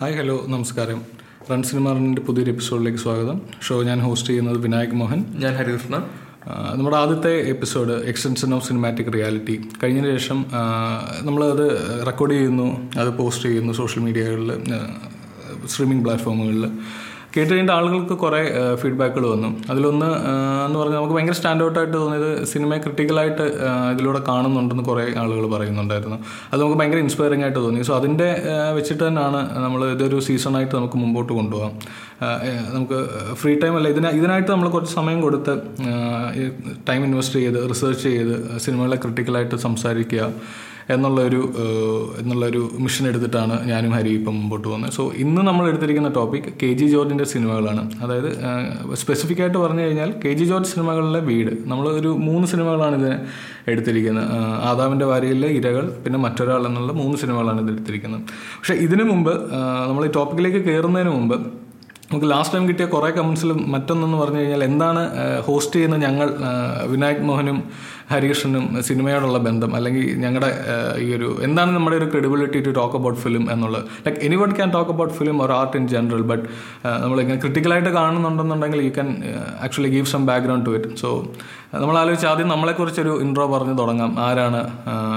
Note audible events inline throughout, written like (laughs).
Hi hello നമസ്കാരം. റൺ സിനിമാറിന്റെ പുതിയൊരു എപ്പിസോഡിലേക്ക് സ്വാഗതം. ഷോ ഞാൻ ഹോസ്റ്റ് ചെയ്യുന്നത് വിനായക് മോഹൻ. ഞാൻ ഹരികൃഷ്ണൻ. നമ്മുടെ ആദ്യത്തെ episode extension of cinematic reality. കഴിഞ്ഞ ശേഷം നമ്മളത് റെക്കോർഡ് ചെയ്യുന്നു അത് പോസ്റ്റ് ചെയ്യുന്നു സോഷ്യൽ മീഡിയകളിൽ സ്ട്രീമിംഗ് പ്ലാറ്റ്ഫോമുകളിൽ കേട്ട് ആളുകൾക്ക് കുറേ ഫീഡ്ബാക്കുകൾ വന്നു. അതിലൊന്ന് എന്ന് പറഞ്ഞാൽ നമുക്ക് ഭയങ്കര സ്റ്റാൻഡ് ഔട്ടായിട്ട് തോന്നിയത് സിനിമയെ ക്രിട്ടിക്കലായിട്ട് ഇതിലൂടെ കാണുന്നുണ്ടെന്ന് കുറേ ആളുകൾ പറയുന്നുണ്ടായിരുന്നു. അത് നമുക്ക് ഭയങ്കര ഇൻസ്പയറിംഗ് ആയിട്ട് തോന്നി. സോ അതിന്റെ വെച്ചിട്ട് തന്നെയാണ് നമ്മൾ ഇതൊരു സീസണായിട്ട് നമുക്ക് മുമ്പോട്ട് കൊണ്ടുപോകാം. നമുക്ക് ഫ്രീ ടൈം അല്ല ഇതിന ഇതിനായിട്ട് നമ്മൾ കുറച്ച് സമയം കൊടുത്ത് ടൈം ഇൻവെസ്റ്റ് ചെയ്ത് റിസർച്ച് ചെയ്ത് സിനിമകളെ ക്രിട്ടിക്കലായിട്ട് സംസാരിക്കുക. എന്നുള്ളൊരു എന്നുള്ളൊരു മിഷൻ എടുത്തിട്ടാണ് ഞാനും ഹരി ഇപ്പം മുമ്പോട്ട് പോകുന്നത്. സോ ഇന്ന് നമ്മൾ എടുത്തിരിക്കുന്ന ടോപ്പിക് കെ ജി ജോർജിന്റെ സിനിമകളാണ്. അതായത് സ്പെസിഫിക് ആയിട്ട് പറഞ്ഞു കഴിഞ്ഞാൽ കെ ജി ജോർജ് സിനിമകളിലെ വീട്. നമ്മൾ ഒരു മൂന്ന് സിനിമകളാണ് ഇതിനെ എടുത്തിരിക്കുന്നത്. ആദാമിന്റെ വാരിയിലെ ഇരകൾ പിന്നെ മറ്റൊരാൾ എന്നുള്ള മൂന്ന് സിനിമകളാണ് ഇത് എടുത്തിരിക്കുന്നത്. പക്ഷേ ഇതിനു മുമ്പ് നമ്മൾ ഈ ടോപ്പിക്കിലേക്ക് കയറുന്നതിന് മുമ്പ് നമുക്ക് ലാസ്റ്റ് ടൈം കിട്ടിയ കുറേ കമൻസിലും മറ്റൊന്നെന്ന് പറഞ്ഞു കഴിഞ്ഞാൽ എന്താണ് ഹോസ്റ്റ് ചെയ്യുന്ന ഞങ്ങൾ വിനായക് മോഹനും ഹരികൃഷ്ണനും സിനിമയോടുള്ള ബന്ധം? അല്ലെങ്കിൽ ഞങ്ങളുടെ ഈ ഒരു എന്താണ് നമ്മുടെ ഒരു credibility to talk about film എന്നുള്ളത് like anyone can talk about film or art in general but നമ്മളിങ്ങനെ ക്രിട്ടിക്കലായിട്ട് കാണുന്നുണ്ടെന്നുണ്ടെങ്കിൽ you can actually give some background to it so നമ്മൾ ആലോചിച്ച് ആദ്യം നമ്മളെക്കുറിച്ചൊരു ഇൻട്രോ പറഞ്ഞ് തുടങ്ങാം. ആരാണ്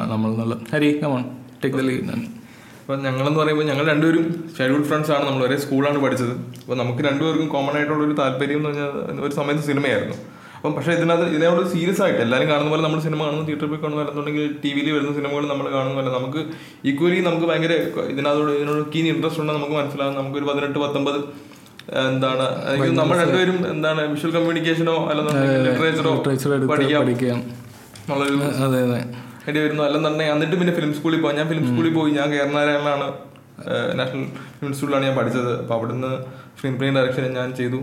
നമ്മൾ എന്നുള്ളത് Hari come on take the lead അപ്പം ഞങ്ങളെന്ന് പറയുമ്പോൾ ഞങ്ങൾ രണ്ടുപേരും ചൈൽഡ്ഹുഡ് ഫ്രണ്ട്സ് ആണ്. നമ്മൾ ഒരേ സ്കൂളാണ് പഠിച്ചത്. അപ്പോൾ നമുക്ക് രണ്ടുപേർക്കും കോമൺ ആയിട്ടുള്ള ഒരു താല്പര്യം എന്ന് പറഞ്ഞാൽ ഒരു സമയത്ത് സിനിമയായിരുന്നു. അപ്പം പക്ഷേ ഇതിനകത്ത് ഇതിനോട് സീരിയസ് ആയിട്ട് എല്ലാവരും കാണുന്ന പോലെ നമ്മൾ സിനിമ കാണുന്നു തിയേറ്ററിൽ പോയി കാണുന്നു അല്ലെന്നുണ്ടെങ്കിൽ ടി വിയിൽ വരുന്ന സിനിമകൾ നമ്മൾ കാണുന്ന. പോലെ നമുക്ക് ഈക്വലി നമുക്ക് ഭയങ്കര ഇതിനകത്തോട് ഇതിനോട് കീൻ ഇൻട്രസ്റ്റ് ഉണ്ടെന്ന് നമുക്ക് മനസ്സിലാകും. നമുക്കൊരു പതിനെട്ട് പത്തൊമ്പത് എന്താണ് നമ്മൾ രണ്ടുപേരും എന്താണ് വിഷ്വൽ കമ്മ്യൂണിക്കേഷനോ അല്ലെന്നുണ്ടെങ്കിൽ ലിറ്ററേച്ചറോ പഠിക്കാം. അതെ അതെ. വേണ്ടി വരുന്നു. അല്ലെന്നുണ്ടെങ്കിൽ എന്നിട്ട് പിന്നെ ഫിലിം സ്കൂളിൽ പോയി ഞാൻ ഫിലിം സ്കൂളിൽ പോയി. ഞാൻ കേരളനാരായണലാണ് നാഷണൽ ഫിലിം സ്കൂളിലാണ് ഞാൻ പഠിച്ചത്. അപ്പോൾ അവിടുന്ന് സ്ക്രീൻ പ്ലേ ഡയറക്ഷൻ ഞാൻ ചെയ്തു.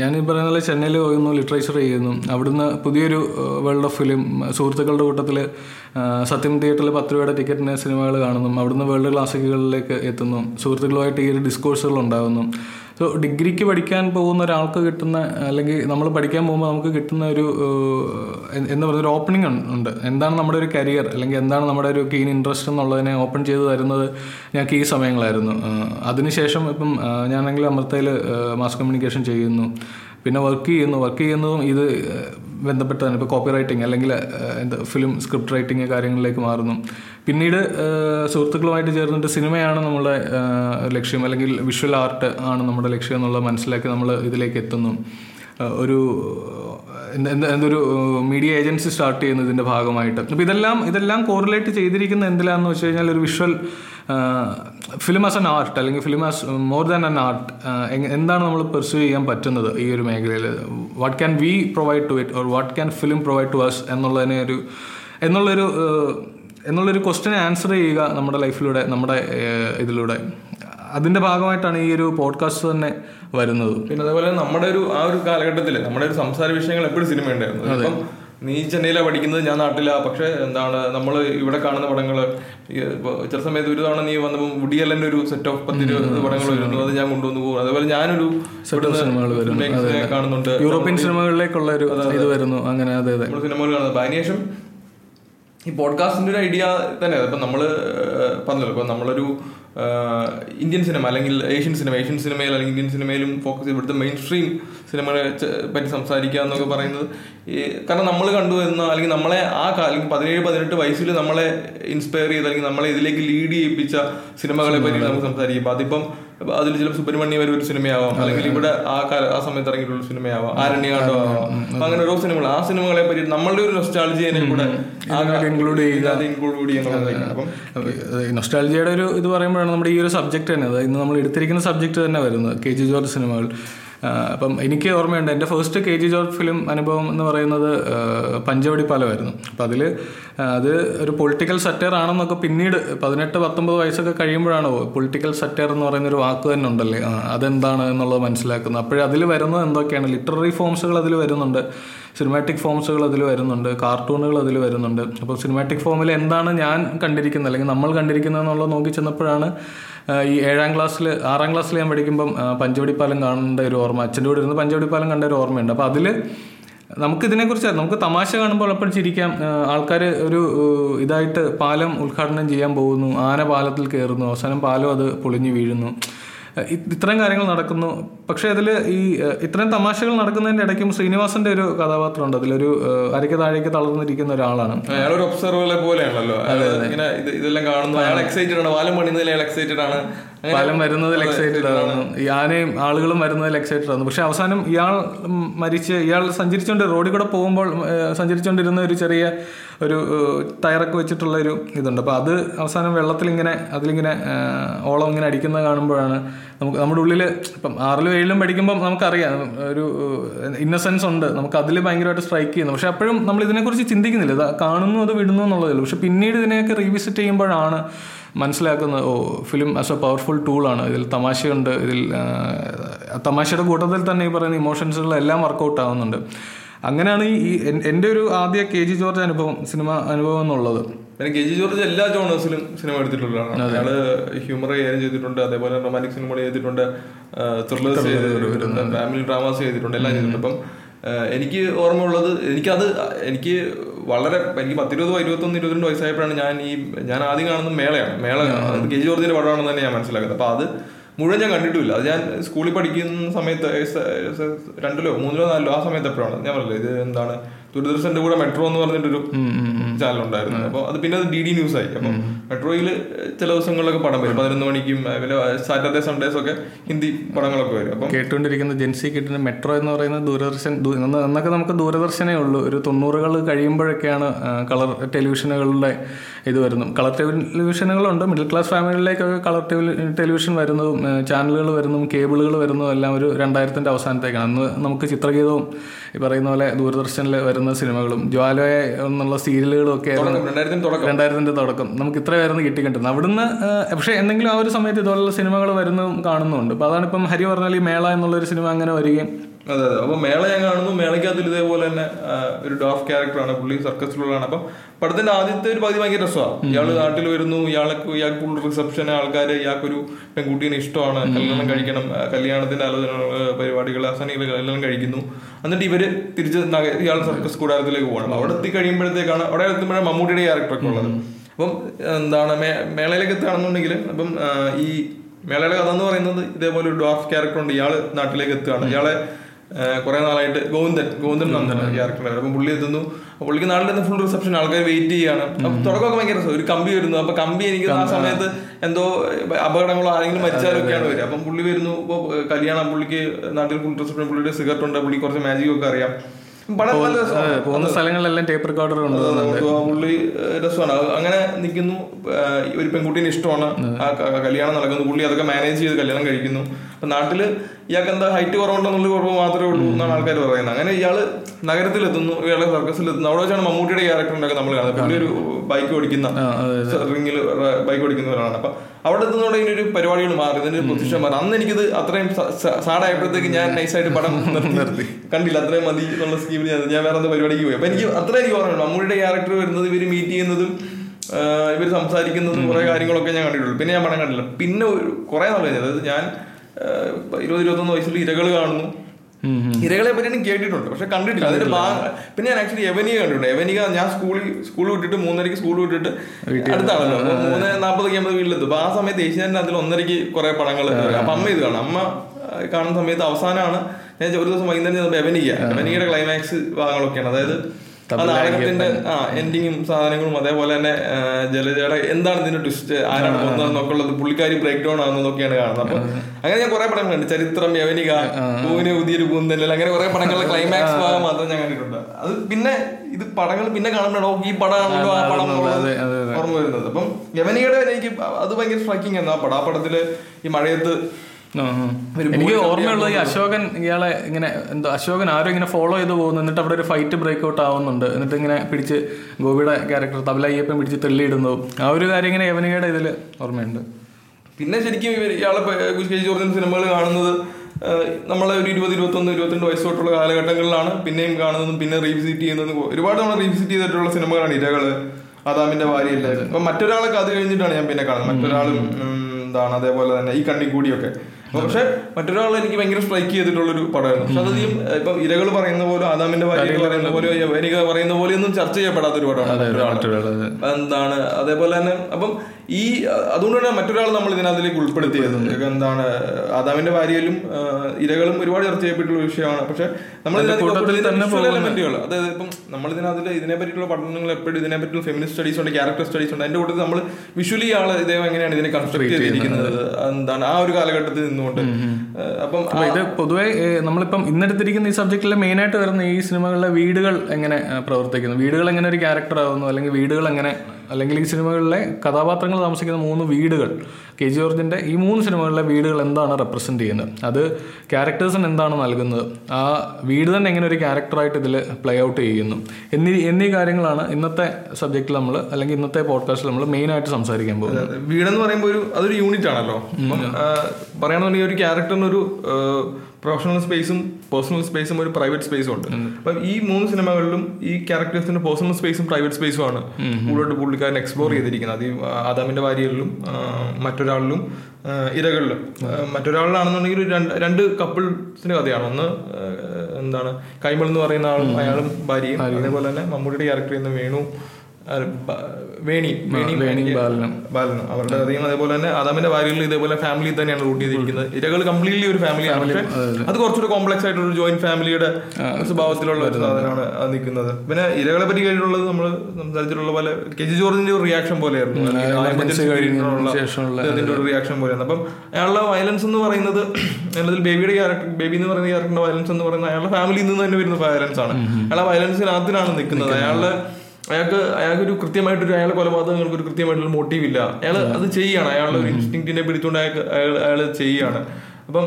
ഞാൻ ഈ പറയുന്ന പോലെ ചെന്നൈയിൽ പോയിരുന്നു ലിറ്ററേച്ചർ ചെയ്യുന്നു. അവിടുന്ന് പുതിയൊരു വേൾഡ് ഓഫ് ഫിലിം സുഹൃത്തുക്കളുടെ കൂട്ടത്തിൽ സത്യം തിയേറ്ററിൽ പത്ത് രൂപയുടെ ടിക്കറ്റിന് സിനിമകൾ കാണുന്നു. അവിടുന്ന് വേൾഡ് ക്ലാസിക്കുകളിലേക്ക് എത്തുന്നു. സുഹൃത്തുക്കളുമായിട്ട് ഈ ഒരു ഡിസ്കോഴ്സുകൾ ഉണ്ടാകുന്നു. സോ ഡിഗ്രിക്ക് പഠിക്കാൻ പോകുന്ന ഒരാൾക്ക് കിട്ടുന്ന അല്ലെങ്കിൽ നമ്മൾ പഠിക്കാൻ പോകുമ്പോൾ നമുക്ക് കിട്ടുന്ന ഒരു എന്താ പറയുക ഒരു ഓപ്പണിംഗ് ഉണ്ട്. എന്താണ് നമ്മുടെ ഒരു കരിയർ അല്ലെങ്കിൽ എന്താണ് നമ്മുടെ ഒരു കീൻ ഇൻട്രസ്റ്റ് എന്നുള്ളതിനെ ഓപ്പൺ ചെയ്ത് തരുന്നത് ഞങ്ങൾക്ക് ഈ സമയങ്ങളായിരുന്നു. അതിനുശേഷം ഇപ്പം ഞാനെങ്കിലും അമൃത്തയിൽ മാസ് കമ്മ്യൂണിക്കേഷൻ ചെയ്യുന്നു. പിന്നെ വർക്ക് ചെയ്യുന്നു. വർക്ക് ചെയ്യുന്നതും ഇത് ബന്ധപ്പെട്ടതാണ്. ഇപ്പോൾ കോപ്പി റൈറ്റിംഗ് അല്ലെങ്കിൽ എന്താ ഫിലിം സ്ക്രിപ്റ്റ് റൈറ്റിംഗ് കാര്യങ്ങളിലേക്ക് മാറുന്നു. പിന്നീട് സുഹൃത്തുക്കളുമായിട്ട് ചേർന്നിട്ട് സിനിമയാണ് നമ്മുടെ ലക്ഷ്യം അല്ലെങ്കിൽ വിഷ്വൽ ആർട്ട് ആണ് നമ്മുടെ ലക്ഷ്യം എന്നുള്ളത് മനസ്സിലാക്കി നമ്മൾ ഇതിലേക്ക് എത്തുന്നു. ഒരു എന്ത് എന്ത് എന്തൊരു മീഡിയ ഏജൻസി സ്റ്റാർട്ട് ചെയ്യുന്നു ഇതിന്റെ ഭാഗമായിട്ട്. അപ്പോൾ ഇതെല്ലാം ഇതെല്ലാം കോറിലേറ്റ് ചെയ്തിരിക്കുന്ന എന്തിലാന്ന് വെച്ച് കഴിഞ്ഞാൽ ഒരു visual film as an art അല്ലെങ്കിൽ film as more than an art എന്താണ് നമ്മൾ പെർസ്യൂ ചെയ്യാൻ പറ്റുന്നത് ഈ ഒരു മേഖലയിൽ? What can we provide to it or what can film provide to us എന്നുള്ളതിനെ ഒരു എന്നുള്ളൊരു എന്നുള്ളൊരു ക്വസ്റ്റ്യൻ ആൻസർ ചെയ്യുക നമ്മുടെ ലൈഫിലൂടെ നമ്മുടെ ഇതിലൂടെ. അതിന്റെ ഭാഗമായിട്ടാണ് ഈ ഒരു പോഡ്കാസ്റ്റ് തന്നെ വരുന്നത്. പിന്നെ അതേപോലെ നമ്മുടെ ഒരു ആ ഒരു കാലഘട്ടത്തിൽ നമ്മുടെ ഒരു സംസാര വിഷയങ്ങൾ എപ്പോഴും സിനിമ ഉണ്ടായിരുന്നു. നീ ചെന്നൈയിലാണ് പഠിക്കുന്നത് ഞാൻ നാട്ടിലാ. പക്ഷെ എന്താണ് നമ്മൾ ഇവിടെ കാണുന്ന പടങ്ങൾ ചില സമയത്ത് ഒരു തവണ നീ വന്നപ്പോൾ വുഡിയല്ലന്റെ ഒരു സെറ്റ് ഓഫ് പത്ത് ഇരുപത് പടങ്ങൾ വരുന്നു. അത് ഞാൻ കൊണ്ടുവന്ന് പോകും. അതേപോലെ ഞാനൊരു കാണുന്നുണ്ട്. യൂറോപ്യൻ സിനിമകളിലേക്കുള്ള ഒരു ഇത് വരുന്നു. അങ്ങനെ അതെ അതെ. സിനിമകൾ കാണുന്നത്. അതിനുശേഷം ഈ പോഡ്കാസ്റ്റിന്റെ ഒരു ഐഡിയ തന്നെ ഇപ്പൊ നമ്മൾ ഏഹ്, പറഞ്ഞല്ലോ ഇപ്പൊ നമ്മളൊരു ഇന്ത്യൻ സിനിമ അല്ലെങ്കിൽ ഏഷ്യൻ സിനിമ ഏഷ്യൻ സിനിമയിൽ അല്ലെങ്കിൽ ഇന്ത്യൻ സിനിമയിലും ഫോക്കസ് ചെയ്ത് ഇവിടുത്തെ മെയിൻ സ്ട്രീം സിനിമകളെ പറ്റി സംസാരിക്കുക എന്നൊക്കെ പറയുന്നത്. ഈ കാരണം നമ്മൾ കണ്ടു എന്ന അല്ലെങ്കിൽ നമ്മളെ ആ കാലം അല്ലെങ്കിൽ പതിനേഴ് പതിനെട്ട് വയസ്സിൽ നമ്മളെ ഇൻസ്പയർ ചെയ്ത് അല്ലെങ്കിൽ നമ്മളെ ഇതിലേക്ക് ലീഡ് ചെയ്യിപ്പിച്ച സിനിമകളെ പറ്റി നമുക്ക് സംസാരിക്കും. അപ്പൊ അതിപ്പം അതിൽ ചില സുബ്രഹ്മണ്യം വരെ ഒരു സിനിമയാവാം. അല്ലെങ്കിൽ ഇവിടെ ആ കാല ആ സമയത്ത് ഇറങ്ങിയിട്ടുള്ള സിനിമയാവാം. ആരണ്യകാണ്ടോ ആവാം. അങ്ങനെ ഓരോ സിനിമകൾ. ആ സിനിമകളെ പറ്റി നമ്മളുടെ ഒരു നൊസ്റ്റാളജിയെ കൂടെ ഇൻക്ലൂഡ് ചെയ്യുന്നുള്ളതായിരിക്കും അപ്പം നൊസ്റ്റാൾജിയുടെ ഒരു ഇത് പറയുമ്പോഴാണ് നമ്മുടെ ഈ ഒരു സബ്ജക്ട് തന്നെ. അതായത് ഇന്ന് നമ്മൾ എടുത്തിരിക്കുന്ന സബ്ജക്റ്റ് തന്നെ വരുന്നത്. കെ ജി ജോർജ് സിനിമകൾ. അപ്പം എനിക്ക് ഓർമ്മയുണ്ട് എന്റെ first K G George film അനുഭവം എന്ന് പറയുന്നത് പഞ്ചവടി പാലമായിരുന്നു. അപ്പം അതിൽ അത് ഒരു പൊളിറ്റിക്കൽ സറ്റയർ ആണെന്നൊക്കെ പിന്നീട് പതിനെട്ട് പത്തൊമ്പത് വയസ്സൊക്കെ കഴിയുമ്പോഴാണ് പൊളിറ്റിക്കൽ സറ്റയർ എന്ന് പറയുന്ന ഒരു വാക്ക് തന്നെ ഉണ്ടല്ലേ? അതെന്താണ് എന്നുള്ളത് മനസ്സിലാക്കുന്നത്. അപ്പോഴേ അതിൽ വരുന്നത് എന്തൊക്കെയാണ്? ലിറ്റററി ഫോംസുകൾ അതിൽ വരുന്നുണ്ട് സിനിമാറ്റിക് ഫോംസുകൾ അതിൽ വരുന്നുണ്ട് കാർട്ടൂണുകൾ അതിൽ വരുന്നുണ്ട്. അപ്പോൾ സിനിമാറ്റിക് ഫോമിൽ എന്താണ് ഞാൻ കണ്ടിരിക്കുന്നത്? അല്ലെങ്കിൽ നമ്മൾ കണ്ടിരിക്കുന്നത് എന്നുള്ളത് നോക്കി ചെന്നപ്പോഴാണ് ഈ ഏഴാം ക്ലാസ്സിൽ ആറാം ക്ലാസ്സിൽ ഞാൻ പഠിക്കുമ്പം പഞ്ചവടിപ്പാലം കാണേണ്ട ഒരു ഓർമ്മ അച്ഛന്റെ കൂടെ ഇരുന്ന് പഞ്ചവടിപ്പാലം കണ്ട ഒരു ഓർമ്മയുണ്ട്. അപ്പോൾ അതിൽ നമുക്ക് ഇതിനെക്കുറിച്ച് നമുക്ക് തമാശ കാണുമ്പോൾ എപ്പോഴും ചിരിക്കാം. ആൾക്കാർ ഒരു ഇതായിട്ട് പാലം ഉദ്ഘാടനം ചെയ്യാൻ പോകുന്നു. ആന പാലത്തിൽ കയറുന്നു. അവസാനം പാലം അത് പൊളിഞ്ഞു വീഴുന്നു. ഇത്രയും കാര്യങ്ങൾ നടക്കുന്നു. പക്ഷേ അതിൽ ഈ ഇത്രയും തമാശകൾ നടക്കുന്നതിന്റെ ഇടയ്ക്കും ശ്രീനിവാസന്റെ ഒരു കഥാപാത്രമുണ്ട്. അതിലൊരു അരയ്ക്ക് താഴേക്ക് തളർന്നിരിക്കുന്ന ഒരാളാണ്. അയാൾ ഒരു ഒബ്സർവറെ പോലെയാണല്ലോ. ഇങ്ങനെ ഇതെല്ലാം കാണുന്നു. അയാൾ എക്സൈറ്റഡ് ആണ്. വാലം പണിയുന്നതിൽ അയാൾ എക്സൈറ്റഡ് ആണ്. പാലം വരുന്നതിൽ എക്സൈറ്റഡ് ആണ് ഈ ആനയും ആളുകളും വരുന്നതിൽ എക്സൈറ്റഡ് ആണ് പക്ഷെ അവസാനം ഇയാൾ മരിച്ച് ഇയാൾ സഞ്ചരിച്ചുകൊണ്ട് റോഡിൽ കൂടെ പോകുമ്പോൾ സഞ്ചരിച്ചുകൊണ്ടിരുന്ന ഒരു ചെറിയ ഒരു ടയറൊക്കെ വെച്ചിട്ടുള്ള ഒരു ഇതുണ്ട്. അപ്പോൾ അത് അവസാനം വെള്ളത്തിൽ ഇങ്ങനെ അതിലിങ്ങനെ ഓളം ഇങ്ങനെ അടിക്കുന്നത് കാണുമ്പോഴാണ് നമുക്ക് നമ്മുടെ ഉള്ളിൽ ഇപ്പം ആറിലും ഏഴിലും പഠിക്കുമ്പോൾ നമുക്കറിയാം ഒരു ഇന്നസെൻസ് ഉണ്ട്. നമുക്ക് അതിൽ ഭയങ്കരമായിട്ട് സ്ട്രൈക്ക് ചെയ്യുന്നു. പക്ഷെ അപ്പോഴും നമ്മൾ ഇതിനെക്കുറിച്ച് ചിന്തിക്കുന്നില്ല. ഇത് കാണുന്നു അത് വിടുന്നു എന്നുള്ളതേ ഉള്ളൂ. പക്ഷെ പിന്നീട് ഇതിനെയൊക്കെ റീവിസിറ്റ് ചെയ്യുമ്പോഴാണ് മനസ്സിലാക്കുന്നത് oh film as a powerful ടൂളാണ് ഇതിൽ തമാശയുണ്ട്. ഇതിൽ തമാശയുടെ കൂട്ടത്തിൽ തന്നെ ഈ പറയുന്ന ഇമോഷൻസുകളെല്ലാം വർക്കൗട്ട് ആവുന്നുണ്ട്. അങ്ങനെയാണ് ഈ എന്റെ ഒരു ആദ്യ കെ ജി ജോർജ് അനുഭവം സിനിമ അനുഭവം എന്നുള്ളത്. കെ ജി ജോർജ് എല്ലാ ജോണേഴ്സിലും സിനിമ എടുത്തിട്ടുള്ളതാണ് അയാൾ ഹ്യൂമർ കൈകാര്യം ചെയ്തിട്ടുണ്ട് അതേപോലെ റൊമാന്റിക് സിനിമകൾ ചെയ്തിട്ടുണ്ട് ത്രില്ലേഴ്സ് ചെയ്തിട്ടുണ്ട്. ഫാമിലി ഡ്രാമാസ് ചെയ്തിട്ടുണ്ട് എല്ലാം ചെയ്തിട്ടുണ്ട്. അപ്പം എനിക്ക് ഓർമ്മയുള്ളത് എനിക്കത് എനിക്ക് വളരെ എനിക്ക് പത്തിരുപത് ഇരുപത്തൊന്ന് ഇരുപത്തിരണ്ട് വയസ്സായപ്പോഴാണ് ഞാൻ ഈ ഞാൻ ആദ്യം കാണുന്നത് മേളയാണ്. മേള കെ ജി ജോർജിന്റെ പടമാണെന്ന് തന്നെ ഞാൻ മനസ്സിലാക്കുന്നത്. അപ്പൊ അത് മുഴുവൻ ഞാൻ കണ്ടിട്ടില്ല അത് ഞാൻ സ്കൂളിൽ പഠിക്കുന്ന സമയത്ത് രണ്ടിലോ മൂന്നിലോ നാലിലോ ആ സമയത്ത് എപ്പോഴാണ്? ഞാൻ പറഞ്ഞില്ല ഇത് എന്താണ് ദൂരദർശന്റെ കൂടെ മെട്രോ എന്ന് പറഞ്ഞിട്ടൊരു ചാനൽ ഉണ്ടായിരുന്നു അപ്പൊ അത് പിന്നെ അത് ഡി ഡി ന്യൂസ് ആയി. അപ്പൊ മെട്രോയിൽ ചില ദിവസങ്ങളിലൊക്കെ പടം വരും. പതിനൊന്ന് മണിക്കും അതുപോലെ പിന്നെ സാറ്റർഡേ സൺഡേസ് ഒക്കെ ഹിന്ദി പടങ്ങളൊക്കെ വരും. അപ്പം കേട്ടുകൊണ്ടിരിക്കുന്ന ജെൻസി കിട്ടുന്ന മെട്രോ എന്ന് പറയുന്ന ദൂരദർശൻ എന്നൊക്കെ നമുക്ക് ദൂരദർശനേ ഉള്ളൂ. ഒരു തൊണ്ണൂറുകൾ കഴിയുമ്പോഴൊക്കെയാണ് കളർ ടെലിവിഷനുകളുടെ ഇത് വരുന്നു. കളർ ടെലിവിഷനുകളുണ്ട് മിഡിൽ ക്ലാസ് ഫാമിലിയിലേക്കൊക്കെ കളർ ടെലിവിഷൻ വരുന്നതും ചാനലുകൾ വരുന്നതും കേബിളുകൾ വരുന്നതും എല്ലാം ഒരു രണ്ടായിരത്തിന്റെ അവസാനത്തേക്കാണ്. അന്ന് നമുക്ക് ചിത്രഗീതവും ഈ പറയുന്ന പോലെ ദൂരദർശനിൽ വരുന്ന സിനിമകളും ജ്വാലയ എന്നുള്ള സീരിയലുകളും ഒക്കെ രണ്ടായിരത്തിന്റെ തുടക്കം. നമുക്ക് ഇത്രയായിരുന്നു കിട്ടിക്കിട്ടുന്നത് അവിടുന്ന് പക്ഷേ എന്തെങ്കിലും ആ ഒരു സമയത്ത് ഇതുപോലുള്ള സിനിമകൾ വരുന്നതും കാണുന്നുണ്ട്. അപ്പോൾ അതാണ് ഇപ്പം ഹരി പറഞ്ഞാൽ ഈ മേള എന്നുള്ളൊരു സിനിമ അങ്ങനെ വരികയും അതെ അതെ. അപ്പൊ മേള ഞാൻ കാണുന്നു. മേളയ്ക്കകത്തിൽ ഇതേപോലെ തന്നെ ഒരു ഡോഫ് ക്യാരക്ടറാണ് പുള്ളി സർക്കസിലുള്ളതാണ് അപ്പം പടത്തിന്റെ ആദ്യത്തെ ഒരു പകുതി ഭയങ്കര രസമാണ് ഇയാൾ നാട്ടിൽ വരുന്നു. ഇയാൾക്ക് ഇയാൾക്ക് ഫുൾ റിസപ്ഷൻ ആൾക്കാർ ഇയാൾക്കൊരു പെൺകുട്ടീനെ ഇഷ്ടമാണ്. കല്യാണം കഴിക്കണം. കല്യാണത്തിന്റെ ആലോചന പരിപാടികൾ അവസാനം കല്യാണം കഴിക്കുന്നു. എന്നിട്ട് ഇവർ തിരിച്ച് ഇയാൾ സർക്കസ് കൂടാരത്തിലേക്ക് പോകണം അവിടെ എത്തി കഴിയുമ്പോഴത്തേക്കാണ് അവിടെ എത്തുമ്പോഴാണ് മമ്മൂട്ടിയുടെ ക്യാരക്ടറൊക്കെ ഉള്ളത്. അപ്പം എന്താണ് മേളയിലേക്ക് എത്തുകയാണെന്നുണ്ടെങ്കിൽ അപ്പം ഈ മേളയുടെ കഥ എന്ന് പറയുന്നത് ഇതേപോലെ ഒരു ഡോഫ് ക്യാരക്ടർ ഉണ്ട്. ഇയാൾ നാട്ടിലേക്ക് എത്തുകയാണ്. ഇയാളെ കുറെ നാളായിട്ട് ഗോവിന്ദൻ ഗോവിന്ദൻ നന്ദൻ ക്യാരക്ടർ അപ്പം പുള്ളി എത്തുന്നു. പുള്ളിക്ക് നാളെ ഫുൾ റിസപ്ഷൻ ആൾക്കാർ വെയിറ്റ് ചെയ്യാണ്. അപ്പൊ തുടക്കമൊക്കെ ഭയങ്കര രസം ഒരു കമ്പി വരുന്നു. അപ്പൊ കമ്പി എനിക്ക് ആ സമയത്ത് എന്തോ അപകടങ്ങളോ ആരെങ്കിലും മരിച്ചാലൊക്കെയാണ് വരിക. അപ്പം പുള്ളി വരുന്നു. ഇപ്പൊ കല്യാണം പുള്ളിക്ക് നാട്ടിൽ ഫുൾ റിസപ്ഷൻ പുള്ളിയുടെ സിഗരറ്റ് ഉണ്ട്. പുള്ളി കുറച്ച് മാജിക് ഒക്കെ അറിയാം. പോകുന്ന സ്ഥലങ്ങളിലെല്ലാം ടേപ്പ് റെക്കോർഡർ ഉണ്ട് പുള്ളി രസമാണ്. അങ്ങനെ നിൽക്കുന്നു. ഒരു പെൺകുട്ടീനെ ഇഷ്ടമാണ്. കല്യാണം നടക്കുന്നു. പുള്ളി അതൊക്കെ മാനേജ് ചെയ്ത് കല്യാണം കഴിക്കുന്നു. അപ്പൊ നാട്ടിൽ ഇയാൾക്ക് എന്താ ഹൈറ്റ് കുറവുണ്ടെന്നുള്ള കുറവ് മാത്രമേ ഉള്ളൂ എന്നാണ് ആൾക്കാർ പറയുന്നത്. അങ്ങനെ ഇയാൾ നഗരത്തിലെത്തുന്നു ഇയാളെ സർക്കസിൽ എത്തുന്നു. അവിടെ വെച്ചാണ് മമ്മൂട്ടിയുടെ ക്യാരക്ടർ ക്യാരക്ടറിനൊക്കെ നമ്മൾ കാണുന്നത്. പുള്ളി ഒരു ബൈക്ക് ഓടിക്കുന്ന റിങ്ങിൽ ബൈക്ക് ഓടിക്കുന്നവരാണ് അപ്പൊ അവിടെ എത്തുന്നതോടെ ഇതിനൊരു പരിപാടികൾ മാറി. ഇതിന്റെ ഒരു പൊസിഷൻ മാറി. അന്ന് എനിക്കിത് അത്രയും സാഡായപ്പോഴത്തേക്ക് ഞാൻ നൈസായിട്ട് പടം (laughs) നിർത്തി. കണ്ടില്ല അത്രയും മതി എന്നുള്ള സ്കീമിൽ ഞാൻ ഞാൻ വേറെ എന്താ പരിപാടിക്ക് പോയി. അപ്പൊ എനിക്ക് അത്ര എനിക്ക് ഓർമ്മയുണ്ട്. മമ്മൂടിയുടെ ക്യാരക്ടർ വരുന്നത് ഇവർ മീറ്റ് ചെയ്യുന്നതും ഇവർ സംസാരിക്കുന്നതും കുറെ കാര്യങ്ങളൊക്കെ ഞാൻ കണ്ടിട്ടുള്ളൂ. പിന്നെ ഞാൻ പടം കണ്ടില്ല. പിന്നെ ഒരു കുറെ നാൾ അതായത് ഞാൻ ഇരുപത് ഇരുപത്തൊന്ന് വയസ്സിൽ ഇരകൾ കാണുന്നു. ഇരകളെ പറ്റി കേട്ടിട്ടുണ്ട്. പക്ഷെ കണ്ടിട്ടില്ല. അതിന്റെ ഭാഗം പിന്നെ ഞാൻ ആക്ച്വലി എവനിക കണ്ടിട്ടുണ്ട്. എവനിക ഞാൻ സ്കൂളിൽ സ്കൂൾ വിട്ടിട്ട് മൂന്നരക്ക് സ്കൂൾ വിട്ടിട്ട് അടുത്താണല്ലോ. മൂന്ന് നാൽപ്പതൊക്കെ അമ്പത് വീട്ടിലെത്തും. അപ്പൊ ആ സമയത്ത് ഏഷ്യാന്റെ അതിൽ ഒന്നരക്ക് കുറെ പടങ്ങൾ അപ്പൊ അമ്മ ഇത് കാണും. അമ്മ കാണുന്ന സമയത്ത് അവസാനമാണ്. ഞാൻ ഒരു ദിവസം വൈകുന്നേരം ചെന്നപ്പോൾ എവനിക എവനികയുടെ ക്ലൈമാക്സ് ഭാഗങ്ങളൊക്കെയാണ്. അതായത് നാടകത്തിന്റെ ആ എൻഡിങ്ങും സാധനങ്ങളും അതേപോലെ തന്നെ ജലജയുടെ എന്താണ് ഇതിന്റെ ട്വിസ്റ്റ് ആരാണ് കൊന്നതെന്നൊക്കെ ഉള്ളത്. പുള്ളിക്കാരി ബ്രേക്ക് ഡൗൺ ആകുന്നതൊക്കെയാണ് കാണുന്നത്. അപ്പൊ അങ്ങനെ ഞാൻ കുറെ പടങ്ങൾ കണ്ടു ചരിത്രം യവനിക പൂവിന് പുതിയൊരു പൂന്തല്ലൽ അങ്ങനെ കുറെ പടങ്ങളുടെ ക്ലൈമാക്സ് ഭാഗം മാത്രം ഞാൻ കണ്ടിട്ടുണ്ട്. അത് പിന്നെ ഇത് പടങ്ങൾ പിന്നെ കാണുമ്പോഴോ ഈ പടമാണല്ലോ ആ പടം ഓർമ്മ വരുന്നത്. അപ്പം യവനികയുടെ എനിക്ക് അത് ഭയങ്കര സ്ട്രൈക്കിംഗ് ആണ്. ആ പടം ആ പടത്തിൽ ഈ മഴയത്ത്. എനിക്ക് ഓർമ്മയുള്ളത് ഈ അശോകൻ ഇയാളെ ഇങ്ങനെ എന്തോ അശോകൻ ആരും ഇങ്ങനെ ഫോളോ ചെയ്ത് പോകുന്നു. എന്നിട്ട് അവിടെ ഒരു ഫൈറ്റ് ബ്രേക്ക് ഔട്ട് ആവുന്നുണ്ട്. എന്നിട്ട് ഇങ്ങനെ പിടിച്ച് ഗോപിയുടെ ക്യാരക്ടർ തബല അയ്യപ്പൻ പിടിച്ച് തെള്ളിയിടുന്നു. ആ ഒരു കാര്യം ഇങ്ങനെ യവനികയുടെ ഇതിൽ ഓർമ്മയുണ്ട്. പിന്നെ ശരിക്കും ഇവർ ഇയാളെ ജോർജൻ സിനിമകൾ കാണുന്നത് നമ്മളെ ഒരു ഇരുപത് ഇരുപത്തൊന്ന് ഇരുപത്തിരണ്ട് വയസ്സ് തൊട്ടുള്ള കാലഘട്ടങ്ങളിലാണ് പിന്നെയും കാണുന്നതും പിന്നെ റീവിസിറ്റ് ചെയ്യുന്നതും ഒരുപാട് നമ്മൾ റീവിസിറ്റ് ചെയ്തിട്ടുള്ള സിനിമകളാണ് ഇരകൾ ആദാമിന്റെ ഭാര്യയല്ലേ അപ്പൊ മറ്റൊരാളൊക്കെ അത് കഴിഞ്ഞിട്ടാണ് ഞാൻ പിന്നെ കാണുന്നത്. മറ്റൊരാളും എന്താണ് അതേപോലെ തന്നെ ഈ കണ്ണിക്കൂടിയൊക്കെ. പക്ഷെ മറ്റൊരാൾ എനിക്ക് ഭയങ്കര സ്ട്രൈക്ക് ചെയ്തിട്ടുള്ള ഒരു പടമായിരുന്നു. പക്ഷെ അതധികം ഇപ്പൊ ഇരകൾ പറയുന്ന പോലെ ആദാമിന്റെ ഭാര്യ പറയുന്ന പോലെ വരിക പറയുന്ന പോലെ ഒന്നും ചർച്ച ചെയ്യപ്പെടാത്ത ഒരു പടമാണ് എന്താണ് അതേപോലെ തന്നെ അപ്പം ഈ അതുകൊണ്ട് അതുകൊണ്ടാണ് മറ്റൊരാൾ നമ്മൾ ഇതിനകത്തിലേക്ക് ഉൾപ്പെടുത്തിയത്. എന്താണ് ആദാമിന്റെ ഭാര്യയിലും ഇരകളും ഒരുപാട് ചർച്ച ചെയ്യപ്പെട്ടുള്ള വിഷയമാണ്. പക്ഷെ നമ്മൾ എലമെന്റുകൾ അതായത് ഇപ്പം നമ്മൾ ഇതിനകത്തിൽ ഇതിനെ പറ്റിയിട്ടുള്ള പഠനങ്ങൾ എപ്പോഴും ഇതിനെ പറ്റിയുള്ള ഫെമിനിസ്റ്റ് സ്റ്റഡീസ് ഉണ്ട് ക്യാരക്ടർ സ്റ്റഡീസ് ഉണ്ട്. അതിന്റെ കൂട്ടത്തിൽ നമ്മൾ വിഷ്വലി ആൾ ഇദ്ദേഹം എങ്ങനെയാണ് ഇതിനെ കൺസ്ട്രക്ട് ചെയ്തിരിക്കുന്നത്? എന്താണ് ആ ഒരു കാലഘട്ടത്തിൽ നിന്നുകൊണ്ട്. അപ്പം ഇത് പൊതുവെ നമ്മളിപ്പം ഇന്നെടുത്തിരിക്കുന്ന ഈ സബ്ജക്റ്റിൽ മെയിൻ ആയിട്ട് വരുന്ന ഈ സിനിമകളിലെ വീടുകൾ എങ്ങനെ പ്രവർത്തിക്കുന്നു? വീടുകൾ എങ്ങനെ ഒരു ക്യാരക്ടർ ആവുന്നു? അല്ലെങ്കിൽ വീടുകൾ എങ്ങനെ അല്ലെങ്കിൽ ഈ സിനിമകളിലെ കഥാപാത്രങ്ങൾ താമസിക്കുന്ന മൂന്ന് വീടുകൾ കെ ജി ജോർജിന്റെ ഈ മൂന്ന് സിനിമകളിലെ വീടുകൾ എന്താണ് റെപ്രസെന്റ് ചെയ്യുന്നത്? അത് ക്യാരക്ടേഴ്സിന് എന്താണ് നൽകുന്നത്? ആ വീട് തന്നെ എങ്ങനെ ഒരു ക്യാരക്ടറായിട്ട് ഇതിൽ പ്ലേ ഔട്ട് ചെയ്യുന്നു? എന്നീ എന്നീ കാര്യങ്ങളാണ് ഇന്നത്തെ സബ്ജക്റ്റിൽ നമ്മൾ അല്ലെങ്കിൽ ഇന്നത്തെ പോഡ്കാസ്റ്റിൽ നമ്മൾ മെയിനായിട്ട് സംസാരിക്കാൻ പോകുന്നത്. വീടെന്ന് പറയുമ്പോൾ ഒരു അതൊരു യൂണിറ്റ് ആണല്ലോ. പറയുകയാണെന്നുണ്ടെങ്കിൽ ഒരു ക്യാരക്ടറിന് ഒരു പ്രൊഫഷണൽ സ്പേസും പേഴ്സണൽ സ്പേസും ഒരു പ്രൈവറ്റ് സ്പേസും ഉണ്ട്. അപ്പം ഈ മൂന്ന് സിനിമകളിലും ഈ ക്യാരക്ടേഴ്സിന്റെ പേഴ്സണൽ സ്പേസും പ്രൈവറ്റ് സ്പേസും ആണ് കൂടുതലായിട്ട് പുള്ളിക്കാരൻ എക്സ്പ്ലോർ ചെയ്തിരിക്കുന്നത്. അത് ആദാമിന്റെ ഭാര്യയിലും മറ്റൊരാളിലും ഇരകളിലും. മറ്റൊരാളിലാണെന്നുണ്ടെങ്കിൽ രണ്ട് കപ്പിൾസിന്റെ കഥയാണ്. ഒന്ന് എന്താണ് കൈമൾ എന്ന് പറയുന്ന ആളും അയാളും ഭാര്യയും അതേപോലെ തന്നെ മമ്മൂട്ടിയുടെ ക്യാരക്ടർ ചെയ്യുന്ന വേണു വേണി വേണി ബാലനും. ബാലനും. അവരുടെ കഥയും അതേപോലെ തന്നെ ആദാമിന്റെ ഭാര്യകളിൽ ഇതേപോലെ ഫാമിലി തന്നെയാണ് റൂട്ട് ചെയ്തിരിക്കുന്നത്. ഇരകൾ കംപ്ലീറ്റ്ലി ഒരു ഫാമിലിയാണ് പക്ഷേ അത് കുറച്ചുകൂടെ കോംപ്ലക്സ് ആയിട്ടുള്ള ഒരു ജോയിന്റ് ഫാമിലിയുടെ സ്വഭാവത്തിലുള്ള ഒരു സാധനമാണ് അത് നിൽക്കുന്നത്. പിന്നെ ഇരകളെ പറ്റി കഴിഞ്ഞിട്ടുള്ളത് നമ്മൾ സംസാരിച്ചിട്ടുള്ള പോലെ കെ ജി ജോർജിന്റെ ഒരു റിയാക്ഷൻ പോലെയായിരുന്നു. ശേഷമുള്ള ഒരു റിയാക്ഷൻ പോലെയാണ് അപ്പം അയാളുടെ വയലൻസ് എന്ന് പറയുന്നത് അതിൽ ബേബിയുടെ ക്യാരക്ടർ ബേബി എന്ന് പറയുന്ന ക്യാരക്ടറിന്റെ വയലൻസ് എന്ന് പറയുന്നത് അയാളുടെ ഫാമിലിയിൽ നിന്ന് തന്നെ വരുന്ന വയലൻസ് ആണ്. അയാളെ വയലൻസിനകത്തിനാണ് നിൽക്കുന്നത്. അയാളുടെ അയാൾക്ക് അയാൾക്ക് ഒരു കൃത്യമായിട്ടൊരു അയാളെ കൊലപാതകങ്ങൾക്ക് ഒരു കൃത്യമായിട്ടുള്ള മോട്ടീവ് ഇല്ല. അയാൾ അത് ചെയ്യാണ്. അയാളുടെ ഒരു ഇൻസ്റ്റിങ്റ്റിനെ പിടിച്ചുകൊണ്ട് അയാൾക്ക് അയാൾ അയാൾ ചെയ്യാണ്. അപ്പം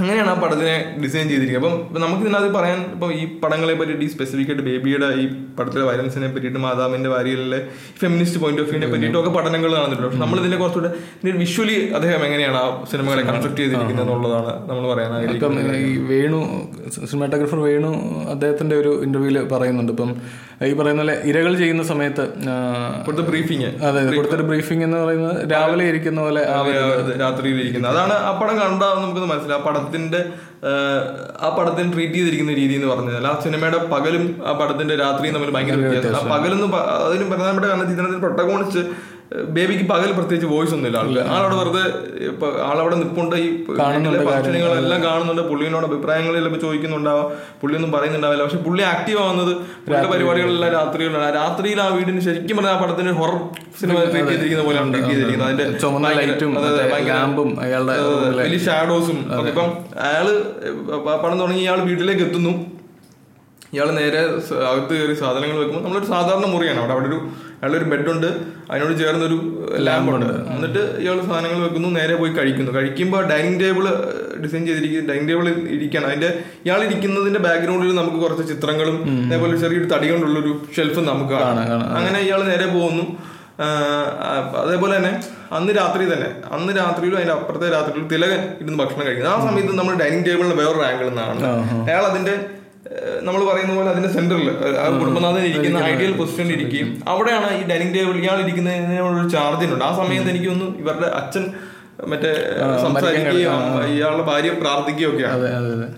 അങ്ങനെയാണ് ആ പടത്തിനെ ഡിസൈൻ ചെയ്തിരിക്കുന്നത്. അപ്പം നമുക്ക് ഇതിനകത്ത് പറയാൻ ഇപ്പൊ ഈ പടങ്ങളെ പറ്റിയിട്ട് ഈ സ്പെസിഫിക് ആയിട്ട് ബേബിയുടെ ഈ പടത്തിലെ വയലൻസിനെ പറ്റിയിട്ട് മാതാവിന്റെ വാരികളിലെ ഫെമിനിസ്റ്റ് പോയിന്റ് ഓഫ് വ്യൂവിനെ പറ്റിയിട്ടും ഒക്കെ പഠനങ്ങൾ നടന്നിട്ടുണ്ട്. പക്ഷെ നമ്മൾ ഇതിനെ കുറച്ചുകൂടെ വിഷ്വലി അദ്ദേഹം എങ്ങനെയാണ് ആ സിനിമകളെ കൺസ്ട്രക്ട് ചെയ്തിരിക്കുന്നത് എന്നുള്ളതാണ് നമ്മൾ പറയാൻ ഇപ്പം ഈ വേണു സിനിമാറ്റോഗ്രാഫർ വേണു അദ്ദേഹത്തിന്റെ ഒരു ഇന്റർവ്യൂൽ പറയുന്നുണ്ട്. ഇപ്പം ഈ പറയുന്ന പോലെ ഇരകൾ ചെയ്യുന്ന സമയത്ത് കൊടുത്ത ബ്രീഫിംഗ് ബ്രീഫിങ് അതെ കൊടുത്തൊരു ബ്രീഫിംഗ് എന്ന് പറയുന്നത് രാവിലെ ഇരിക്കുന്ന പോലെ രാത്രി രാത്രിയിൽ ഇരിക്കുന്നത്. അതാണ് ആ പടം കണ്ടാൽ നമുക്ക് മനസ്സിലാവും ആ പടത്തിന്റെ ആ, പടത്തിന് ട്രീറ്റ് ചെയ്തിരിക്കുന്ന രീതി എന്ന് പറഞ്ഞാൽ ആ സിനിമയുടെ പകലും ആ പടത്തിന്റെ രാത്രിയും തമ്മിൽ ഭയങ്കര വ്യത്യാസം. ആ പകലെന്ന് പ- പറഞ്ഞാൽ നമ്മുടെ കാരണം ചിത്രത്തിൽ പ്രൊട്ടഗോണിസ്റ്റ് ബേബിക്ക് പകൽ പ്രത്യേകിച്ച് വോയിസ് ഒന്നുമില്ല. ആൾക്ക് ആളവിടെ വെറുതെ ഇപ്പൊ ആളവിടെ നിൽപ്പുണ്ട് ഈ ഫംഗ്ഷനുകളെല്ലാം കാണുന്നുണ്ട് പുള്ളിനോട് ചിലപ്പോൾ ചോദിക്കുന്നുണ്ടാവാം. പുള്ളിയൊന്നും പറയുന്നുണ്ടാവില്ല. പക്ഷെ പുള്ളി ആക്റ്റീവ് ആവുന്നത് പുള്ളിയുടെ പരിപാടികളെല്ലാം രാത്രിയിലാണ് ആ രാത്രിയിൽ ആ വീടിന് ശരിക്കും പറഞ്ഞാൽ ആ പടത്തിന് ഹൊറർ സിനിമ ട്രീറ്റ് ചെയ്തിരിക്കുന്ന പോലെയാണ് ട്രീറ്റ് ചെയ്തിരിക്കുന്നത്. അതിന്റെ ചുമന്ന ലൈറ്റും ലാമ്പും അയാളുടെ വലിയ ഷാഡോസും ഇപ്പം അയാൾ പടം തുടങ്ങി ഇയാൾ വീട്ടിലേക്ക് എത്തുന്നു. ഇയാൾ നേരെ അകത്ത് കയറി സാധനങ്ങൾ വെക്കുമ്പോൾ നമ്മളൊരു സാധാരണ മുറിയാണ്. അവിടെ അവിടെ ഒരു അയാളുടെ ഒരു ബെഡുണ്ട്. അതിനോട് ചേർന്നൊരു ലാമ്പുണ്ട്. എന്നിട്ട് ഇയാൾ സാധനങ്ങൾ വെക്കുന്നു. നേരെ പോയി കഴിക്കുന്നു. കഴിക്കുമ്പോൾ ഡൈനിങ് ടേബിൾ ഡിസൈൻ ചെയ്തിരിക്കുന്ന ഡൈനിങ് ടേബിൾ ഇരിക്കണം. അതിന്റെ ഇയാൾ ഇരിക്കുന്നതിന്റെ ബാക്ക്ഗ്രൗണ്ടിൽ നമുക്ക് കുറച്ച് ചിത്രങ്ങളും അതേപോലെ ചെറിയൊരു തടി കൊണ്ടുള്ളൊരു ഷെൽഫും നമുക്ക് കാണാം. അങ്ങനെ ഇയാൾ നേരെ പോകുന്നു. അതേപോലെ തന്നെ അന്ന് രാത്രി തന്നെ അന്ന് രാത്രിയിലും അതിന്റെ അപ്പുറത്തെ രാത്രിയിലും തിലകൻ ഇരുന്ന് ഭക്ഷണം കഴിക്കുന്നു. ആ സമയത്ത് നമ്മൾ ഡൈനിങ് ടേബിളിന് വേറൊരു ആംഗിൾ നിന്നാണ്. അയാൾ അതിന്റെ നമ്മൾ പറയുന്ന പോലെ അതിന്റെ സെന്ററിൽ ആ കുടുംബനാഥൻ ഇരിക്കുന്ന ഐഡിയൽ പൊസിഷനിൽ ഇരിക്കുകയും അവിടെയാണ് ഈ ഡൈനിങ് ടേബിൾ ഇയാൾ ഇരിക്കുന്നതിനുള്ള ഉണ്ട്. ആ സമയത്ത് എനിക്കൊന്ന് ഇവരുടെ അച്ഛൻ മറ്റേ സംസാരിക്കുകയും ഇയാളുടെ ഭാര്യ പ്രാർത്ഥിക്കുകയും ഒക്കെ അതെ അതെ അതെ.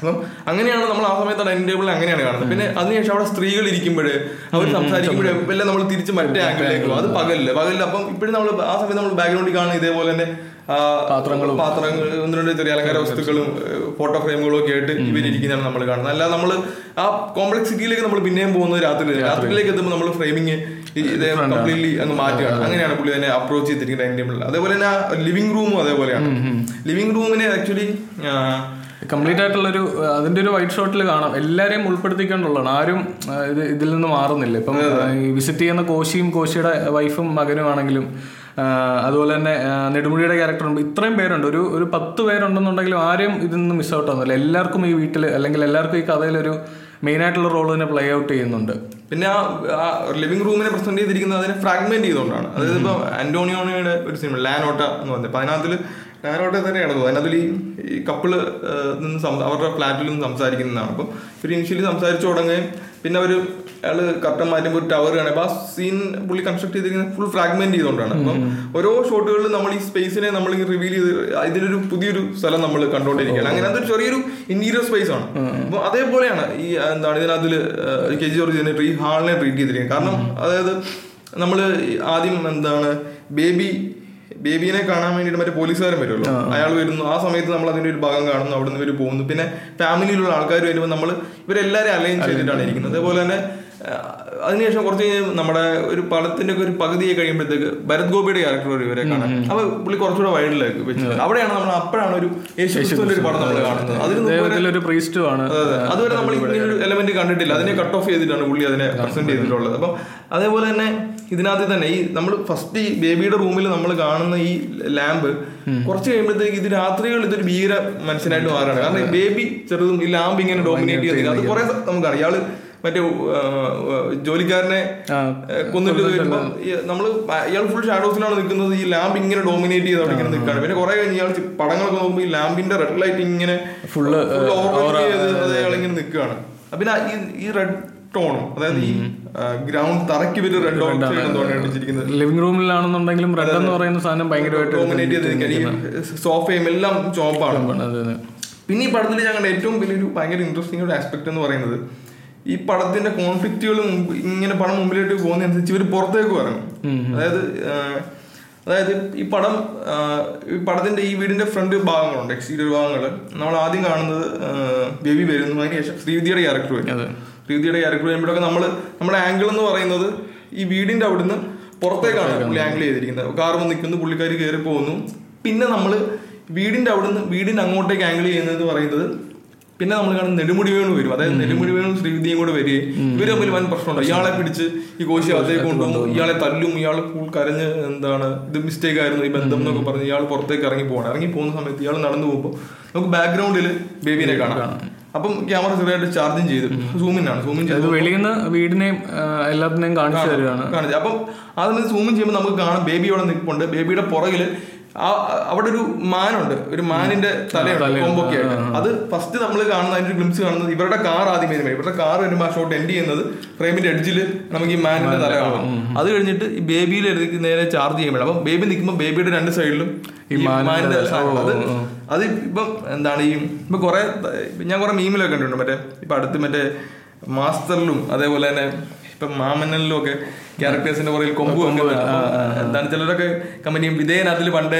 അപ്പം അങ്ങനെയാണ് നമ്മൾ ആ സമയത്ത് ഡൈനിങ് ടേബിൾ അങ്ങനെയാണ് കാണുന്നത്. പിന്നെ അതിനുശേഷം അവിടെ സ്ത്രീകൾ ഇരിക്കുമ്പോൾ അവർ സംസാരിക്കുമ്പോഴേ എല്ലാം നമ്മൾ തിരിച്ച് മറ്റേ ആംഗിളിലേക്ക് പോകും. അത് പകലില്ല പകലില്ല അപ്പം ഇപ്പോഴും നമ്മൾ ആ സമയത്ത് നമ്മൾ ബാക്ക്ഗ്രൗണ്ടിൽ കാണുന്ന ഇതേപോലെ തന്നെ പാത്രങ്ങളും. പാത്രങ്ങൾ ഒന്ന് രണ്ട് ചെറിയ അലങ്കാര വസ്തുക്കളും ഫോട്ടോ ഫ്രെയിമുകളും ഒക്കെ ആയിട്ട് ഇവരിയ്ക്കുന്നതാണ് നമ്മൾ കാണുന്നത്. അല്ലാതെ നമ്മൾ ആ കോംപ്ലക്സിറ്റിയിലേക്ക് നമ്മൾ പിന്നെയും പോകുന്നത് രാത്രി രാത്രിയിലേക്ക് എത്തുമ്പോൾ നമ്മൾ ഫ്രെയിമിങ് ഇത് കംപ്ലീറ്റ്ലി അങ്ങ് മാറ്റുകയാണ് അങ്ങനെയാണ് പുള്ളി തന്നെ അപ്രോച്ച് ചെയ്തിരിക്കുന്നത് ഡൈനിങ് ടേബിളിൽ അതേപോലെ തന്നെ ലിവിംഗ് റൂമും അതേപോലെയാണ്. ലിവിംഗ് റൂമിനെ ആക്ച്വലി കംപ്ലീറ്റ് ആയിട്ടുള്ള ഒരു അതിന്റെ ഒരു വൈറ്റ് ഷോട്ടിൽ കാണാം. എല്ലാരെയും ഉൾപ്പെടുത്തിക്കൊണ്ടുള്ളതാണ്. ആരും ഇത് ഇതിൽ നിന്ന് മാറുന്നില്ല. ഇപ്പം വിസിറ്റ് ചെയ്യുന്ന കോശിയും കോശിയുടെ വൈഫും മകനും ആണെങ്കിലും അതുപോലെ തന്നെ നെടുമുടിയുടെ ക്യാരക്ടർ ഉണ്ട്. ഇത്രയും പേരുണ്ട്. ഒരു ഒരു പത്ത് പേരുണ്ടെന്നുണ്ടെങ്കിലും ആരും ഇതിൽ നിന്ന് മിസ് ഔട്ട് ആവുന്നില്ല. എല്ലാവർക്കും ഈ വീട്ടിൽ അല്ലെങ്കിൽ എല്ലാവർക്കും ഈ കഥയിലൊരു മെയിൻ ആയിട്ടുള്ള റോൾ തന്നെ പ്ലേ ഔട്ട് ചെയ്യുന്നുണ്ട്. പിന്നെ ആ ലിവിംഗ് റൂമിനെ പ്രസന്റ് ചെയ്തിരിക്കുന്നത് അതിനെ ഫ്രാഗ്മെന്റ് ചെയ്തുകൊണ്ടാണ്. അതായത് ഇപ്പൊ ആന്റോണിയോണിയുടെ ഒരു സിനിമ ലാനോട്ട എന്ന് പറഞ്ഞത് അപ്പൊ അതിനകത്തിൽ ലാനോട്ട തന്നെയാണ് തോന്നുന്നത് അതിൽ ഈ കപ്പിൾ നിന്ന് അവരുടെ ഫ്ലാറ്റിൽ നിന്ന് സംസാരിക്കുന്നതാണ്. അപ്പം ഇവർ ഇനിഷ്യലി സംസാരിച്ചു തുടങ്ങുകയും പിന്നെ അവർ അയാൾ കർട്ടൻ മാറ്റുമ്പോൾ ഒരു ടവർ കാണുക അപ്പൊ ആ സീൻ പുള്ളി കൺസ്ട്രക്ട് ചെയ്തിരിക്കുന്നത് ഫുൾ ഫ്രാഗ്മെന്റ് ചെയ്തുകൊണ്ടാണ്. അപ്പം ഓരോ ഷോട്ടുകളിലും നമ്മൾ ഈ സ്പേസിനെ നമ്മൾ റിവീൽ ചെയ്ത് ഇതിലൊരു പുതിയൊരു സ്ഥലം നമ്മൾ കണ്ടുകൊണ്ടിരിക്കുകയാണ്. അങ്ങനെ അതൊരു ചെറിയൊരു ഇന്റീരിയർ സ്പേസ് ആണ്. അപ്പൊ അതേപോലെയാണ് ഈ എന്താണ് ഇതിനകത്തിൽ കെ ജി ജോർജ് ഈ ഹാളിനെ ട്രീറ്റ് ചെയ്തിരിക്കുന്നത്. കാരണം അതായത് നമ്മൾ ആദ്യം എന്താണ് ബേബി ബേബീനെ കാണാൻ വേണ്ടിയിട്ട് മറ്റേ പോലീസുകാരൻ വരുമല്ലോ. അയാൾ വരുന്നു. ആ സമയത്ത് നമ്മൾ അതിന്റെ ഒരു ഭാഗം കാണുന്നു. അവിടെ നിന്ന് ഇവർ പോകുന്നു. പിന്നെ ഫാമിലിയിലുള്ള ആൾക്കാർ വരുമ്പോൾ നമ്മൾ ഇവരെല്ലാവരും അലൈൻ ചെയ്തിട്ടാണ് ഇരിക്കുന്നത്. അതേപോലെ തന്നെ അതിനുശേഷം കുറച്ച് കഴിഞ്ഞ് നമ്മുടെ ഒരു പടത്തിന്റെ ഒക്കെ ഒരു പകുതിയെ കഴിയുമ്പോഴത്തേക്ക് ഭരത് ഗോപിയുടെ ക്യാരക്ടർ ഒരു ഇവരെ കാണാൻ അപ്പൊ പുള്ളി കുറച്ചുകൂടെ വൈഡിലേക്ക് വെച്ചിട്ടുണ്ട്. അവിടെയാണ് നമ്മൾ അപ്പോഴാണ് ഒരു ഒരു പടം നമ്മൾ കാണുന്നത്. അതിന് ആണ്. അതെ, അതെ. അതുവരെ നമ്മൾ ഇങ്ങനെ ഒരു എലമെന്റ് കണ്ടിട്ടില്ല. അതിനെ കട്ട് ഓഫ് ചെയ്തിട്ടാണ് പുള്ളി അതിനെ പ്രസന്റ് ചെയ്തിട്ടുള്ളത്. അപ്പം അതേപോലെ തന്നെ ഇതിനകത്ത് തന്നെ ഈ നമ്മൾ ഫസ്റ്റ് ഈ ബേബിയുടെ റൂമിൽ നമ്മൾ കാണുന്ന ഈ ലാമ്പ് കുറച്ച് കഴിയുമ്പോഴത്തേക്ക് ഇത് രാത്രികൾ ഇതൊരു ഭീകര മനുഷ്യനായിട്ട് മാറുകയാണ്. കാരണം ബേബി ചെറുതും ഈ ലാമ്പ് ഇങ്ങനെ ഡോമിനേറ്റ് ചെയ്തിട്ട് അത് കുറെ നമുക്കറിയാം ഇയാൾ മറ്റേ ജോലിക്കാരനെ കൊന്നിട്ട് വരുമ്പോൾ നമ്മൾ ഇയാൾ ഫുൾ ഷാഡോസിലാണ് നിൽക്കുന്നത്. ഈ ലാമ്പ് ഇങ്ങനെ ഡോമിനേറ്റ് ചെയ്ത് അവിടെ ഇങ്ങനെ നിൽക്കുകയാണ്. പിന്നെ കുറെ കഴിഞ്ഞ് ഇയാൾ പടങ്ങളൊക്കെ നോക്കുമ്പോൾ ഈ ലാമ്പിന്റെ റെഡ് ലൈറ്റ് ഇങ്ങനെ ഫുൾ ഓവർ ചെയ്ത് അയാൾ ഇങ്ങനെ നിൽക്കുകയാണ്. പിന്നെ ഈ റെഡ് ടോണും അതായത് ഈ ഗ്രൗണ്ട് തറയ്ക്ക് വലിയ റെഡ് അടിച്ചിരിക്കുന്നത്. ലിവിംഗ് റൂമിലാണെന്നുണ്ടെങ്കിലും റെഡ് എന്ന് പറയുന്ന സാധനം ഭയങ്കരമായിട്ട് ഡോമിനേറ്റ് ചെയ്തിരിക്കുകയാണ് സോഫയും എല്ലാം ചോപ്പാണ് പിന്നെ ഈ പടത്തിൽ ഞങ്ങളുടെ ഏറ്റവും വലിയൊരു ഭയങ്കര ഇൻട്രസ്റ്റിംഗ് ഒരു ആസ്പെക്ട് എന്ന് പറയുന്നത് ഈ പടത്തിന്റെ കോൺഫ്ലിക്റ്റുകൾ ഇങ്ങനെ പടം മുമ്പിലോട്ട് പോകുന്നതനുസരിച്ച് ഇവർ പുറത്തേക്ക് പറഞ്ഞു അതായത് അതായത് ഈ പടം ഈ പടത്തിന്റെ ഈ വീടിന്റെ ഫ്രണ്ട് ഭാഗങ്ങളുണ്ട് എക്സ്റ്റീരിയർ ഭാഗങ്ങൾ നമ്മൾ ആദ്യം കാണുന്നത് ബേബി വരുന്നു. അതിന് ശേഷം ശ്രീവിദ്യയുടെ ക്യാരക്ടർ വരും ശ്രീവിദ്യയുടെ ക്യാരക്ടർ വരുമ്പോഴൊക്കെ നമ്മൾ നമ്മുടെ ആംഗിൾ എന്ന് പറയുന്നത് ഈ വീടിന്റെ അവിടുന്ന് പുറത്തേക്കാണ് പുള്ളി ആംഗിൾ ചെയ്തിരിക്കുന്നത്. കാർ വന്ന് നിൽക്കുന്നു പുള്ളിക്കാർ കയറി പോകുന്നു പിന്നെ നമ്മൾ വീടിന്റെ അവിടുന്ന് വീടിന്റെ അങ്ങോട്ടേക്ക് ആംഗിൾ ചെയ്യുന്നത് പറയുന്നത് പിന്നെ നമ്മൾ കാണുന്ന നെടുമുടി വേണു വരും. അതായത് നെടുമുടി വേണു ശ്രീവിദ്യയും കൂടെ വരികയും ഇവർ തമ്മിൽ വൻ പ്രശ്നമുണ്ട്. ഇയാളെ പിടിച്ച് ഈ കോശി അതേക്ക് കൊണ്ടുപോകും ഇയാളെ തല്ലും ഇയാൾ ഫുൾ കരഞ്ഞ് എന്താണ് ഇത് മിസ്റ്റേക്ക് ആയിരുന്നു ഈ ബന്ധം എന്നൊക്കെ പറഞ്ഞ് ഇയാൾ പുറത്തേക്ക് ഇറങ്ങി പോകണം ഇറങ്ങി പോകുന്ന സമയത്ത് ഇയാൾ നടന്നു പോകുമ്പോൾ നമുക്ക് ബാക്ക്ഗ്രൗണ്ടിൽ ബേബിനെ കാണാം. അപ്പം ക്യാമറ ചെറിയായിട്ട് ചാർജിങ് ചെയ്തു സൂമിനാണ് സൂമിൻ ചെയ്ത് വെളിയിൽ നിന്ന് വീടിനെയും എല്ലാത്തിനെയും കാണിച്ചു തരുവാണ്. കാണിച്ചു അപ്പം അതിന് സൂമിൻ ചെയ്യുമ്പോൾ നമുക്ക് കാണാം. ബേബി അവിടെ നിൽപ്പുണ്ട്. ബേബിയുടെ പുറകിൽ അവിടെ ഒരു മാനുണ്ട്. ഒരു മാനിന്റെ തലയുണ്ട് കൊമ്പൊക്കെ ആയിട്ട്. അത് ഫസ്റ്റ് നമ്മൾ കാണുന്ന അതിന്റെ ഗ്ലിംസ് കാണുന്നത് ഇവരുടെ കാർ ആദ്യം വരുമ്പോൾ ഇവരുടെ കാർ വരുമ്പോൾ ആ ഷോട്ട് എൻഡ് ചെയ്യുന്നത് ഫ്രെയിമിന്റെ എഡ്ജിൽ നമുക്ക് ഈ മാനിന്റെ തല കാണാം. അത് കഴിഞ്ഞിട്ട് ഈ ബേബിയിൽ നേരെ ചാർജ് ചെയ്യുമ്പോൾ അപ്പം ബേബി നിൽക്കുമ്പോൾ ബേബിയുടെ രണ്ട് സൈഡിലും ഈ മാനിന്റെ. അത് അത് ഇപ്പം എന്താണ് ഈ ഇപ്പൊ കുറെ ഞാൻ കുറെ മീമിലൊക്കെ കണ്ടിട്ടുണ്ട്. മറ്റേ ഇപ്പൊ അടുത്ത് മറ്റേ മാസ്റ്ററിലും അതേപോലെ തന്നെ ഇപ്പൊ മാമന്നലിലും ഒക്കെ ക്യാരക്ടേഴ്സിന്റെ പുറകിൽ കൊമ്പ് എന്താണ് ചിലരൊക്കെ കമ്പനിയും വിധേയനകത്തിൽ പണ്ട്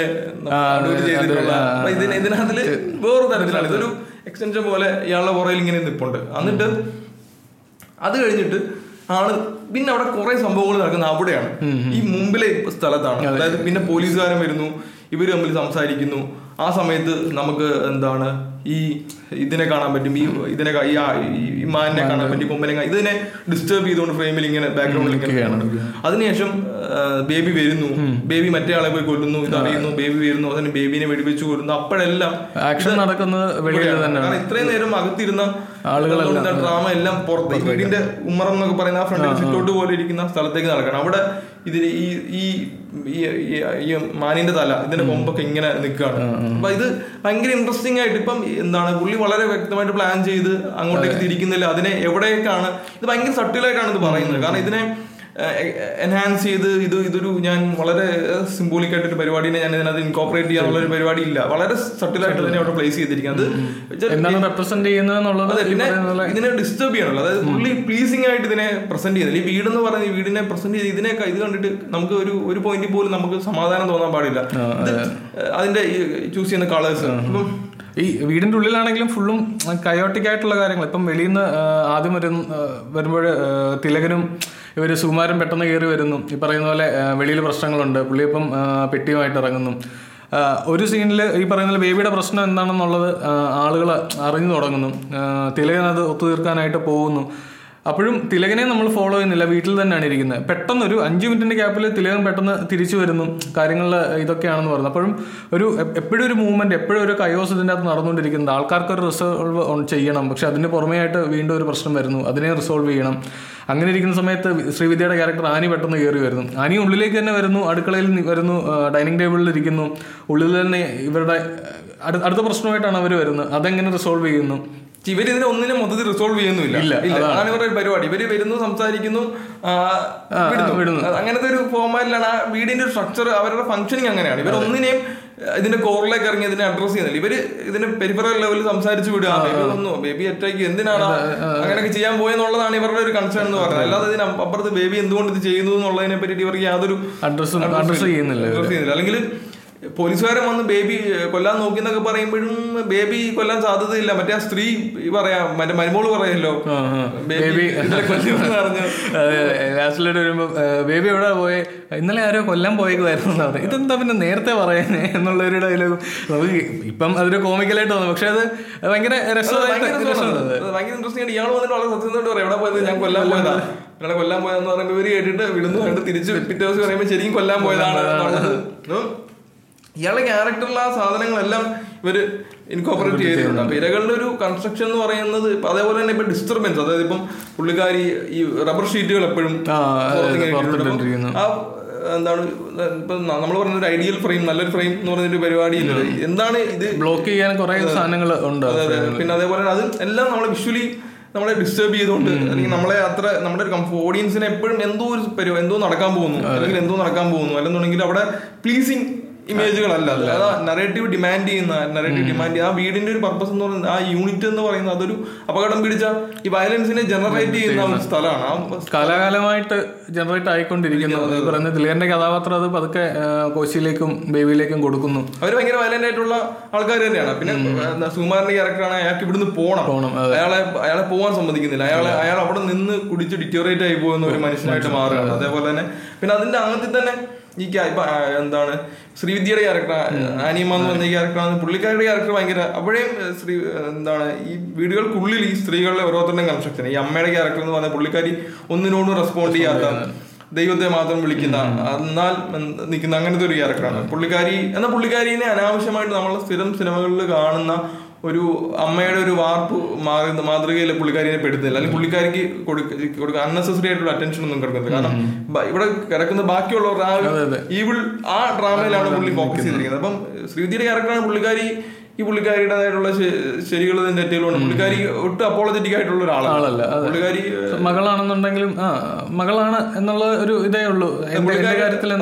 ചെയ്തിട്ടുള്ള ഇതിന് ഇതിനകത്തിൽ വേറൊരു തരത്തിലാണ്. ഇതൊരു എക്സ്റ്റൻഷൻ പോലെ ഇയാളുടെ പുറയിൽ ഇങ്ങനെ നിപ്പുണ്ട്. എന്നിട്ട് അത് കഴിഞ്ഞിട്ട് ആൾ പിന്നെ അവിടെ കുറെ സംഭവങ്ങൾ നടക്കുന്നത് അവിടെയാണ്. ഈ മുമ്പിലെ സ്ഥലത്താണ്. അതായത് പിന്നെ പോലീസുകാരൻ വരുന്നു ഇവർ തമ്മിൽ സംസാരിക്കുന്നു. ആ സമയത്ത് നമുക്ക് എന്താണ് ഈ ഇതിനെ കാണാൻ പറ്റും ഈ ഇതിനെ ഈ മാനിനെ കാണാൻ പറ്റും കൊമ്പനെ ഇതിനെ ഡിസ്റ്റർബ് ചെയ്തുകൊണ്ട് ഫ്രെയിമിൽ ഇങ്ങനെ ബാക്ക്ഗ്രൗണ്ടിൽ ഇങ്ങനെ. അതിനുശേഷം ബേബി വരുന്നു. ബേബി മറ്റേ ആളെ പോയി കൊല്ലുന്നു ഇതറിയുന്നു ബേബി വരുന്നു അതിന് ബേബിനെ വെടിവെച്ച് കൊല്ലുന്നു. അപ്പോഴെല്ലാം ആക്ഷൻ നടക്കുന്നത് കാരണം ഇത്രയും നേരം അകത്തിരുന്ന ഡ്രാമ എല്ലാം പുറത്ത് ഇതിന്റെ വീടിന്റെ ഉമ്മറം എന്നൊക്കെ പറയുന്ന ആ ഫ്രണ്ടിൽ സിറ്റോട്ട് പോലെ ഇരിക്കുന്ന സ്ഥലത്തേക്ക് നടക്കണം. അവിടെ ഇതിന് ഈ ഈ ഈ- ഈ- ഈ മാനിന്റെ തല ഇതിന്റെ കൊമ്പൊക്കെ ഇങ്ങനെ നിൽക്കുകയാണ് അപ്പൊ ഇത് ഭയങ്കര ഇൻട്രസ്റ്റിംഗ് ആയിട്ട് ഇപ്പം എന്താണ് പുള്ളി വളരെ വ്യക്തമായിട്ട് പ്ലാൻ ചെയ്ത് അങ്ങോട്ടേക്ക് തിരിക്കുന്നില്ല. അതിനെ എവിടെയൊക്കെയാണ് ഇത് ഭയങ്കര സട്ടിലായിട്ടാണ് ഇത് പറയുന്നത്. കാരണം ഇതിനെ എൻഹാൻസ് ചെയ്ത് ഇത് ഇതൊരു ഞാൻ വളരെ സിംബോളിക് ആയിട്ടൊരു പരിപാടിനെ ഞാൻ ഇതിനകത്ത് ഇൻകോപ്പറേറ്റ് ചെയ്യാനുള്ള ഒരു പരിപാടി ഇല്ല വളരെ സട്ടിലായിട്ട് തന്നെ അവിടെ പ്ലേസ് ചെയ്തിരിക്കുന്നത്. റെപ്രസെന്റ് ചെയ്യുന്നത് പിന്നെ ഇതിനെ ഡിസ്റ്റർബ് ചെയ്യണല്ലോ. അതായത് പുള്ളി പ്ലീസിംഗ് ആയിട്ട് ഇതിനെ പ്രസന്റ് ചെയ്യുന്നില്ല ഈ വീടെന്ന് പറഞ്ഞ വീടിനെ പ്രസന്റ് ചെയ്ത് ഇതിനെ ഇത് കണ്ടിട്ട് നമുക്ക് ഒരു ഒരു പോയിന്റിൽ പോലും നമുക്ക് സമാധാനം തോന്നാൻ പാടില്ല. അതിന്റെ ചൂസ് ചെയ്യുന്ന കളേഴ്സ് ഇപ്പം ഈ വീടിന്റെ ഉള്ളിലാണെങ്കിലും ഫുള്ളും കയോട്ടിക് ആയിട്ടുള്ള കാര്യങ്ങൾ. ഇപ്പം വെളിയിൽ നിന്ന് ആദ്യം വരും വരുമ്പോൾ തിലകനും ഇവർ സുകുമാരൻ പെട്ടെന്ന് കയറി വരുന്നു. ഈ പറയുന്ന പോലെ വെളിയിൽ പ്രശ്നങ്ങളുണ്ട്. പുള്ളി ഇപ്പം പെട്ടിയുമായിട്ട് ഇറങ്ങുന്നു. ഒരു സീനിൽ ഈ പറയുന്ന ബേബിയുടെ പ്രശ്നം എന്താണെന്നുള്ളത് ആളുകൾ അറിഞ്ഞു തുടങ്ങുന്നു. തിലകൻ അത് ഒത്തുതീർക്കാനായിട്ട് പോകുന്നു. അപ്പോഴും തിലകനെ നമ്മൾ ഫോളോ ചെയ്യുന്നില്ല വീട്ടിൽ തന്നെയാണ് ഇരിക്കുന്നത്. പെട്ടെന്ന് ഒരു അഞ്ച് മിനിറ്റിന്റെ ഗ്യാപ്പിൽ തിലകൻ പെട്ടെന്ന് തിരിച്ചു വരുന്നു കാര്യങ്ങളിൽ ഇതൊക്കെയാണെന്ന് പറഞ്ഞു അപ്പോഴും ഒരു എപ്പോഴും ഒരു മൂവ്മെന്റ് എപ്പോഴും ഒരു കയോസ് ഇതിന്റെ അകത്ത് നടന്നുകൊണ്ടിരിക്കുന്നത്. ആൾക്കാർക്ക് ഒരു റിസോൾവ് ചെയ്യണം പക്ഷെ അതിന് പുറമേ ആയിട്ട് വീണ്ടും ഒരു പ്രശ്നം വരുന്നു അതിനെ റിസോൾവ് ചെയ്യണം. അങ്ങനെ ഇരിക്കുന്ന സമയത്ത് ശ്രീവിദ്യയുടെ ക്യാരക്ടർ ആനി പെട്ടെന്ന് കയറി വരുന്നു. ആനി ഉള്ളിലേക്ക് തന്നെ വരുന്നു അടുക്കളയിൽ വരുന്നു ഡൈനിങ് ടേബിളിൽ ഇരിക്കുന്നു. ഉള്ളിൽ തന്നെ ഇവരുടെ അടുത്ത പ്രശ്നമായിട്ടാണ് അവർ വരുന്നത്. അതെങ്ങനെ റിസോൾവ് ചെയ്യുന്നു? ഇവർ ഇതിനെ ഒന്നിനും മൊത്തത്തിൽ റിസോൾവ് ചെയ്യുന്നില്ല ഇല്ല, ഇല്ല. അതാണ്. ഇവരുടെ ഒരു പരിപാടി. ഇവർ വരുന്നു സംസാരിക്കുന്നു വിടുന്നു. അങ്ങനത്തെ ഒരു ഫോർമാറ്റിലാണ് ആ വീടിന്റെ ഒരു സ്ട്രക്ചർ അവരുടെ ഫംഗ്ഷനിങ് അങ്ങനെയാണ്. ഇവർ ഒന്നിനെയും ഇതിന്റെ കോറിലേക്ക് ഇറങ്ങി ഇതിനെ അഡ്രസ് ചെയ്യുന്നില്ല. ഇവർ ഇതിന്റെ പെരിഫറൽ ലെവലിൽ സംസാരിച്ചു വിടുക. ബേബി വന്നു. ബേബി അറ്റാക്ക് എന്തിനാണ് അങ്ങനെയൊക്കെ ചെയ്യാൻ പോയെന്നുള്ളതാണ് ഇവരുടെ ഒരു കൺസേൺ എന്ന് പറയുന്നത്. അല്ലാതെ ഇതിന് അപ്പുറത്ത് ബേബി എന്തുകൊണ്ട് ഇത് ചെയ്യുന്നു എന്നുള്ളതിനെ പറ്റി ഇവർക്ക് യാതൊരു അഡ്രസ് അഡ്രസ് ചെയ്യുന്നില്ല. അല്ലെങ്കിൽ പോലീസുകാരൻ വന്ന് ബേബി കൊല്ലാൻ നോക്കി എന്നൊക്കെ പറയുമ്പോഴും ബേബി കൊല്ലാൻ സാധ്യതയില്ല. മറ്റേ ആ സ്ത്രീ പറയാം മറ്റേ മരുമോൾ പറയല്ലോ. ബേബി ലാസ്റ്റിലോട്ട് വരുമ്പോ ബേബി എവിടെ പോയെ? ഇന്നലെ ആരോ കൊല്ലാൻ പോയേക്കുമായിരുന്നു ഇതെന്താ പിന്നെ നേരത്തെ പറയുന്നേ എന്നുള്ള ഒരു ഡയലോഗ് നമുക്ക് ഇപ്പം അതൊരു കോമിക്കലായിട്ട് തോന്നുന്നു പക്ഷെ അത് ഭയങ്കര രസമായിട്ട് ഭയങ്കര ഇൻട്രസ്റ്റിംഗ് ആണ് ഇയാൾ വന്നിട്ട് വളരെ സത്യസന്ധമായിട്ട് പറയാം. എവിടെ പോയത്? ഞാൻ കൊല്ലാൻ പോയതാ. ഇയാളെ കൊല്ലാൻ പോയതെന്ന് പറയുമ്പോൾ ഇവർ കേട്ടിട്ട് വിടുന്നു. കണ്ട് തിരിച്ച് പിറ്റേ ദിവസം പറയുമ്പോൾ ശരിക്കും കൊല്ലാൻ പോയതാണ്. ഇയാളുടെ ക്യാരക്ടറിലുള്ള ആ സാധനങ്ങളെല്ലാം ഇവർ ഇൻകോപ്പറേറ്റ് ചെയ്തിട്ടുണ്ട്. അപ്പൊ ഇരകളുടെ ഒരു കൺസ്ട്രക്ഷൻ എന്ന് പറയുന്നത് ഇപ്പൊ അതേപോലെ തന്നെ ഇപ്പൊ ഡിസ്റ്റർബൻസ് അതായത് ഇപ്പം പുള്ളിക്കാരി ഈ റബ്ബർ ഷീറ്റുകൾ എപ്പോഴും ആ, എന്താണ് ഇപ്പൊ നമ്മൾ പറഞ്ഞ ഒരു ഐഡിയൽ ഫ്രെയിം നല്ലൊരു ഫ്രെയിം എന്ന് പറഞ്ഞൊരു പരിപാടിയില്ല എന്താണ് ഇത്? ബ്ലോക്ക് ചെയ്യാൻ കുറെ സാധനങ്ങൾ ഉണ്ട്. പിന്നെ അതേപോലെ അത് എല്ലാം നമ്മളെ വിഷ്വലി നമ്മളെ ഡിസ്റ്റർബ് ചെയ്തുകൊണ്ട് അല്ലെങ്കിൽ നമ്മളെ അത്ര നമ്മുടെ ഒരു ഓഡിയൻസിനെ എപ്പോഴും എന്തോ ഒരു എന്തോ നടക്കാൻ പോകുന്നു. അല്ലെങ്കിൽ എന്തോ നടക്കാൻ പോകുന്നു. അല്ലെന്നുണ്ടെങ്കിൽ അവിടെ പ്ലീസിങ് ഇമേജുകളല്ല അത്. നറേറ്റീവ് ഡിമാൻഡ് ചെയ്യുന്ന നറേറ്റീവ് ഡിമാൻഡ് ചെയ്യുന്ന. ആ വീടിന്റെ ഒരു പർപ്പസ് എന്ന് പറയുന്നത് ആ യൂണിറ്റ് എന്ന് പറയുന്നത് അതൊരു അപകടം പിടിച്ച ഈ വയലൻസിനെ ജനറേറ്റ് ചെയ്യുന്ന ഒരു സ്ഥലമാണ്. കാലാകാലമായിട്ട് ജനറേറ്റ് ആയിക്കൊണ്ടിരിക്കുന്നത് പറയുന്ന തിലകന്റെ കഥാപാത്രം അത് പതുക്കെ കോശിയിലേക്കും ബേബിയിലേക്കും കൊടുക്കുന്നു. അവർ ഭയങ്കര വയലന്റ് ആയിട്ടുള്ള ആൾക്കാർ തന്നെയാണ്. പിന്നെ സുകുമാരന്റെ ക്യാരക്ടറാണ് അയാൾക്ക് ഇവിടുന്ന് പോകണം പോണം, അയാളെ അയാളെ പോകാൻ സമ്മതിക്കുന്നില്ല. അയാളെ അയാൾ അവിടെ നിന്ന് കുടിച്ച് ഡിറ്റോറേറ്റ് ആയി പോകുന്ന ഒരു മനുഷ്യനായിട്ട് മാറുകയാണ്. അതേപോലെ തന്നെ പിന്നെ അതിന്റെ അങ്ങനത്തെ തന്നെ ഈ എന്താണ് ശ്രീവിദ്യയുടെ ക്യാരക്ടർ ആനിമ എന്ന് പറഞ്ഞ ക്യാരക്ടറാണ് പുള്ളിക്കാരുടെ ക്യാരക്ടർ ഭയങ്കര അപ്പോഴേയും ശ്രീ എന്താണ് ഈ വീടുകൾക്കുള്ളിൽ ഈ സ്ത്രീകളുടെ ഓരോരുത്തരുടെയും കൺസ്ട്രക്ഷൻ ഈ അമ്മയുടെ ക്യാരക്ടർ എന്ന് പറഞ്ഞാൽ പുള്ളിക്കാരി ഒന്നിനോടും റെസ്പോണ്ട് ചെയ്യാത്ത ദൈവത്തെ മാത്രം വിളിക്കുന്ന എന്നാൽ നിൽക്കുന്ന അങ്ങനത്തെ ഒരു ക്യാരക്ടറാണ് പുള്ളിക്കാരി എന്നാൽ പുള്ളിക്കാരിനെ അനാവശ്യമായിട്ട് നമ്മൾ സ്ഥിരം സിനിമകളിൽ കാണുന്ന ഒരു അമ്മയുടെ ഒരു വാർപ്പ് മാറുന്ന മാതൃകയിൽ പുള്ളിക്കാരിനെ പെടുത്തില്ല. അല്ലെങ്കിൽ പുള്ളിക്കാരിക്ക് കൊടുക്ക അൺനെസസറി ആയിട്ടുള്ള അറ്റൻഷൻ ഒന്നും കൊടുക്കുന്നില്ല കാരണം ഇവിടെ കിടക്കുന്ന ബാക്കിയുള്ളവർ ആ ഈവിൾ ആ ഡ്രാമയിലാണ് പുള്ളി ഫോക്കസ് ചെയ്തിരിക്കുന്നത്. അപ്പം ശ്രീതിയുടെ ക്യാരക്ടറാണ് പുള്ളിക്കാരി ഈ പുള്ളിക്കാരിയുടേതായിട്ടുള്ള ശരികളും തെറ്റുകളും പുള്ളിക്കാരി ഒട്ടും അപ്പോളജറ്റിക് ആയിട്ടുള്ള ഒരാളല്ല. പുള്ളിക്കാരി മകളാണെന്നുണ്ടെങ്കിലും മകളാണ് എന്നുള്ള ഒരു ഇതേ ഉള്ളൂ. കാര്യത്തിൽ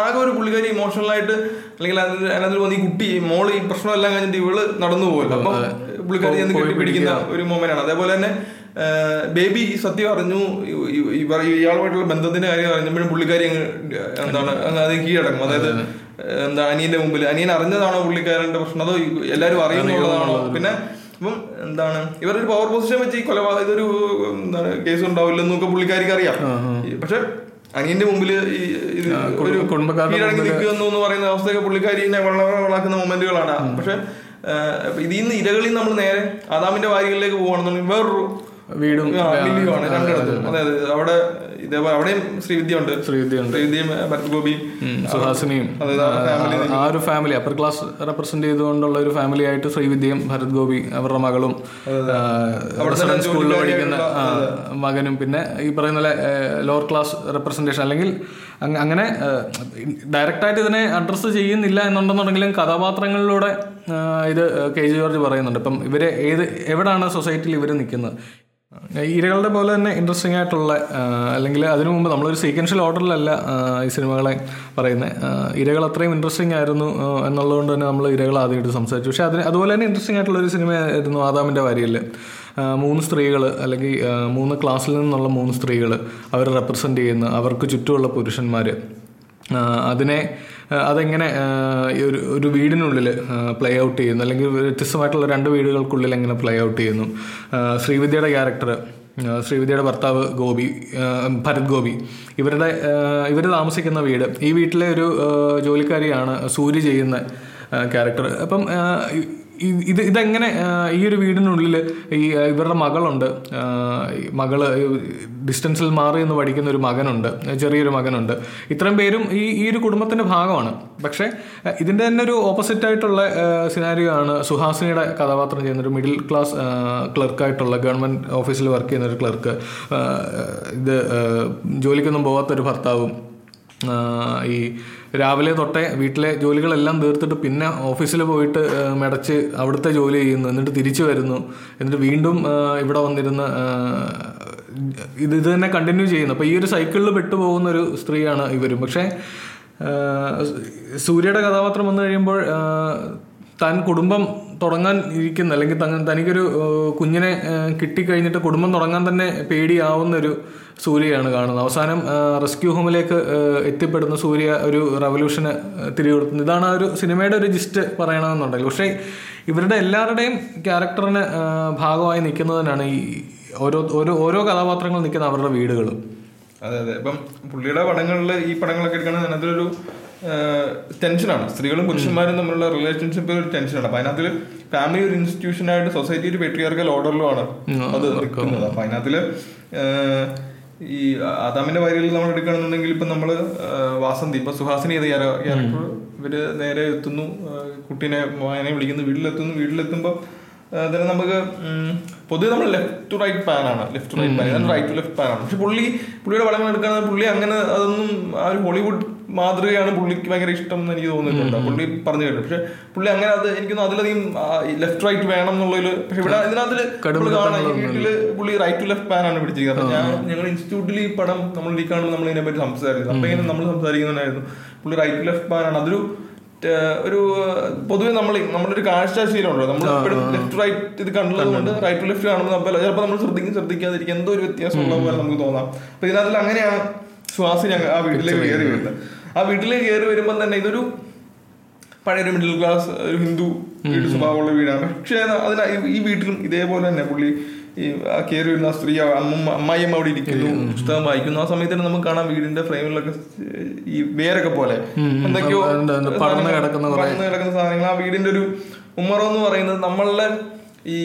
ആകെ ഒരു പുള്ളിക്കാരി ഇമോഷണൽ ആയിട്ട് അല്ലെങ്കിൽ അതിനകത്ത് വന്ന് ഈ കുട്ടി മോൾ ഈ പ്രശ്നമെല്ലാം കഴിഞ്ഞിട്ട് ഇവൾ നടന്നു പോകുമല്ലോ അപ്പൊ പുള്ളിക്കാരി പിടിക്കുന്ന ഒരു മൊമെന്റ് ആണ്. അതേപോലെ തന്നെ ബേബി ഈ സത്യം അറിഞ്ഞു. ഇവർ ഇയാളുമായിട്ടുള്ള ബന്ധത്തിന്റെ കാര്യം അറിഞ്ഞപ്പോഴും പുള്ളിക്കാരി അങ്ങ് എന്താണ് അത് കീഴടങ്ങും. അതായത് എന്താ അനിയന്റെ മുമ്പിൽ അനിയൻ അറിഞ്ഞതാണോ പുള്ളിക്കാരന്റെ പ്രശ്നം? അതോ എല്ലാരും എല്ലാവരും അറിയുന്നുള്ളതാണോ? പിന്നെ അപ്പം എന്താണ് ഇവരൊരു പവർ പൊസിഷൻ വെച്ച് ഈ കൊലപാതക ഇതൊരു എന്താണ് കേസ് ഉണ്ടാവില്ലെന്നൊക്കെ പുള്ളിക്കാരിക്ക് അറിയാം. പക്ഷെ അനിയന്റെ മുമ്പിൽ ഒരു നിൽക്കുന്നു എന്ന് പറയുന്ന അവസ്ഥയൊക്കെ പുള്ളിക്കാരിനെ വളരെ വളാക്കുന്ന മൊമെന്റുകളാണ്. പക്ഷെ ഇതിൽ നിന്ന് ഇരകളിൽ നമ്മൾ നേരെ ആദാമിന്റെ വാരികളിലേക്ക് പോകണമെന്നുണ്ടെങ്കിൽ വേറൊരു വീടും ആ, മില്ലിയുമാണ് രണ്ടിടത്തും അതെ അതെ. അവിടെ ഇതേപോലെ അവിടെയും ശ്രീവിദ്യ ഉണ്ട്. ശ്രീവിദ്യയുണ്ട് ശ്രീവിദ്യയും ഭരത് ഗോപിയും ഉം, സുഹാസിനിയും. അതായത് ആ ഒരു ഫാമിലി അപ്പർ ക്ലാസ് റെപ്രസെന്റ് ചെയ്തുകൊണ്ടുള്ള ഒരു ഫാമിലി ആയിട്ട് ശ്രീവിദ്യയും ഭരത് ഗോപി അവരുടെ മകളും സ്കൂളിൽ പഠിക്കുന്ന മകനും. പിന്നെ ഈ പറയുന്ന ലോവർ ക്ലാസ് റെപ്രസെന്റേഷൻ അല്ലെങ്കിൽ അങ്ങനെ ഡയറക്റ്റ് ആയിട്ട് ഇതിനെ അഡ്രസ്സ് ചെയ്യുന്നില്ല എന്നുണ്ടെന്നുണ്ടെങ്കിലും കഥാപാത്രങ്ങളിലൂടെ ഇത് കെ ജി ജോർജ് പറയുന്നുണ്ട്. ഇപ്പം ഇവർ ഏത് എവിടാണ് സൊസൈറ്റിയിൽ ഇവർ നിൽക്കുന്നത്? ഇരകളുടെ പോലെ തന്നെ ഇൻട്രസ്റ്റിംഗ് ആയിട്ടുള്ള അല്ലെങ്കിൽ അതിനു മുമ്പ് നമ്മളൊരു സീക്വൻഷ്യൽ ഓർഡറിലല്ല ഈ സിനിമകളെ പറയുന്നത് ഇരകൾ അത്രയും ഇൻട്രസ്റ്റിംഗ് ആയിരുന്നു എന്നുള്ളതുകൊണ്ട് തന്നെ നമ്മൾ ഇരകൾ ആദ്യമായിട്ട് സംസാരിച്ചു. പക്ഷേ അതിന് അതുപോലെ തന്നെ ഇൻട്രസ്റ്റിംഗ് ആയിട്ടുള്ള ഒരു സിനിമയായിരുന്നു ആദാമിന്റെ വാരിയൽ മൂന്ന് സ്ത്രീകൾ അല്ലെങ്കിൽ മൂന്ന് ക്ലാസ്സിൽ നിന്നുള്ള മൂന്ന് സ്ത്രീകൾ അവരെ റെപ്രസെന്റ് ചെയ്യുന്ന അവർക്ക് ചുറ്റുമുള്ള പുരുഷന്മാർ അതിനെ അതെങ്ങനെ ഒരു ഒരു വീടിനുള്ളിൽ പ്ലേ ഔട്ട് ചെയ്യുന്നു? അല്ലെങ്കിൽ വ്യത്യസ്തമായിട്ടുള്ള രണ്ട് വീടുകൾക്കുള്ളിൽ എങ്ങനെ പ്ലേ ഔട്ട് ചെയ്യുന്നു? ശ്രീവിദ്യയുടെ ക്യാരക്ടർ ശ്രീവിദ്യയുടെ ഭർത്താവ് ഗോപി ഭരത് ഗോപി ഇവരുടെ ഇവർ താമസിക്കുന്ന വീട് ഈ വീട്ടിലെ ഒരു ജോലിക്കാരിയാണ് സൂര്യ ചെയ്യുന്ന ക്യാരക്ടർ അപ്പം ഇത് ഇതെങ്ങനെ ഈ ഒരു വീടിനുള്ളിൽ ഈ ഇവരുടെ മകളുണ്ട്. മകൾ ഡിസ്റ്റൻസിൽ മാറി എന്ന് പഠിക്കുന്ന ഒരു മകനുണ്ട്. ചെറിയൊരു മകനുണ്ട്. ഇത്രയും പേരും ഈ ഈ ഒരു കുടുംബത്തിന്റെ ഭാഗമാണ്. പക്ഷേ ഇതിന്റെ തന്നെ ഒരു ഓപ്പോസിറ്റ് ആയിട്ടുള്ള സിനാരിയോ ആണ് സുഹാസിനിയുടെ കഥാപാത്രം ചെയ്യുന്ന ഒരു മിഡിൽ ക്ലാസ് ക്ലർക്കായിട്ടുള്ള ഗവൺമെന്റ് ഓഫീസിൽ വർക്ക് ചെയ്യുന്ന ഒരു ക്ലർക്ക് ഇത് ജോലിക്കൊന്നും പോകാത്ത ഒരു ഭർത്താവും ഈ രാവിലെ തൊട്ടേ വീട്ടിലെ ജോലികളെല്ലാം തീർത്തിട്ട് പിന്നെ ഓഫീസിൽ പോയിട്ട് മെടച്ച് അവിടുത്തെ ജോലി ചെയ്യുന്നു എന്നിട്ട് തിരിച്ചു വരുന്നു എന്നിട്ട് വീണ്ടും ഇവിടെ വന്നിരുന്ന് ഇത് ഇത് തന്നെ കണ്ടിന്യൂ ചെയ്യുന്നു. അപ്പോൾ ഈ ഒരു സൈക്കിളിൽ പെട്ടുപോകുന്ന ഒരു സ്ത്രീയാണ് ഇവരും. പക്ഷേ സൂര്യയുടെ കഥാപാത്രം വന്നു കഴിയുമ്പോൾ താൻ കുടുംബം തുടങ്ങാൻ ഇരിക്കുന്ന. അല്ലെങ്കിൽ തനിക്കൊരു കുഞ്ഞിനെ കിട്ടിക്കഴിഞ്ഞിട്ട് കുടുംബം തുടങ്ങാൻ തന്നെ പേടിയാവുന്ന ഒരു സൂര്യയാണ് കാണുന്നത്. അവസാനം റെസ്ക്യൂ ഹോമിലേക്ക് എത്തിപ്പെടുന്ന സൂര്യ ഒരു റവല്യൂഷന് തിരികൊടുക്കുന്നു. ഇതാണ് ആ ഒരു സിനിമയുടെ ഒരു ജിസ്റ്റ് പറയണമെന്നുണ്ടെങ്കിൽ. പക്ഷേ ഇവരുടെ എല്ലാവരുടെയും ക്യാരക്ടറിന് ഭാഗമായി നിൽക്കുന്നതിനാണ് ഈ ഓരോ ഓരോ ഓരോ കഥാപാത്രങ്ങൾ നിൽക്കുന്ന അവരുടെ വീടുകളും. അതെ അതെ. ഇപ്പം പുള്ളിയുടെ പടങ്ങളിൽ ഈ പടങ്ങളൊക്കെ എടുക്കുകയാണെങ്കിൽ അതിനകത്തൊരു ടെൻഷനാണ്. സ്ത്രീകളും പുരുഷന്മാരും തമ്മിലുള്ള റിലേഷൻഷിപ്പ് ഒരു ടെൻഷനാണ്. അപ്പൊ അതിനകത്ത് ഫാമിലി ഒരു ഇൻസ്റ്റിറ്റ്യൂഷനായിട്ട് സൊസൈറ്റി ഒരു പെട്രിയാർക്കൽ ഓർഡറിലുമാണ് അത് നിൽക്കുന്നത്. അപ്പൊ അതിനകത്തിൽ ഈ ആദാമിന്റെ വരിയിൽ നമ്മൾ എടുക്കുകയാണെന്നുണ്ടെങ്കിൽ ഇപ്പൊ നമ്മൾ വാസന്തി ഇപ്പൊ സുഹാസിനി ചെയ്ത ക്യാരക്ടർ ഇവർ നേരെ എത്തുന്നു. കുട്ടീനെ വായനെ വിളിക്കുന്നു. വീട്ടിലെത്തുന്നു. വീട്ടിലെത്തുമ്പോൾ അതിന് നമുക്ക് പൊതുവെ നമ്മൾ ലെഫ്റ്റ് ടു റൈറ്റ് പാൻ ആണ്. ലെഫ്റ്റ് ടു റൈറ്റ് പാൻ ഇതാണ് റൈറ്റ് ടു ലെഫ്റ്റ് പാൻ ആണ്. പക്ഷെ പുള്ളി പുള്ളിയുടെ വളങ്ങൾ എടുക്കുന്നത് പുള്ളി അങ്ങനെ അതൊന്നും ആ ഒരു ഹോളിവുഡ് മാതൃകയാണ് പുള്ളിക്ക് ഭയങ്കര ഇഷ്ടം എന്ന് എനിക്ക് തോന്നിയിട്ടുണ്ട്. പുള്ളി പറഞ്ഞു കേട്ടു. പക്ഷെ പുള്ളി അങ്ങനെ അത് എനിക്കൊന്നും അതിലധികം ലെഫ്റ്റ് റൈറ്റ് വേണം എന്നുള്ളതിൽ പക്ഷെ ഇവിടെ ഇതിനകത്ത് കാണാൻ വീട്ടിൽ പുള്ളി റൈറ്റ് ടു ലെഫ്റ്റ് പാൻ ആണ് പിടിച്ചിരിക്കുന്നത്. അപ്പൊ ഞാൻ ഞങ്ങൾ ഇൻസ്റ്റിറ്റ്യൂട്ടിൽ ഈ പടം നമ്മൾ ഈ കാണുമ്പോൾ നമ്മൾ ഇതിനെ പറ്റി സംസാരിക്കുന്നത് അപ്പൊ ഇങ്ങനെ നമ്മൾ സംസാരിക്കുന്നതായിരുന്നു പുള്ളി റൈറ്റ് ടു ലെഫ്റ്റ് പാൻ ആണ്. അതൊരു ഒരു പൊതുവെ നമ്മൾ നമ്മളൊരു ഒരു കാഴ്ചശീലമുണ്ടല്ലോ നമ്മൾ ലെഫ്റ്റ് റൈറ്റ് ഇത് കണ്ടുള്ളത് കൊണ്ട് റൈറ്റ് ടു ലെഫ്റ്റ് കാണുമ്പോൾ നമ്മൾ ചിലപ്പോൾ നമ്മൾ ശ്രദ്ധിക്കും ശ്രദ്ധിക്കാതിരിക്കും. എന്തോ ഒരു വ്യത്യാസം ഉള്ള പോലെ നമുക്ക് തോന്നാം. അപ്പൊ ഇതിനകത്തിൽ അങ്ങനെയാണ് ശ്വാസിനി ഞങ്ങൾ ആ വീട്ടിലേക്ക് കയറി വരുന്നത്. ആ വീട്ടിലേക്ക് കയറി വരുമ്പോൾ തന്നെ ഇതൊരു പഴയ ഒരു മിഡിൽ ക്ലാസ് ഒരു ഹിന്ദു വീട് സ്വഭാവമുള്ള വീടാണ്. പക്ഷേ അതിന് ഈ വീട്ടിലും ഇതേപോലെ തന്നെ പുള്ളി ഈ ആ കയറി വരുന്ന ആ സ്ത്രീ അമ്മ അമ്മായിയമ്മ അവിടെ ഇരിക്കുന്നു പുസ്തകം വായിക്കുന്നു. ആ സമയത്ത് തന്നെ നമുക്ക് കാണാം വീടിന്റെ ഫ്രെയിമിലൊക്കെ ഈ വേരൊക്കെ പോലെ. എന്തൊക്കെയോ. പടർന്ന് കിടക്കുന്ന സാധനങ്ങൾ. ആ വീടിന്റെ ഒരു ഉമ്മറം എന്ന് പറയുന്നത് നമ്മളുടെ ഈ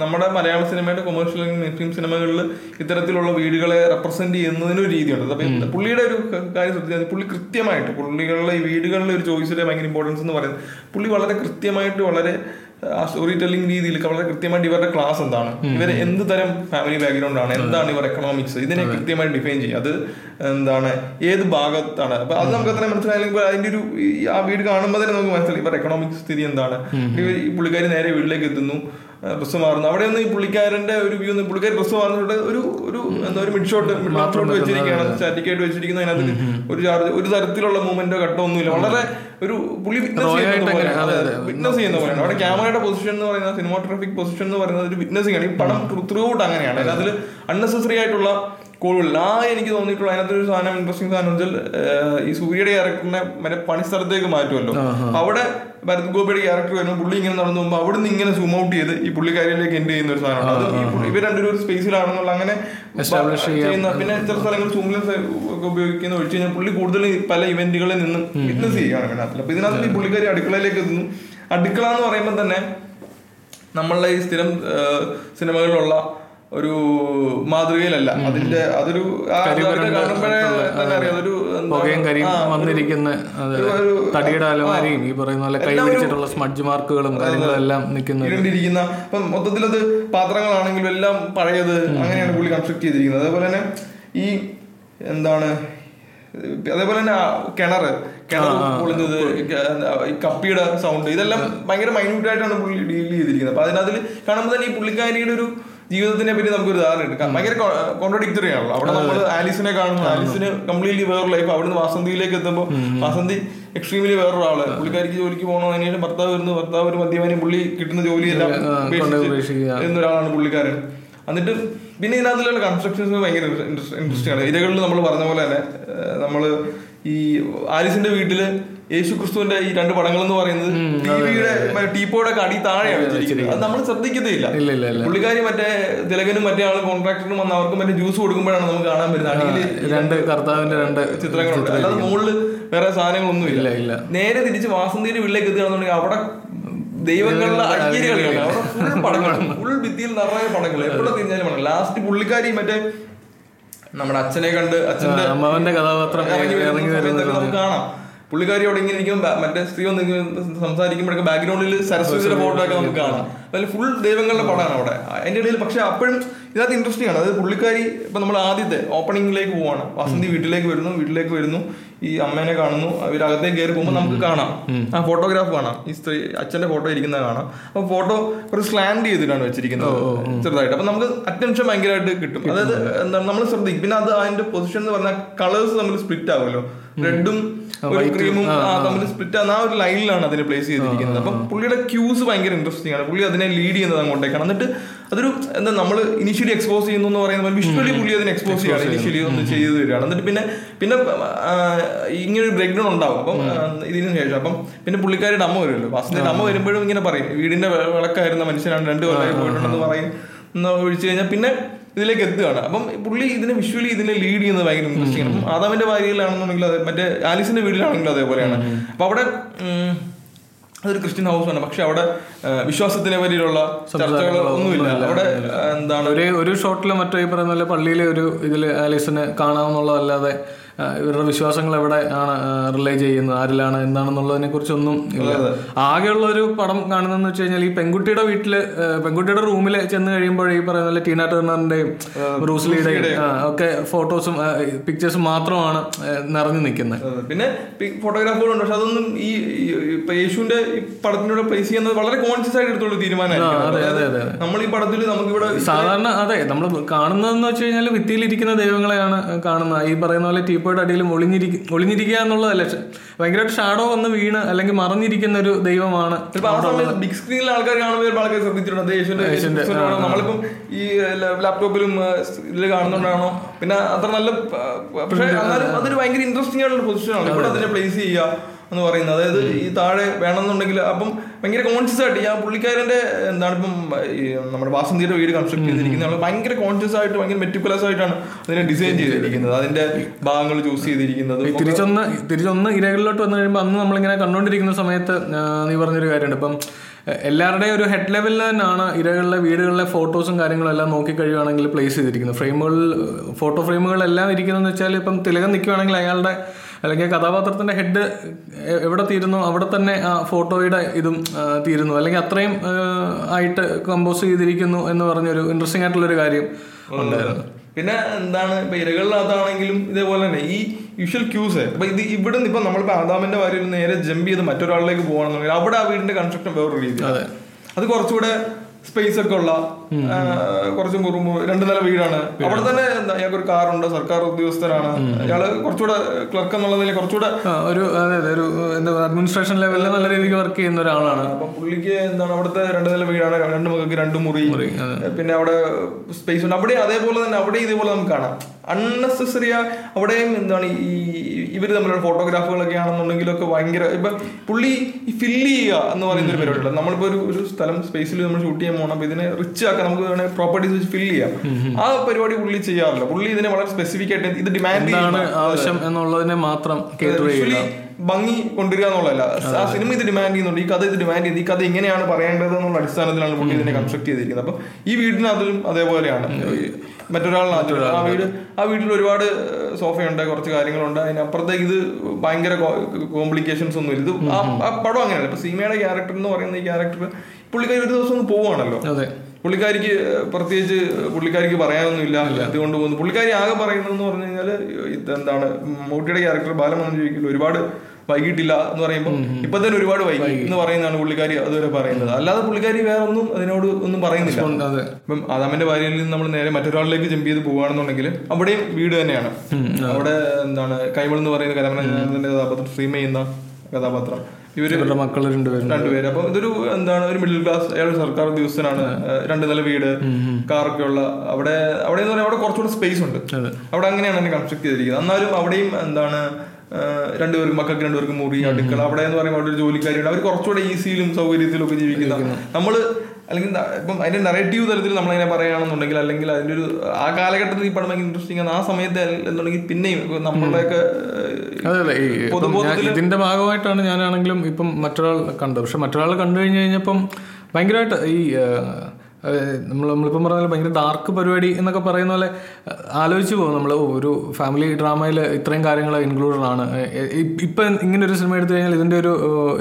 നമ്മുടെ മലയാള സിനിമയുടെ കൊമേഴ്ഷ്യൽ മുസ്ലിം സിനിമകളിൽ ഇത്തരത്തിലുള്ള വീടുകളെ റെപ്രസെന്റ് ചെയ്യുന്നതിനൊരു രീതിയുണ്ട്. അപ്പൊ പുള്ളിയുടെ ഒരു കാര്യം ശ്രദ്ധിച്ചാൽ പുള്ളി കൃത്യമായിട്ട് പുള്ളികളുടെ ഈ വീടുകളിലെ ഒരു ചോയ്സിന്റെ ഭയങ്കര ഇമ്പോർട്ടൻസ് എന്ന് പറയുന്നത് പുള്ളി വളരെ കൃത്യമായിട്ട് വളരെ ആ സ്റ്റോറി ടെല്ലിംഗ് രീതിയിൽ വളരെ കൃത്യമായിട്ട് ഇവരുടെ ക്ലാസ് എന്താണ്? ഇവർ എന്ത് തരം ഫാമിലി ബാക്ക്ഗ്രൗണ്ട് ആണ്? എന്താണ് ഇവർ എക്കണോമിക്സ് ഇതിനെ കൃത്യമായിട്ട് ഡിഫൈൻ ചെയ്യും അത് എന്താണ്? ഏത് ഭാഗത്താണ്? അപ്പൊ അത് നമുക്ക് അത്ര മനസ്സിലായാലും അതിന്റെ ഒരു ആ വീട് കാണുമ്പോൾ തന്നെ നമുക്ക് മനസ്സിലായി. ഇവർ എക്കണോമിക് സ്ഥിതി എന്താണ്? പുള്ളിക്കാരി നേരെ വീട്ടിലേക്ക് എത്തുന്നു. ഡ്രസ്സ് മാറുന്നു. അവിടെ ഒന്നും ഈ പുള്ളിക്കാരന്റെ ഒരു വ്യൂ ഒന്നും പുള്ളിക്കാരി ഡ്രസ്സ് മാറുന്നിട്ട് ഒരു ഒരു എന്താ ഒരു മിഡ് ഷോട്ട് മിഡ് ഷോട്ട് വെച്ചിരിക്കുകയാണ്. സ്റ്റാറ്റിക് ആയിട്ട് വെച്ചിരിക്കുന്ന അതിനകത്ത് ഒരു ചാർജ് ഒരു തരത്തിലുള്ള മൂവ്മെന്റോ ഘട്ടോ ഒന്നുമില്ല വളരെ ഒരു പുള്ളി വിറ്റ്നസ് ചെയ്യുന്ന പോലെ വിറ്റ്നസ് ചെയ്യുന്ന പോലെയാണ്. അവിടെ ക്യാമറയുടെ പൊസിഷൻ എന്ന് പറയുന്നത് സിനിമാറ്റോഗ്രാഫിക് പൊസിഷൻ എന്ന് പറയുന്നത് ഒരു വിറ്റ്നസിംഗ് ആണ് ഈ പടം ത്രൂ ഔട്ട് അങ്ങനെയാണ്. അതിൽ അൺനെസസറി ആയിട്ടുള്ള കോളുകളിൽ ആ എനിക്ക് തോന്നിയിട്ടുള്ള അതിനകത്ത് ഒരു സാധനം ഇൻട്രസ്റ്റിംഗ് സാധനം വെച്ചാൽ ഈ സൂര്യയുടെ ക്യാരക്ടറിനെ മറ്റേ പണിസ്ഥലത്തേക്ക് മാറ്റുമല്ലോ. അവിടെ ഭരത് ഗോപിയുടെ ക്യാരക്ടർ വരുമ്പോൾ പുള്ളി ഇങ്ങനെ നടന്നു പോകുമ്പോൾ അവിടെ നിന്ന് ഇങ്ങനെ സൂം ഔട്ട് ചെയ്ത് ഈ പുള്ളിക്കാരിയിലേക്ക് എൻഡ് ചെയ്യുന്ന ഒരു സാധനമാണ് അത് ഇവർ രണ്ടുപേരും ഒരു സ്പേസിലാണെന്നുള്ള അങ്ങനെ ചെയ്യുന്ന പിന്നെ ചില സ്ഥലങ്ങൾ സൂമിലെൻസ് ഒക്കെ ഉപയോഗിക്കുന്ന ഒഴിച്ച് കഴിഞ്ഞാൽ പുള്ളി കൂടുതൽ പല ഇവന്റുകളിൽ നിന്നും വിറ്റ്നസ് ചെയ്യുകയാണ് ഇതിനകത്ത് അപ്പൊ ഇതിനകത്ത് ഈ പുള്ളിക്കാരി അടുക്കളയിലേക്ക് എത്തുന്നു. അടുക്കള എന്ന് പറയുമ്പോൾ തന്നെ നമ്മളുടെ ഈ സ്ഥിരം സിനിമകളിലുള്ള ഒരു മാതൃകയിലല്ല. അതിന്റെ അതൊരു വന്നിരിക്കുന്ന അതെ, ഒരു- തടിയുടെ അലമാരിയും ഈ പറയുന്ന പോലെ കൈ പിടിച്ചിട്ടുള്ള സ്മഡ്ജ് മാർക്കുകളും നിൽക്കുന്ന മൊത്തത്തിൽ അത് മൊത്തത്തിലത് പാത്രങ്ങളാണെങ്കിലും എല്ലാം പഴയത് അങ്ങനെയാണ് പുള്ളി കൺസ്ട്രക്ട് ചെയ്തിരിക്കുന്നത്. അതേപോലെ തന്നെ ഈ എന്താണ് അതേപോലെ തന്നെ കിണർ കിണർ പൊളിഞ്ഞത് ഈ കപ്പിയുടെ സൗണ്ട് ഇതെല്ലാം ഭയങ്കര മൈന്യൂട്ട് ആയിട്ടാണ് പുള്ളി ഡീൽ ചെയ്തിരിക്കുന്നത്. അപ്പൊ അതിനകത്ത് കാണുമ്പോൾ തന്നെ ഈ പുള്ളിക്കാരിയുടെ ഒരു ജീവിതത്തിനെ പറ്റി നമുക്കൊരു ധാരണ എടുക്കാം ഭയങ്കര കോൺട്രഡിക്ടറി ആണല്ലോ. അവിടെ നമ്മൾ ആലിസിനെ കാണുന്നു ആലിസിന് കംപ്ലീറ്റ്ലി വേറെ ലൈഫ് അവിടുന്ന് വാസന്തിയിലേക്ക് എത്തുമ്പോൾ വാസന്തി എക്സ്ട്രീമിലി വേറൊരാൾ പുള്ളിക്കാരിക്ക് ജോലിക്ക് പോകണോ അതിനുശേഷം ഭർത്താവ് വരുന്നു. ഭർത്താവ് ഒരു മദ്യപാനി പുള്ളി കിട്ടുന്ന ജോലിയെല്ലാം. എന്നൊരാളാണ് പുള്ളിക്കാരൻ. എന്നിട്ട് പിന്നെ ഇതിനകത്തുള്ള കൺസ്ട്രക്ഷൻസ് ഭയങ്കര ഇൻട്രസ്റ്റിംഗ് ആണ്. ഇരകളിൽ നമ്മൾ പറഞ്ഞ പോലെ തന്നെ നമ്മൾ ഈ ആലിസിന്റെ വീട്ടിൽ യേശു ക്രിസ്തുവിന്റെ ഈ രണ്ട് പടങ്ങൾ എന്ന് പറയുന്നത് ടിവിയുടെ ടീപ്പോയുടെ കടി താഴെയാണ് വെച്ചിരിക്കുന്നത്. അത് നമ്മൾ ഇല്ല പുള്ളിക്കാരി മറ്റേ തിലകനും മറ്റേ ആളും കോൺട്രാക്ടറും വന്ന് അവർക്ക് മറ്റേ ജ്യൂസ് കൊടുക്കുമ്പോഴാണ് നമുക്ക് കാണാൻ വരുന്നത്. അടിയിൽ രണ്ട് കർത്താവിന്റെ രണ്ട് ചിത്രങ്ങളുണ്ട്. അല്ലാതെ മുകളിൽ വേറെ സാധനങ്ങളൊന്നും ഇല്ല. ഇല്ല നേരെ തിരിച്ച് വാസന്തിയുടെ വീട്ടിലേക്ക് എത്തുകയാണെന്നുണ്ടെങ്കിൽ അവിടെ ദൈവങ്ങളുടെ അയ്യര് കളിയാണ് അവിടെ ഫുൾ പടങ്ങൾ. (laughs) ഫുൾ ഭിത്തിയിൽ നിറയെ പടങ്ങൾ. എവിടെ തിരിഞ്ഞാലും പടങ്ങൾ. ലാസ്റ്റ് പുള്ളിക്കാരി മറ്റേ നമ്മുടെ അച്ഛനെ കണ്ട് അച്ഛന്റെ അമ്മാവന്റെ കഥാപാത്രം നമുക്ക് കാണാം. പുള്ളിക്കാരി അവിടെ ഇങ്ങനെ ഇരിക്കും മറ്റേ സ്ത്രീ വന്ന് സംസാരിക്കുമ്പോഴൊക്കെ ബാക്ക്ഗ്രൗണ്ടിൽ സരസ്വതിയുടെ ഫോട്ടോ ഒക്കെ നമുക്ക് കാണാം. അതിൽ ഫുൾ ദൈവങ്ങളുടെ പടമാണ് അവിടെ. അതിന്റെ ഇടയിൽ പക്ഷെ അപ്പോഴും ഇതിനകത്ത് ഇൻട്രസ്റ്റിംഗ് ആണ്. അതായത് പുള്ളിക്കാരി ഇപ്പൊ നമ്മൾ ആദ്യത്തെ ഓപ്പണിംഗിലേക്ക് പോവാണ്. വസന്തി വീട്ടിലേക്ക് വരുന്നു. വീട്ടിലേക്ക് വരുന്നു. ഈ അമ്മേനെ കാണുന്നു. അവരകത്തേക്ക് കയറി പോകുമ്പോൾ നമുക്ക് കാണാം. ആ ഫോട്ടോഗ്രാഫ് കാണാം. ഈ സ്ത്രീ അച്ഛന്റെ ഫോട്ടോ ഇരിക്കുന്നത് കാണാം. അപ്പൊ ഫോട്ടോ ഒരു സ്ലാൻഡ് ചെയ്തിട്ടാണ് വെച്ചിരിക്കുന്നത്. ചെറുതായിട്ട്. അപ്പൊ നമുക്ക് അറ്റൻഷൻ ഭയങ്കരമായിട്ട് കിട്ടും. അതായത് എന്താണ് നമ്മൾ ശ്രദ്ധിക്കും. പിന്നെ അത് അതിന്റെ പൊസിഷൻ എന്ന് പറഞ്ഞാൽ കളേഴ്സ് തമ്മിൽ സ്പ്ലിറ്റ് ആവുമല്ലോ. റെഡും ഒരു ക്രീമും തമ്മിൽ സ്പ്ലിറ്റ് ആകുന്ന ആ ഒരു ലൈനിലാണ് അതിനെ പ്ലേസ് ചെയ്തിരിക്കുന്നത്. അപ്പം പുള്ളിയുടെ ക്യൂസ് ഭയങ്കര ഇൻട്രസ്റ്റിംഗ് ആണ്. പുള്ളി അതിനെ ലീഡ് ചെയ്യുന്നത് അങ്ങോട്ടേക്കാണ്. എന്നിട്ട് അതൊരു എന്താ നമ്മൾ ഇനിഷ്യലി എക്സ്പോസ് ചെയ്യുന്നു എന്ന് പറയുന്നത് വിഷ്വലി പുള്ളി അതിനെ എക്സ്പോസ് ചെയ്യാണ് ഇനിഷ്യലി ഒന്ന് ചെയ്ത് തരികയാണ് എന്നിട്ട് പിന്നെ പിന്നെ ഇങ്ങനെ ഒരു ബ്രേക്ക് ഡൗൺ ഉണ്ടാവും. അപ്പം ഇതിനു ശേഷം. അപ്പം പിന്നെ പുള്ളിക്കാരുടെ അമ്മ വരുമല്ലോ. വാസന്തിയുടെ അമ്മ വരുമ്പോഴും ഇങ്ങനെ പറയും. വീടിന്റെ വിളക്കായിരുന്ന മനുഷ്യനാണ് രണ്ടു കൊല്ലമായി പോയിട്ടുണ്ടെന്ന് പറയും. ഒഴിച്ചു കഴിഞ്ഞാൽ പിന്നെ ഇതിലേക്ക് എത്തുകയാണ് അപ്പം പുള്ളി ഇതിനെ വിഷ്വലി ഇതിനെ ലീഡ് ചെയ്യുന്നത് ഭയങ്കര ഇൻട്രസ്റ്റിംഗ് ആണ്. ആദാമിന്റെ ഭാര്യയിലാണെന്നുണ്ടെങ്കിൽ അത് മറ്റേ ആലിസിന്റെ വീട്ടിലാണെങ്കിലും അതേപോലെയാണ്. അപ്പൊ അവിടെ അതൊരു ക്രിസ്ത്യൻ ഹൗസ് ആണ്. പക്ഷെ അവിടെ വിശ്വാസത്തിനെ പറ്റിയുള്ള ചർച്ചകൾ ഒന്നുമില്ല. അവിടെ എന്താണ്? ഒരു ഒരു ഷോട്ടിൽ മറ്റേ പറയുന്ന പോലെ പള്ളിയിലെ ഒരു ഇതിൽ ആലീസിനെ കാണാമെന്നുള്ളതല്ലാതെ ഇവരുടെ വിശ്വാസങ്ങൾ എവിടെ ആണ് റിലേ ചെയ്യുന്നത് ആരിലാണ് എന്താണെന്നുള്ളതിനെ കുറിച്ചൊന്നും ഇല്ല. ആകെയുള്ള ഒരു പടം കാണുന്നതെന്ന് വെച്ച് കഴിഞ്ഞാൽ ഈ പെൺകുട്ടിയുടെ വീട്ടിൽ പെൺകുട്ടിയുടെ റൂമിൽ ചെന്ന് കഴിയുമ്പോൾ ഈ പറയുന്ന ടീനാ ടേർണറിന്റെയും ബ്രൂസ്ലിയുടെയും ഒക്കെ ഫോട്ടോസും പിക്ചേഴ്സും മാത്രമാണ് നിറഞ്ഞു നിൽക്കുന്നത്. പിന്നെ ഫോട്ടോഗ്രാഫുകളുണ്ട്. പക്ഷെ അതൊന്നും ഈ യേശുവിന്റെ പടത്തിനോട് പ്ലേസ് ചെയ്യുന്നത് വളരെ കോൺഷ്യസ് ആയിട്ട് എടുത്തുള്ള അതെ. നമ്മൾ ഈ പടത്തിൽ നമുക്കിവിടെ സാധാരണ അതെ നമ്മൾ കാണുന്നതെന്ന് വെച്ച് കഴിഞ്ഞാൽ ഭിത്തിയിലിരിക്കുന്ന ദൈവങ്ങളെയാണ് കാണുന്നത്. ഈ പറയുന്ന പോലെ ടീപ്പോയുടെ അടിയിൽ ഒളിഞ്ഞിരിക്കും ഒളിഞ്ഞിരിക്കുക എന്നുള്ളതല്ല. ഭയങ്കരമായിട്ട് ഷാഡോ വന്ന് വീണ് അല്ലെങ്കിൽ മറഞ്ഞിരിക്കുന്ന ഒരു ദൈവമാണ് ബിഗ് സ്ക്രീനിൽ ആൾക്കാർ കാണുമ്പോൾ ആൾക്കാർ ശ്രദ്ധിച്ചിട്ടുണ്ട്. യേശുവിന്റെ. നമ്മളിപ്പം ഈ ലാപ്ടോപ്പിലും ഇതിൽ കാണുന്നുണ്ടാണോ? പിന്നെ അത്ര നല്ല പക്ഷേ അതൊരു ഭയങ്കര ഇൻട്രസ്റ്റിംഗ് ആയിട്ടുള്ള പൊസിഷനാണ് ഇവിടെ അതിനെ പ്ലേസ് ചെയ്യുക. എന്ന് പറയുന്നത്. അതായത് ഈ താഴെ വേണമെന്നുണ്ടെങ്കിൽ അപ്പം ഭയങ്കര കോൺഷ്യസ് ആയിട്ട് ഞാൻ പുള്ളിക്കാരന്റെ പുള്ളിക്കാരന്റെ എന്താണ് ഇപ്പം നമ്മുടെ വാസന്തിയുടെ വീട് കൺസ്ട്രക്ട് ചെയ്തിരിക്കുന്ന ആൾ ഭയങ്കര കോൺഷ്യസ് ആയിട്ട് ഭയങ്കര മെറ്റിക്കുലസ് ആയിട്ടാണ് അതിനെ ഡിസൈൻ ചെയ്തിരിക്കുന്നത്. അതിന്റെ ഭാഗങ്ങൾ ചൂസ് ചെയ്തിരിക്കുന്നത്. തിരിച്ചൊന്ന് തിരിച്ചൊന്ന് ഇരകളിലോട്ട് വന്നു കഴിയുമ്പോൾ അന്ന് നമ്മളിങ്ങനെ കണ്ടുകൊണ്ടിരിക്കുന്ന സമയത്ത് നീ പറഞ്ഞൊരു കാര്യമുണ്ട്. ഇപ്പം എല്ലാവരുടെയും ഒരു ഹെഡ് ലെവലിൽ തന്നെയാണ് ഇരകളിലെ വീടുകളിലെ ഫോട്ടോസും കാര്യങ്ങളും എല്ലാം നോക്കി കഴിയുകയാണെങ്കിൽ പ്ലേസ് ചെയ്തിരിക്കുന്നത്. ഫ്രെയിമുകളിൽ ഫോട്ടോ ഫ്രെയിമുകളെല്ലാം ഇരിക്കുന്നതെന്ന് വെച്ചാൽ ഇപ്പം തിലകം നിൽക്കുകയാണെങ്കിൽ അയാളുടെ അല്ലെങ്കിൽ കഥാപാത്രത്തിന്റെ ഹെഡ് എവിടെ തീരുന്നു അവിടെ തന്നെ ആ ഫോട്ടോയുടെ ഇതും തീരുന്നു. അല്ലെങ്കിൽ അത്രയും ആയിട്ട് കമ്പോസ് ചെയ്തിരിക്കുന്നു എന്ന് പറഞ്ഞൊരു ഇൻട്രസ്റ്റിംഗ് ആയിട്ടുള്ള ഒരു കാര്യം ഉണ്ടായിരുന്നു. പിന്നെ എന്താണ് ഇപ്പൊ ഇരകളിനകത്താണെങ്കിലും ഇതേപോലെ തന്നെ ഈ യൂഷ്വൽ ക്യൂസ് അപ്പൊ ഇത് ഇവിടെ നിന്ന് ഇപ്പൊ നമ്മളിപ്പോ ആദാമിന്റെ വാരിയിൽ നേരെ ജമ്പ് ചെയ്ത് മറ്റൊരാളിലേക്ക് പോകണമെന്നുണ്ടെങ്കിൽ അവിടെ ആ വീടിന്റെ കൺസ്ട്രക്ഷൻ വേറൊരു രീതി അതെ. അത് കുറച്ചുകൂടെ സ്പേസ് ഒക്കെ ഉള്ള കുറച്ച് കുറുമ്പ് രണ്ട് നില വീടാണ്. അവിടെ തന്നെ എന്താ ഇയാൾക്ക് ഒരു കാറുണ്ട് സർക്കാർ ഉദ്യോഗസ്ഥനാണ്. ഇയാൾ കുറച്ചുകൂടെ ക്ലർക്ക് എന്നുള്ള നിലയിൽ കുറച്ചുകൂടെ ഒരു അതെ അതെ ഒരു എന്താ അഡ്മിനിസ്ട്രേഷൻ ലെവലിൽ നല്ല രീതിക്ക് വർക്ക് ചെയ്യുന്ന ഒരാളാണ്. അപ്പൊ പുള്ളിക്ക് എന്താണ് അവിടുത്തെ രണ്ട് നില വീടാണ് രണ്ട് മുഖക്ക് രണ്ട് മുറി. പിന്നെ അവിടെ സ്പേസ് ഉണ്ട്. അവിടെ അതേപോലെ തന്നെ അവിടെ ഇതേപോലെ നമുക്ക് കാണാം. അൺനെസസറി അവിടെയും എന്താണ് ഈ ഇവർ തമ്മിലുള്ള ഫോട്ടോഗ്രാഫുകളൊക്കെ ആണെന്നുണ്ടെങ്കിലൊക്കെ ഭയങ്കര ഇപ്പൊ പുള്ളി ഫില്ല് ചെയ്യുക എന്ന് പറയുന്ന ഒരു പരിപാടിയുണ്ട്. നമ്മളിപ്പോ ഒരു ഒരു സ്ഥലം സ്പേസിൽ നമ്മൾ ഷൂട്ട് ചെയ്യാൻ പോകണം അപ്പൊ ഇതിനെ റിച്ച് ആക്കാൻ നമുക്ക് പ്രോപ്പർട്ടീസ് വെച്ച് ഫില്ല് ചെയ്യാം. ആ പരിപാടി പുള്ളി ചെയ്യാറില്ല. പുള്ളി ഇതിനെ വളരെ സ്പെസിഫിക് ആയിട്ട് ഇത് ഡിമാൻഡ് ചെയ്യുന്ന ആവശ്യം എന്നുള്ളതിനെ മാത്രം ഭംഗി കൊണ്ടുവരിക എന്നുള്ളതല്ല. ആ സിനിമ ഇത് ഡിമാൻഡ് ചെയ്യുന്നുണ്ട്. ഈ കഥ ഇത് ഡിമാൻഡ് ചെയ്യുന്നത് ഈ കഥ ഇങ്ങനെയാണ് പറയേണ്ടത് എന്നുള്ള അടിസ്ഥാനത്തിലാണ് പുള്ളി ഇതിനെ കൺസ്ട്രക്ട് ചെയ്തിരിക്കുന്നത്. അപ്പൊ ഈ വീടിനകത്തും അതേപോലെയാണ്. മറ്റൊരാൾ മറ്റൊരാളിനകത്ത്. ആ വീട് ആ വീട്ടിൽ ഒരുപാട് സോഫയുണ്ട് കുറച്ച് കാര്യങ്ങളുണ്ട്. അതിനപ്പുറത്തേക്ക് ഇത് ഭയങ്കര കോംപ്ലിക്കേഷൻസ് ഒന്നും ഇല്ല ഇത് ആ ആ പടം അങ്ങനെയാണ് ഇപ്പൊ സീമയുടെ ക്യാരക്ടർ എന്ന് പറയുന്ന ഈ ക്യാരക്ടർ പുള്ളിക്കാരി ഒരു ദിവസം ഒന്ന് പോവാണല്ലോ അതെ. പുള്ളിക്കാരിക്ക് പ്രത്യേകിച്ച് പുള്ളിക്കാരിക്ക് പറയാനൊന്നുമില്ല. ഇതുകൊണ്ട് പോകുന്നു. പുള്ളിക്കാരി ആകെ പറയുന്നതെന്ന് പറഞ്ഞു കഴിഞ്ഞാൽ ഇതെന്താണ് എന്താണ് മൂട്ടിയുടെ ക്യാരക്ടർ ബാലമോഹൻ ചോദിക്കില്ല ഒരുപാട് വൈകിട്ടില്ല എന്ന് പറയുമ്പോൾ ഇപ്പൊ തന്നെ ഒരുപാട് വൈകി എന്ന് പറയുന്നതാണ് പുള്ളിക്കാരി അതുവരെ പറയുന്നത്. അല്ലാതെ പുള്ളിക്കാരി വേറെ ഒന്നും അതിനോട് ഒന്നും പറയുന്നില്ല. ഇപ്പം ആദാമിന്റെ ഭാര്യയിൽ നിന്ന് നമ്മൾ നേരെ മറ്റൊരാളിലേക്ക് ജമ്പ് ചെയ്ത് പോവുകയാണെന്നുണ്ടെങ്കിൽ അവിടെയും വീട് തന്നെയാണ്. അവിടെ എന്താണ് കൈമൾ എന്ന് പറയുന്ന കഥാപാത്രം സ്ട്രീം ചെയ്യുന്ന കഥാപാത്രം. ഇവരുടെ മക്കൾ രണ്ടുപേരും. രണ്ടുപേര്. അപ്പൊ ഇതൊരു എന്താണ് ഒരു മിഡിൽ ക്ലാസ് അയാൾ സർക്കാർ ഉദ്യോഗസ്ഥനാണ്. രണ്ട് നില വീട് കാറൊക്കെ ഉള്ള അവിടെ അവിടെ എന്ന് പറഞ്ഞാൽ അവിടെ കുറച്ചുകൂടെ സ്പേസ് ഉണ്ട്. അവിടെ അങ്ങനെയാണ് എന്നെ കൺസ്ട്രക്ട് ചെയ്തിരിക്കുന്നത്. എന്നാലും അവിടെയും എന്താണ് രണ്ടുപേർക്കും മക്കൾക്ക് രണ്ടുപേർക്കും മുറി അടുക്കള അവിടെ എന്ന് പറയുമ്പോൾ അവിടെ ഒരു ജോലിക്കാരിയുണ്ട്. അവർ കുറച്ചുകൂടെ ഈസിയിലും സൗകര്യത്തിലും ഒക്കെ ജീവിക്കുന്ന. നമ്മൾ അല്ലെങ്കിൽ ഇപ്പം അതിന്റെ നെറേറ്റീവ് തലത്തിൽ നമ്മൾ അതിനെ പറയുകയാണെന്നുണ്ടെങ്കിൽ അല്ലെങ്കിൽ അതിന്റെ ഒരു ആ കാലഘട്ടത്തിൽ ഈ പടം ഭയങ്കര ഇൻട്രസ്റ്റിംഗ് ആണ്. ആ സമയത്ത് എന്നുണ്ടെങ്കിൽ പിന്നെയും നമ്മളുടെയൊക്കെ ഇതിന്റെ ഭാഗമായിട്ടാണ് ഞാനാണെങ്കിലും ഇപ്പം മറ്റൊരാൾ കണ്ടത്. പക്ഷെ മറ്റൊരാൾ കണ്ടു കഴിഞ്ഞു കഴിഞ്ഞപ്പം ഭയങ്കരമായിട്ട് ഈ നമ്മൾ നമ്മളിപ്പം പറഞ്ഞ പോലെ ഭയങ്കര ഡാർക്ക് പരിപാടി എന്നൊക്കെ പറയുന്ന പോലെ ആലോചിച്ച് പോകും. നമ്മൾ ഒരു ഫാമിലി ഡ്രാമയിൽ ഇത്രയും കാര്യങ്ങൾ ഇൻക്ലൂഡഡ് ആണ്. ഇപ്പം ഇങ്ങനെ ഒരു സിനിമ എടുത്തു കഴിഞ്ഞാൽ ഇതിന്റെ ഒരു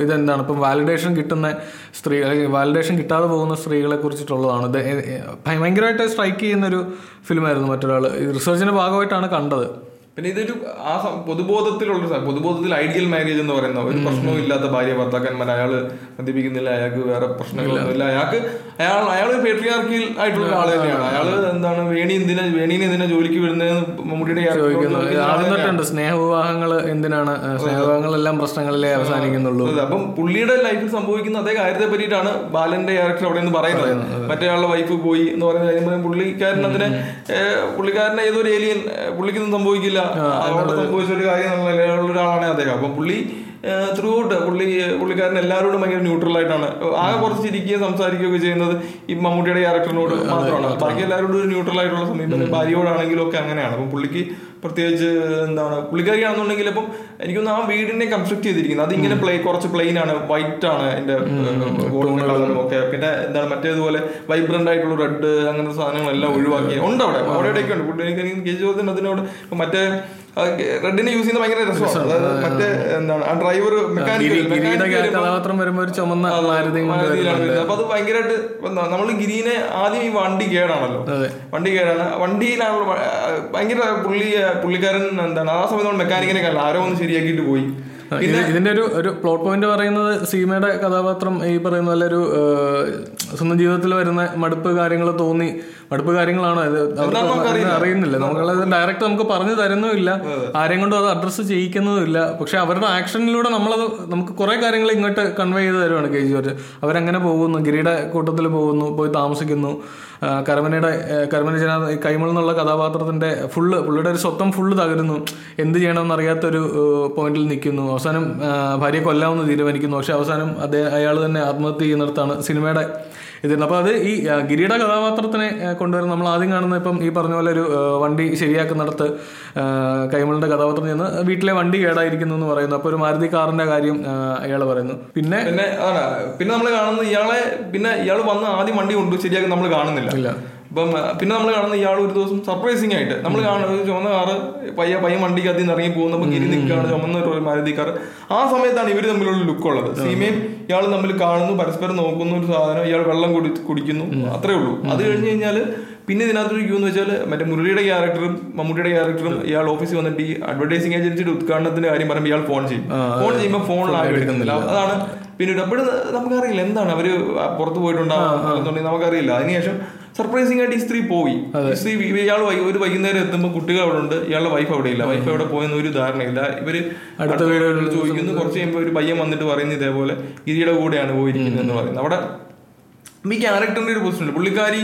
ഇതെന്താണ്? ഇപ്പം വാലിഡേഷൻ കിട്ടുന്ന സ്ത്രീ അല്ലെങ്കിൽ വാലിഡേഷൻ കിട്ടാതെ പോകുന്ന സ്ത്രീകളെ കുറിച്ചിട്ടുള്ളതാണ്. ഇത് ഭയങ്കരമായിട്ട് സ്ട്രൈക്ക് ചെയ്യുന്നൊരു ഫിലിമായിരുന്നു മറ്റൊരാൾ റിസർച്ചിന്റെ ഭാഗമായിട്ടാണ് കണ്ടത്. പിന്നെ ഇതൊരു ആ പൊതുബോധത്തിലുള്ള പൊതുബോധത്തിൽ ഐഡിയൽ മാരേജ് എന്ന് പറയുന്ന ഒരു പ്രശ്നവും ഇല്ലാത്ത ഭാര്യ ഭർത്താക്കന്മാർ അയാൾ മദ്യപിക്കുന്നില്ല അയാൾക്ക് വേറെ പ്രശ്നങ്ങളൊന്നുമില്ല. അയാൾക്ക് അയാൾ അയാൾ പേട്രിയാർക്കിൽ ആയിട്ടുള്ള ആൾ തന്നെയാണ്. അയാൾ എന്താണ് വേണി എന്തിനാ വേണീനെ എന്തിനാ ജോലിക്ക് വരുന്നതെന്ന് മമ്മൂട്ടിയുടെ സ്നേഹവിവാഹങ്ങൾ എന്തിനാണ്? സ്നേഹവിവാഹങ്ങളെല്ലാം പ്രശ്നങ്ങളിലെ അവസാനിക്കുന്നുള്ളൂ. അപ്പം പുള്ളിയുടെ ലൈഫിൽ സംഭവിക്കുന്ന അതേ കാര്യത്തെ പറ്റിയിട്ടാണ് ബാലന്റെ ക്യാരക്ടർ അവിടെ നിന്ന് പറയുന്നത്. മറ്റേ ആളുടെ വൈഫ് പോയി എന്ന് പറയുന്ന കാര്യം. പറയുമ്പോൾ പുള്ളിക്കാരൻ അതിനെ പുള്ളിക്കാരനെ ഏതൊരു ഏലിയൻ പുള്ളിക്കൊന്നും സംഭവിക്കില്ല. അവിടെ സംഭവിച്ച ഒരു കാര്യം എന്നുള്ള ഒരാളാണ് അദ്ദേഹം. അപ്പം പുള്ളി ത്രൂ ഔട്ട് പുള്ളി പുള്ളിക്കാരൻ എല്ലാവരോടും ഭയങ്കര ന്യൂട്രൽ ആയിട്ടാണ്. ആകെ കുറച്ച് ചിരിക്കുകയും സംസാരിക്കുകയൊക്കെ ചെയ്യുന്നത് ഈ മമ്മൂട്ടിയുടെ ക്യാരക്ടറിനോട് മാത്രമാണ്. ബാക്കി എല്ലാവരോടും ഒരു ന്യൂട്രൽ ആയിട്ടുള്ള സമീപനം ഭാര്യയോടാണെങ്കിലും ഒക്കെ അങ്ങനെയാണ്. അപ്പം പുള്ളിക്ക് പ്രത്യേകിച്ച് എന്താണ് പുള്ളിക്കാരിയാണെന്നുണ്ടെങ്കിൽ അപ്പം എനിക്കൊന്ന് ആ വീടിനെ കൺസ്ട്രക്ട് ചെയ്തിരിക്കുന്നത്. അതിങ്ങനെ പ്ലേ കുറച്ച് പ്ലെയിൻ ആണ്. വൈറ്റ് ആണ് അതിന്റെ കളറും ഒക്കെ. പിന്നെ എന്താണ് മറ്റേതുപോലെ വൈബ്രന്റ് ആയിട്ടുള്ള റെഡ് അങ്ങനത്തെ സാധനങ്ങളെല്ലാം ഒഴിവാക്കി. ഉണ്ട് അവിടെ അവിടെയൊക്കെ ഉണ്ട്. പുള്ളി എനിക്ക് എനിക്ക് അതിനോട് മറ്റേ റെഡിനെ യൂസ് ചെയ്യുന്ന ഭയങ്കര രസമാണ്. മറ്റേ എന്താണ് ആ ഡ്രൈവർ കഥാപാത്രം വരുമ്പോൾ ഒരു ചുമന്ന അപ്പൊ അത് ഭയങ്കരമായിട്ട് നമ്മൾ ഗിരീനെ ആദ്യം ഈ വണ്ടി കേടാണല്ലോ. വണ്ടി കേടാണ്. വണ്ടിയിലാണല്ലോ ഭയങ്കര പുള്ളി പുള്ളിക്കാരൻ എന്താണ് ആ സമയത്ത് നമ്മൾ മെക്കാനിക്കിനെ കണ്ട ആരോ ഒന്ന് ശരിയാക്കിയിട്ട് പോയി. ഇതിന്റെ ഒരു ഒരു പ്ലോട്ട് പോയിന്റ് പറയുന്നത് സീമയുടെ കഥാപാത്രം ഈ പറയുന്ന പോലെ ഒരു സ്വന്തം ജീവിതത്തിൽ വരുന്ന മടുപ്പ് കാര്യങ്ങൾ തോന്നി മടുപ്പ് കാര്യങ്ങളാണോ അവർക്ക് അറിയുന്നില്ല. നമുക്കത് ഡയറക്റ്റ് നമുക്ക് പറഞ്ഞു തരുന്നുമില്ല ആരെയും കൊണ്ടും അത് അഡ്രസ്സ് ചെയ്യിക്കുന്നതുമില്ല പക്ഷെ അവരുടെ ആക്ഷനിലൂടെ നമ്മളത് നമുക്ക് കുറെ കാര്യങ്ങൾ ഇങ്ങോട്ട് കൺവേ ചെയ്ത് തരുവാണ് കെ ജി ജോർജ്. അവരങ്ങനെ പോകുന്നു ഗിരിയുടെ കൂട്ടത്തിൽ പോകുന്നു പോയി താമസിക്കുന്നു. കരമനയുടെ കരമന ജന കൈമൾ എന്നുള്ള കഥാപാത്രത്തിന്റെ ഫുള്ള് പുള്ളിയുടെ ഒരു സ്വത്തം ഫുള്ള് തകരുന്നു. എന്ത് ചെയ്യണമെന്ന് അറിയാത്തൊരു പോയിന്റിൽ നിൽക്കുന്നു. അവസാനം ഭാര്യയെ കൊല്ലാമെന്ന് തീരുമാനിക്കുന്നു. പക്ഷെ അവസാനം അദ്ദേഹം അയാൾ തന്നെ ആത്മഹത്യ ചെയ്യുന്നിടത്താണ് സിനിമയുടെ ഇതിരുന്നത് അപ്പോൾ അത് ഈ ഗിരിയുടെ കഥാപാത്രത്തിനെ കൊണ്ടുവരുന്ന നമ്മൾ ആദ്യം കാണുന്ന ഇപ്പം ഈ പറഞ്ഞ പോലെ ഒരു വണ്ടി ശരിയാക്കുന്നിടത്ത് കൈമളുടെ കഥാപാത്രം ചെന്ന് വീട്ടിലെ വണ്ടി കേടായിരിക്കുന്നു എന്ന് പറയുന്നു. അപ്പോൾ ഒരു മാരുതി കാറിന്റെ കാര്യം അയാൾ പറയുന്നു. പിന്നെ പിന്നെ പിന്നെ നമ്മൾ കാണുന്നത് ഇയാളെ പിന്നെ ഇയാൾ വന്ന് ആദ്യം വണ്ടി കൊണ്ടു ശരിയാക്കി നമ്മൾ കാണുന്നില്ല. ആ, പിന്നെ നമ്മൾ കാണുന്ന ഇയാൾ ഒരു ദിവസം സർപ്രൈസിങ് ആയിട്ട് നമ്മൾ കാണുന്നത് ചുമന്ന കാറ് പയ്യ പയ്യ വണ്ടിക്ക് അതിൽ നിന്ന് ഇറങ്ങി പോകുന്നപ്പോൾ ഗിരി നിൽക്കുകയാണ് ചുമന്ന ഒരു മാരുതി കാർ ആ സമയത്താണ് ഇവർ തമ്മിലുള്ള ലുക്ക് ഉള്ളത്. സീമയും ഇയാൾ തമ്മിൽ കാണുന്നു പരസ്പരം നോക്കുന്ന ഒരു സാധനം ഇയാൾ വെള്ളം കുടി കുടിക്കുന്നു അത്രേ ഉള്ളൂ. അത് കഴിഞ്ഞ് കഴിഞ്ഞാൽ പിന്നെ ഇതിനകത്തൊരു ക്യൂ എന്ന് വെച്ചാൽ മറ്റേ മുരളിയുടെ ക്യാരക്ടറും മമ്മൂട്ടിയുടെ ക്യാരക്ടറും ഇയാൾ ഓഫീസിൽ വന്നിട്ട് ഈ അഡ്വർടൈസിംഗ് ഏജൻസിയുടെ ഉദ്ഘാടനത്തിന്റെ കാര്യം പറയുമ്പോൾ ഇയാൾ ഫോൺ ചെയ്യും. ഫോൺ ചെയ്യുമ്പോൾ ഫോണിൽ ആരും എടുക്കുന്നില്ല. അതാണ് പിന്നീട് അപ്പോഴും നമുക്കറിയില്ല എന്താണ് അവർ പുറത്ത് പോയിട്ടുണ്ടാകുന്നുണ്ടെങ്കിൽ നമുക്കറിയില്ല. അതിനുശേഷം സർപ്രൈസിംഗ് ആയിട്ട് ഈ സ്ത്രീ പോയി. ഈ സ്ത്രീ ഇയാൾ ഒരു വൈകുന്നേരം എത്തുമ്പോൾ കുട്ടികൾ അവിടെ ഉണ്ട്. ഇയാളുടെ വൈഫ് അവിടെ ഇല്ല. വൈഫ് അവിടെ പോയെന്ന് ഒരു ധാരണയില്ല. ഇവർ അടുത്ത വീടുകളിൽ ചോദിക്കുന്നു. കുറച്ച് കഴിയുമ്പോൾ ഒരു പയ്യൻ വന്നിട്ട് പറയുന്നു ഇതേപോലെ. ഗിരിയുടെ കൂടെയാണ് പോയിരിക്കുന്നത് എന്ന് പറയുന്നത് അവിടെ ഈ ക്യാരക്ടറിന്റെ ഒരു ഉണ്ട്. പുള്ളിക്കാരി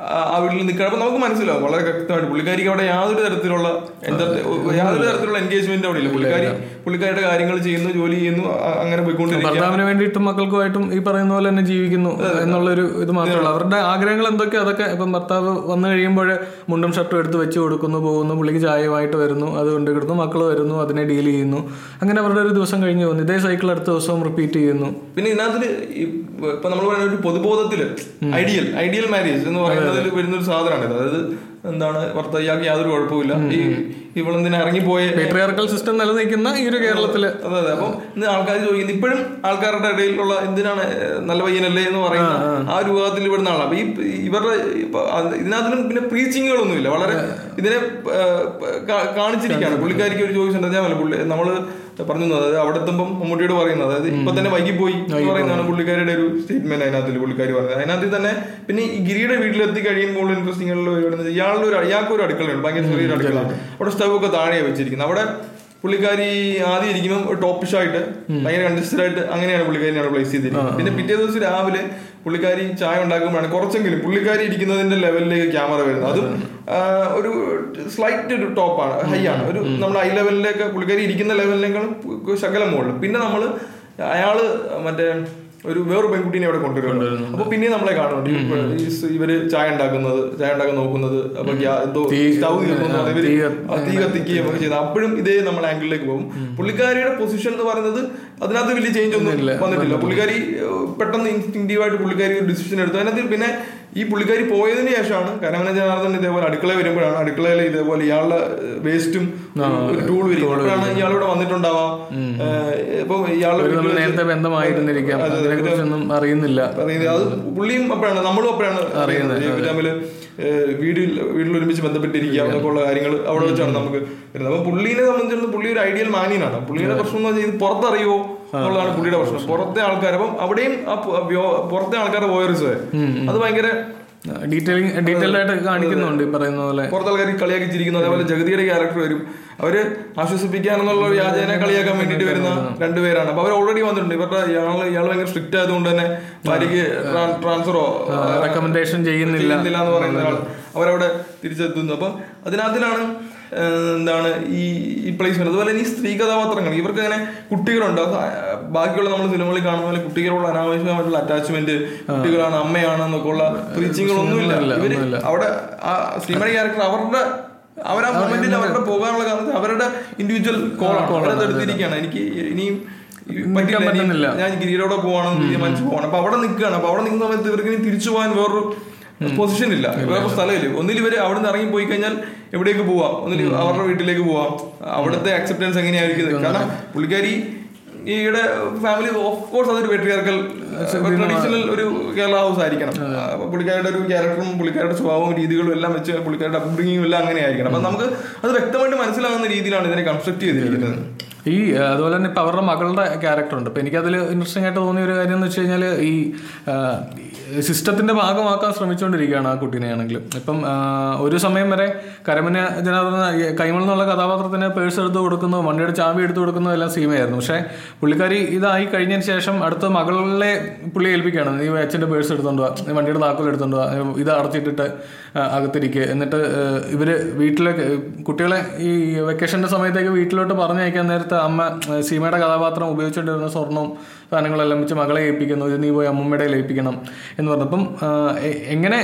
ആ വീട്ടിൽ നിൽക്കണം. അപ്പൊ നമുക്ക് മനസ്സിലാവും. വളരെ വ്യക്തമായിട്ട് പുള്ളിക്കാരിക്ക് അവിടെ യാതൊരു തരത്തിലുള്ള എന്താ യാതൊരു തരത്തിലുള്ള എൻഗേജ്മെന്റ് അവിടെ ഇല്ല. പുള്ളിക്കാരി പുള്ളിക്കാരുടെ കാര്യങ്ങൾ ചെയ്യുന്നു ജോലി ചെയ്യുന്നു അങ്ങനെ പോയിക്കൊണ്ടിരിക്കുന്നു ഭർത്താവിന് വേണ്ടിയിട്ടും മക്കൾക്കുമായിട്ടും ഈ പറയുന്ന പോലെ തന്നെ ജീവിക്കുന്നു എന്നുള്ളൊരു ഇത് മാത്രമല്ല അവരുടെ ആഗ്രഹങ്ങൾ എന്തൊക്കെ? അതൊക്കെ ഇപ്പം ഭർത്താവ് വന്നു കഴിയുമ്പോൾ മുണ്ടും ഷർട്ടും എടുത്ത് വെച്ച് കൊടുക്കുന്നു പോകുന്നു പുള്ളിക്ക് ചായയുമായിട്ട് വരുന്നു അത് കൊണ്ടുകിടുന്നു മക്കൾ വരുന്നു അതിനെ ഡീൽ ചെയ്യുന്നു. അങ്ങനെ അവരുടെ ഒരു ദിവസം കഴിഞ്ഞു പോകുന്നു ഇതേ സൈക്കിൾ അടുത്ത ദിവസവും റിപ്പീറ്റ് ചെയ്യുന്നു. പിന്നെ ഇതിനകത്ത് ഇപ്പൊ നമ്മൾ പറയുന്ന ഒരു പൊതുബോധത്തിൽ ഐഡിയൽ ഐഡിയൽ മാരേജ് എന്ന് പറയുന്നതിൽ വരുന്ന ഒരു സാധനമാണ് അതായത് എന്താണ് ഭർത്താവ് ഇയാൾക്ക് യാതൊരു കുഴപ്പമില്ല ഈ ഇവളെന്തിനെ ഇറങ്ങിപ്പോയ പേട്രിയാർക്കൽ സിസ്റ്റം നിലനിൽക്കുന്ന ഈ ഒരു കേരളത്തിൽ. അതെ അതെ. അപ്പം ഇന്ന് ആൾക്കാർ ചോദിക്കുന്നത് ഇപ്പോഴും ആൾക്കാരുടെ ഇടയിലുള്ള എന്തിനാണ് നല്ല പയ്യനല്ലേ എന്ന് പറയുന്ന ആ ഒരു വിഭാഗത്തിൽ ഇവിടുന്ന ആളാണ്. അപ്പൊ ഈ ഇവരുടെ ഇതിനകത്തിനും പിന്നെ പ്രീച്ചിങ്ങുകളൊന്നുമില്ല വളരെ ഇതിനെ കാണിച്ചിരിക്കുകയാണ്. പുള്ളിക്കാരിക്ക് ഒരു ഞാൻ പുള്ളി നമ്മൾ പറഞ്ഞു അതായത് അവിടെ എത്തുമ്പോൾ മമ്മൂട്ടിയോട് പറയുന്നത് അതായത് ഇപ്പൊ തന്നെ വൈകി പോയി എന്ന് പറയുന്നതാണ് പുള്ളിക്കാരുടെ ഒരു സ്റ്റേറ്റ്മെന്റ് അതിനകത്തിൽ പുള്ളിക്കാർ പറഞ്ഞത്. അതിനകത്ത് തന്നെ പിന്നെ ഈ ഗിരിയുടെ വീട്ടിലെത്തി കഴിയുമ്പോൾ ഇൻട്രസ്റ്റിംഗ് ആയിട്ടുള്ള ഇയാളുടെ ഒരു ഇയാൾക്ക് ഒരു അടുക്കളയുണ്ട്. ഭയങ്കര ചെറിയൊരു അടുക്കള. അവിടെ സ്റ്റവ് ഒക്കെ താഴെയാണ് വെച്ചിരിക്കുന്നത്. അവിടെ പുള്ളിക്കാരി ആദ്യം ഇരിക്കുമ്പോൾ ടോപ്പിഷ് ആയിട്ട് ഭയങ്കര കൺജസ്റ്റഡ് ആയിട്ട് അങ്ങനെയാണ് പുള്ളിക്കാരി പ്ലേസ് ചെയ്തിരിക്കുന്നത് പിന്നെ പിറ്റേ ദിവസം രാവിലെ പുള്ളിക്കാരി ചായ ഉണ്ടാക്കുമ്പോഴാണ് കുറച്ചെങ്കിലും പുള്ളിക്കാരി ഇരിക്കുന്നതിന്റെ ലെവലിലേക്ക് ക്യാമറ വരുന്നത്. അതും ഒരു സ്ലൈറ്റ് ഒരു ടോപ്പാണ് ഹൈ ആണ്. ഒരു നമ്മുടെ ഹൈ ലെവലിലേക്ക് പുള്ളിക്കാരി ഇരിക്കുന്ന ലെവലിനേക്കാളും ശകലം മുകളിൽ. പിന്നെ നമ്മൾ അയാൾ മറ്റേ ഒരു വേറൊരു പെൺകുട്ടീനെ അവിടെ കൊണ്ടുവരുന്നു അപ്പൊ പിന്നെ നമ്മളെ കാണുന്നുണ്ട്. ഇവർ ചായ ഉണ്ടാക്കുന്നത് ചായ ഉണ്ടാക്കാൻ നോക്കുന്നത് അപ്പൊ എന്തോ സ്റ്റൗ ഇവർ തീ കത്തിക്കുകയും ഒക്കെ ചെയ്ത് അപ്പോഴും ഇതേ നമ്മൾ ആംഗിളിലേക്ക് പോകും. പുള്ളിക്കാരിയുടെ പൊസിഷൻ എന്ന് പറയുന്നത് അതിനകത്ത് വലിയ ചേഞ്ച് ഒന്നും വന്നിട്ടില്ല. പുള്ളിക്കാരി പെട്ടെന്ന് ഇൻസ്റ്റിങ്റ്റീവായിട്ട് പുള്ളിക്കാരി ഒരു ഡിസിഷൻ എടുത്തു. അതിനകത്ത് പിന്നെ ഈ പുള്ളിക്കാരി പോയതിന് ശേഷമാണ് കരമന ജനാർദ്ദൻ ഇതേപോലെ അടുക്കള വരുമ്പോഴാണ് അടുക്കളയിൽ ഇതേപോലെ ഇയാളുടെ വേസ്റ്റും ടൂൾ വരും അപ്പോഴാണ് ഇയാളിവിടെ വന്നിട്ടുണ്ടാവാം. ഇപ്പൊ ഇയാളുടെ നേരത്തെ ബന്ധമായിരുന്നിരിക്കാം. അതിനെ കുറിച്ചൊന്നും അറിയുന്നില്ല. അത് പുള്ളിയും അപ്പോഴാണ് നമ്മളും അപ്പോഴാണ് അറിയുന്നത് തമ്മിൽ വീടിൽ വീട്ടിൽ ഒരുമിച്ച് ബന്ധപ്പെട്ടിരിക്കുക ഉള്ള കാര്യങ്ങൾ അവിടെ വെച്ചാണ് നമുക്ക് വരുന്നത്. അപ്പൊ പുള്ളീനെ സംബന്ധിച്ചിടത്തോളം പുള്ളി ഒരു ഐഡിയൽ മാനിയനാണ്. പുള്ളിയുടെ പ്രശ്നം എന്ന് വെച്ചാൽ ഇത് പുറത്തറിയോ എന്നുള്ളതാണ് പുള്ളിയുടെ പ്രശ്നം. പുറത്തെ ആൾക്കാർ അപ്പം അവിടെയും പുറത്തെ ആൾക്കാരുടെ വോയർസ് അത് ഭയങ്കര ഡീറ്റെയിലിംഗ് ഡീറ്റെയിൽഡ് ആയിട്ട് കാണിക്കുന്നുണ്ട് ഈ പറയുന്ന പോലെ. പുറത്തെ ആൾക്കാർ കളിയാക്കി ചിരിക്കുന്നു. അതേപോലെ ജഗതിയുടെ ക്യാരക്ടർ വരും. അവർ ആശ്വസിപ്പിക്കാനെന്നുള്ള വ്യാജേനെ കളിയാക്കാൻ വേണ്ടിട്ട് വരുന്ന രണ്ടുപേരാണ്. അപ്പൊ അവർ ഓൾറെഡി വന്നിട്ടുണ്ട്. ഇവരുടെ ഇയാൾ ഇയാൾ ഭയങ്കര സ്ട്രിക്റ്റ് ആയതുകൊണ്ട് തന്നെ ഭാര്യയ്ക്ക് ട്രാൻസ്ഫറോ റെക്കമെൻഡേഷൻ ചെയ്യുന്നില്ല. എന്ന് പറയുന്ന ഒരാൾ അവരവിടെ തിരിച്ചെത്തുന്നു. അപ്പൊ അതിനകത്തിലാണ് എന്താണ് ഈ ഈ പ്ലേസ്മെന്റ് അതുപോലെ തന്നെ ഈ സ്ത്രീ കഥാപാത്രങ്ങൾ ഇവർക്ക് അങ്ങനെ കുട്ടികളുണ്ട് ബാക്കിയുള്ള നമ്മൾ സിനിമകളിൽ കാണുന്ന പോലെ കുട്ടികളോട് അനാവശ്യമായിട്ടുള്ള അറ്റാച്ച്മെന്റ് കുട്ടികളാണ് അമ്മയാണ് എന്നൊക്കെ ഉള്ള പ്രീച്ചിങ്ങുകളൊന്നുമില്ല ഇവർ അവിടെ ആ സിനിമ ക്യാരക്ടർ അവരുടെ അവർ ആ മൊമെന്റിൽ അവരുടെ പോകാനുള്ള കാരണം അവരുടെ ഇൻഡിവിജ്വൽ എടുത്തിരിക്കുകയാണ്. എനിക്ക് ഇനിയും പറ്റില്ല. ഞാൻ ഗിരിയിലൂടെ പോവാണെന്ന് തീരുമാനിച്ചു പോകണം. അപ്പൊ അവിടെ നിൽക്കുകയാണ്. അപ്പൊ അവിടെ നിൽക്കുന്ന സമയത്ത് ഇവർക്ക് ഇനി തിരിച്ചു പോകാൻ വേറൊരു പൊസിഷൻ ഇല്ല. വേറെ സ്ഥലമില്ല? ഒന്നിൽ ഇവർ അവിടെ നിന്ന് ഇറങ്ങി പോയി കഴിഞ്ഞാൽ എവിടേക്ക് പോവാം? ഒന്നിൽ അവരുടെ വീട്ടിലേക്ക് പോവാം. അവിടുത്തെ അക്സെപ്റ്റൻസ് എങ്ങനെയായിരിക്കും? കാരണം പുള്ളിക്കാരി ഈയുടെ ഫാമിലി ഓഫ് കോഴ്സ് അതൊരു വെട്രിയാർക്കൽ ട്രഡീഷണൽ ഒരു കേരള ഹൗസ് ആയിരിക്കണം. അപ്പൊ പുള്ളിക്കാരുടെ ഒരു ക്യാരക്ടറും പുള്ളിക്കാരുടെ സ്വഭാവവും രീതികളും എല്ലാം വെച്ച് പുള്ളിക്കാരുടെ അപ്ബ്രിങ്ങിങ്ങും എല്ലാം അങ്ങനെ ആയിരിക്കണം അപ്പൊ നമുക്ക് അത് വ്യക്തമായിട്ട് മനസ്സിലാകുന്ന രീതിയിലാണ് ഇതിനെ കൺസ്ട്രക്ട് ചെയ്തിരിക്കുന്നത്. ഈ അതുപോലെ തന്നെ ഇപ്പം അവരുടെ മകളുടെ ക്യാരക്ടർ ഉണ്ട്. ഇപ്പൊ എനിക്കതിൽ ഇൻട്രസ്റ്റിംഗ് ആയിട്ട് തോന്നിയ ഒരു കാര്യം എന്ന് വെച്ച് കഴിഞ്ഞാൽ ഈ സിസ്റ്റത്തിന്റെ ഭാഗമാക്കാൻ ശ്രമിച്ചുകൊണ്ടിരിക്കുകയാണ് ആ കുട്ടീനെയാണെങ്കിലും ഇപ്പം ഒരു സമയം വരെ കരമന ജനാർദ്ദന കൈമൾ എന്നുള്ള കഥാപാത്രത്തിന് പേഴ്സ് എടുത്ത് കൊടുക്കുന്നു വണ്ടിയുടെ ചാവി എടുത്ത് കൊടുക്കുന്നതും എല്ലാം സീമയായിരുന്നു. പക്ഷേ പുള്ളിക്കാരി ഇതായി കഴിഞ്ഞതിന് ശേഷം അടുത്ത മകളെ പുള്ളി ഏൽപ്പിക്കുകയാണ്. നീ അച്ഛന്റെ പേഴ്സ് എടുത്തോണ്ട് വാ വണ്ടിയുടെ താക്കോൽ എടുത്തോണ്ട് വാ ഇത് അടച്ചിട്ടിട്ട് അകത്തിരിക്കുക. എന്നിട്ട് ഇവർ വീട്ടിലേക്ക് കുട്ടികളെ ഈ വെക്കേഷന്റെ സമയത്തേക്ക് വീട്ടിലോട്ട് പറഞ്ഞയക്കാൻ നേരത്തെ അമ്മ സീമയുടെ കഥാപാത്രം ഉപയോഗിച്ചുകൊണ്ടിരുന്ന സ്വർണവും സാധനങ്ങളെല്ലാം വെച്ച് മകളെ ഏൽപ്പിക്കുന്നു. ഇത് നീ പോയി അമ്മൂമ്മയുടെ ഏൽപ്പിക്കണം എന്ന് പറഞ്ഞപ്പം എങ്ങനെ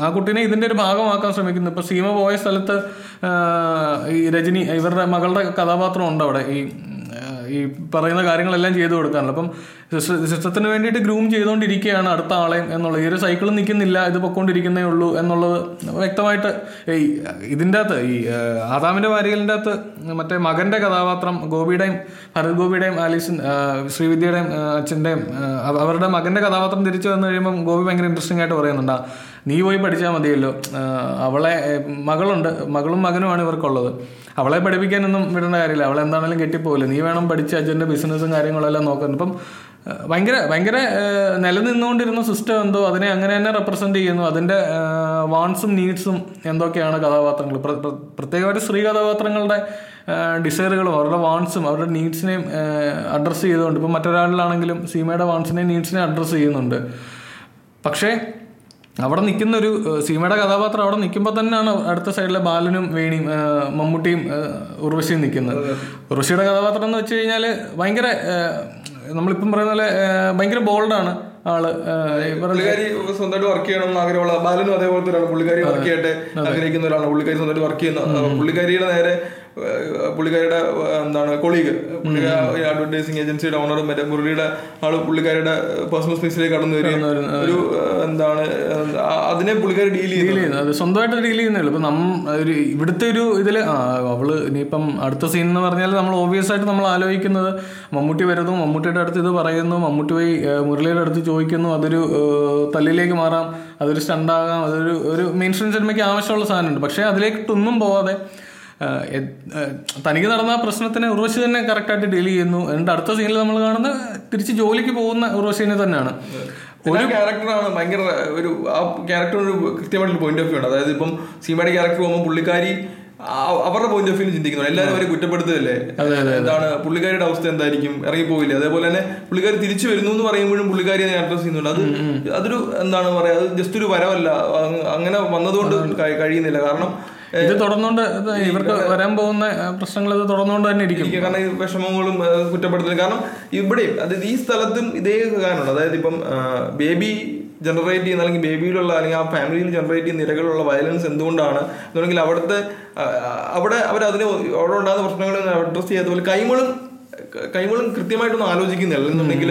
ആ- കുട്ടീനെ ഇതിന്റെ ഒരു ഭാഗമാക്കാൻ ശ്രമിക്കുന്നു. ഇപ്പം സീമ പോയ സ്ഥലത്ത് ഈ രജനി ഇവരുടെ മകളുടെ കഥാപാത്രം ഉണ്ട് അവിടെ ഈ ഈ പറയുന്ന കാര്യങ്ങളെല്ലാം ചെയ്തു കൊടുക്കാനുള്ള അപ്പം സിസ്റ്റ- സിസ്റ്റത്തിന് വേണ്ടിയിട്ട് ഗ്രൂം ചെയ്തുകൊണ്ടിരിക്കുകയാണ് അടുത്ത ആളെയും എന്നുള്ളത് ഈ ഒരു സൈക്കിൾ നിൽക്കുന്നില്ല ഇത് പൊക്കോണ്ടിരിക്കുന്നേ ഉള്ളൂ എന്നുള്ളത് വ്യക്തമായിട്ട് ഈ ഇതിന്റെ അകത്ത് ഈ ആദാമിന്റെ വാരികലിന്റെ അകത്ത് മറ്റേ മകന്റെ കഥാപാത്രം ഗോപിയുടെയും ഭരത് ഗോപിയുടെയും ആലീസിൻ ശ്രീവിദ്യയുടെയും അച്ഛന്റെയും അവരുടെ മകന്റെ കഥാപാത്രം തിരിച്ചു വന്നു കഴിയുമ്പം ഗോപി ഭയങ്കര ഇൻട്രസ്റ്റിംഗ് ആയിട്ട് പറയുന്നുണ്ട്. "ആ, നീ പോയി പഠിച്ചാൽ മതിയല്ലോ. അവളെ മകളുണ്ട്. മകളും മകനുമാണ് ഇവർക്കുള്ളത്. അവളെ പഠിപ്പിക്കാനൊന്നും വിടേണ്ട കാര്യമില്ല. അവളെ എന്താണെങ്കിലും കെട്ടിപ്പോകില്ല നീ വേണം പഠിച്ച് അച്ഛന്റെ ബിസിനസ്സും കാര്യങ്ങളെല്ലാം നോക്കാൻ ഇപ്പം ഭയങ്കര ഭയങ്കര നിലനിന്നുകൊണ്ടിരുന്ന സിസ്റ്റം എന്തോ അതിനെ അങ്ങനെ തന്നെ റെപ്രസെന്റ് ചെയ്യുന്നു. അതിന്റെ വാൺസും നീഡ്സും എന്തൊക്കെയാണ് കഥാപാത്രങ്ങൾ? പ്ര- പ്ര- പ്രത്യേകമായിട്ട് സ്ത്രീ കഥാപാത്രങ്ങളുടെ ഡിസൈറുകളും അവരുടെ വാൺസും അവരുടെ നീഡ്സിനെയും അഡ്രസ്സ് ചെയ്തുകൊണ്ട്. ഇപ്പം മറ്റൊരാളിലാണെങ്കിലും സീമയുടെ വാൺസിനെയും നീഡ്സിനെയും അഡ്രസ്സ് ചെയ്യുന്നുണ്ട്. പക്ഷേ അവിടെ നിൽക്കുന്ന ഒരു സീമയുടെ കഥാപാത്രം അവിടെ നിൽക്കുമ്പോൾ തന്നെയാണ് അടുത്ത സൈഡിലെ ബാലനും വേണിയും മമ്മൂട്ടിയും ഉർവശിയും നിൽക്കുന്നത്. ഉർവശിയുടെ കഥാപാത്രം എന്ന് വെച്ച് കഴിഞ്ഞാൽ ഭയങ്കര നമ്മളിപ്പം പറയുന്ന പോലെ ഭയങ്കര ബോൾഡാണ് ആൾ. പുള്ളിക്കാരി സ്വന്തമായിട്ട് വർക്ക് ചെയ്യണം ആഗ്രഹമുള്ള ബാലനും അതേപോലത്തെ ഒരാൾ പുള്ളിക്കാരി വർക്ക് ചെയ്യട്ടെ ആഗ്രഹിക്കുന്ന ഒരാളാണ്. പുള്ളിക്കാരി സ്വന്തമായിട്ട് വർക്ക് ചെയ്യുന്ന പുള്ളിക്കാരിയുടെ നേരെ പുള്ളിക്കാരിയുടെ എന്താണ് കൊളീഗ് അഡ്വർടൈസിങ് ഏജൻസിയുടെ ഓണറും മറ്റേ മുരളിയുടെ ആൾ പുള്ളിക്കാരുടെ പേഴ്സണൽ സ്പേസിലേക്ക് കടന്നു വരിക ഒരു എന്താണ് അതിനെ പുള്ളിക്കാർ ഡീൽ ചെയ്യുന്നത് സ്വന്തമായിട്ട് ഡീൽ ചെയ്യുന്നേ ഇപ്പൊ നമ്മ ഒരു ഇവിടുത്തെ ഒരു ഇതിൽ ആ അവൾ ഇനിയിപ്പം അടുത്ത സീൻ എന്ന് പറഞ്ഞാൽ നമ്മൾ ഓബിയസ് ആയിട്ട് നമ്മൾ ആലോചിക്കുന്നത് മമ്മൂട്ടി വരുന്നു മമ്മൂട്ടിയുടെ അടുത്ത് ഇത് പറയുന്നു മമ്മൂട്ടി പോയി മുരളിയുടെ അടുത്ത് ചോദിക്കുന്നു അതൊരു തല്ലിലേക്ക് മാറാം അതൊരു സ്റ്റണ്ടാകാം അതൊരു ഒരു മെയിൻ സ്ട്രീം സിനിമയ്ക്ക് ആവശ്യമുള്ള സാധനമുണ്ട്. പക്ഷേ അതിലേക്കൊന്നും പോവാതെ ഏഹ്, എ- ഏഹ്, തനിക്ക് നടന്ന ആ പ്രശ്നത്തിനെ ഉർവശി തന്നെ കറക്റ്റായിട്ട് ഡീൽ ചെയ്യുന്നു. എന്നിട്ട് അടുത്ത സീനിൽ നമ്മൾ കാണുന്ന തിരിച്ച് ജോലിക്ക് പോകുന്ന ഉർവശിനെ തന്നെയാണ്. ഒരു ക്യാരക്ടറാണ് ഭയങ്കര ഒരു ആ ക്യാരക്ടർ ഒരു കൃത്യമായിട്ടുള്ള പോയിന്റ് ഓഫ് വ്യൂ ഉണ്ട് അതായത് ഇപ്പം സീമയുടെ ക്യാരക്ടർ പോകുമ്പോൾ പുള്ളിക്കാരി അവരുടെ പോയിന്റ് ഓഫ് വ്യൂ ചിന്തിക്കുന്നു എല്ലാവരും അവരെ കുറ്റപ്പെടുത്തുകയല്ലേ? എന്താണ്? പുള്ളിക്കാരിയുടെ അവസ്ഥ എന്തായിരിക്കും? ഇറങ്ങിപ്പോയില്ല അതേപോലെ തന്നെ പുള്ളിക്കാരി തിരിച്ചു വരുന്നു എന്ന് പറയുമ്പോഴും പുള്ളിക്കാരി അഡ്രസ് ചെയ്യുന്നുണ്ട് അത് അതൊരു എന്താണ് പറയാ അത് ജസ്റ്റ് ഒരു വരവല്ല. അങ്ങനെ വന്നതുകൊണ്ട് കഴിയുന്നില്ല. കാരണം ഇത് തുടർന്നുകൊണ്ട് ഇവർക്ക് വരാൻ പോകുന്ന പ്രശ്നങ്ങൾ ഇത് തുടർന്നുകൊണ്ട് തന്നെ ഇരിക്കും. കാരണം ഈ വിഷമങ്ങളും കുറ്റപ്പെടുത്തലും. കാരണം ഇവിടെയും അതായത് ഈ സ്ഥലത്തും ഇതേ കാരണമാണ് അതായത് ഇപ്പം ബേബി ജനറേറ്റ് ചെയ്യുന്ന അല്ലെങ്കിൽ ബേബിയിലുള്ള അല്ലെങ്കിൽ ആ ഫാമിലിയിൽ ജനറേറ്റ് ചെയ്യുന്ന നിരകളുള്ള വയലൻസ് എന്തുകൊണ്ടാണ്? എന്നുണ്ടെങ്കിൽ അവിടുത്തെ അവിടെ അവർ അതിന് അവിടെ ഉണ്ടാകുന്ന പ്രശ്നങ്ങൾ അഡ്രസ്സ് ചെയ്യാത്ത പോലെ കൈമളും കൈമളും കൃത്യമായിട്ടൊന്നും ആലോചിക്കുന്നില്ല. എന്നുണ്ടെങ്കിൽ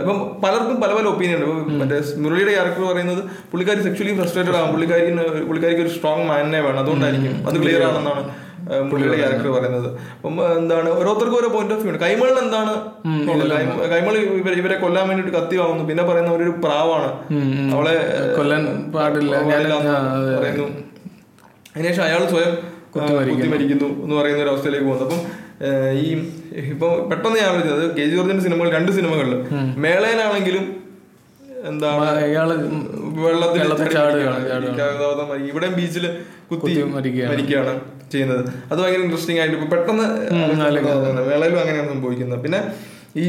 ഇപ്പം പലർക്കും പല പല ഒപ്പീനിയൻ ഉണ്ട്. മറ്റേ മുരളിയുടെ ക്യാരക്ടർ പറയുന്നത് പുള്ളിക്കാരി സെക്ഷലി ഫ്രസ്ട്രേറ്റഡ് ആകും പുള്ളിക്കാരി പുള്ളിക്കാരിക്ക് ഒരു സ്ട്രോങ് മാനിനെ വേണം. അതുകൊണ്ടായിരിക്കും. അത് ക്ലിയർ ആണെന്നാണ് പുള്ളിയുടെ ക്യാരക്ടർ പറയുന്നത്. അപ്പം എന്താണ് ഓരോരുത്തർക്കും ഓരോ പോയിന്റ് ഓഫ് വ്യൂ ഉണ്ട്. കൈമളിൽ എന്താണ് കൈമൾ ഇവരെ കൊല്ലാൻ വേണ്ടിട്ട് കത്തി വാങ്ങുന്നു. പിന്നെ പറയുന്ന ഒരു പ്രാവാണ്. അവളെ കൊല്ലാൻ പാടില്ല. പറയുന്നു. അതിനുശേഷം അയാൾ സ്വയം കുത്തി മരിക്കുന്നു എന്ന് പറയുന്ന ഒരു അവസ്ഥയിലേക്ക് പോകുന്നു. അപ്പം ഈ ഇപ്പൊ പെട്ടെന്ന് ഞാൻ വിളിച്ചത് കെ ജി ജോർജിന്റെ സിനിമകൾ രണ്ട് സിനിമകളിൽ. മേളയിലാണെങ്കിലും എന്താണ് അയാൾ വെള്ളത്തിൽ ഇവിടെ ചാടുകയാണ്, ബീച്ചിൽ കുത്തി മരിക്കുകയാണ്. ചെയ്യുന്നത്. അത് ഭയങ്കര ഇൻട്രസ്റ്റിംഗ് ആയിട്ട് ഇപ്പൊ പെട്ടെന്ന് വേളയിലും അങ്ങനെയാണ് സംഭവിക്കുന്നത്. പിന്നെ ഈ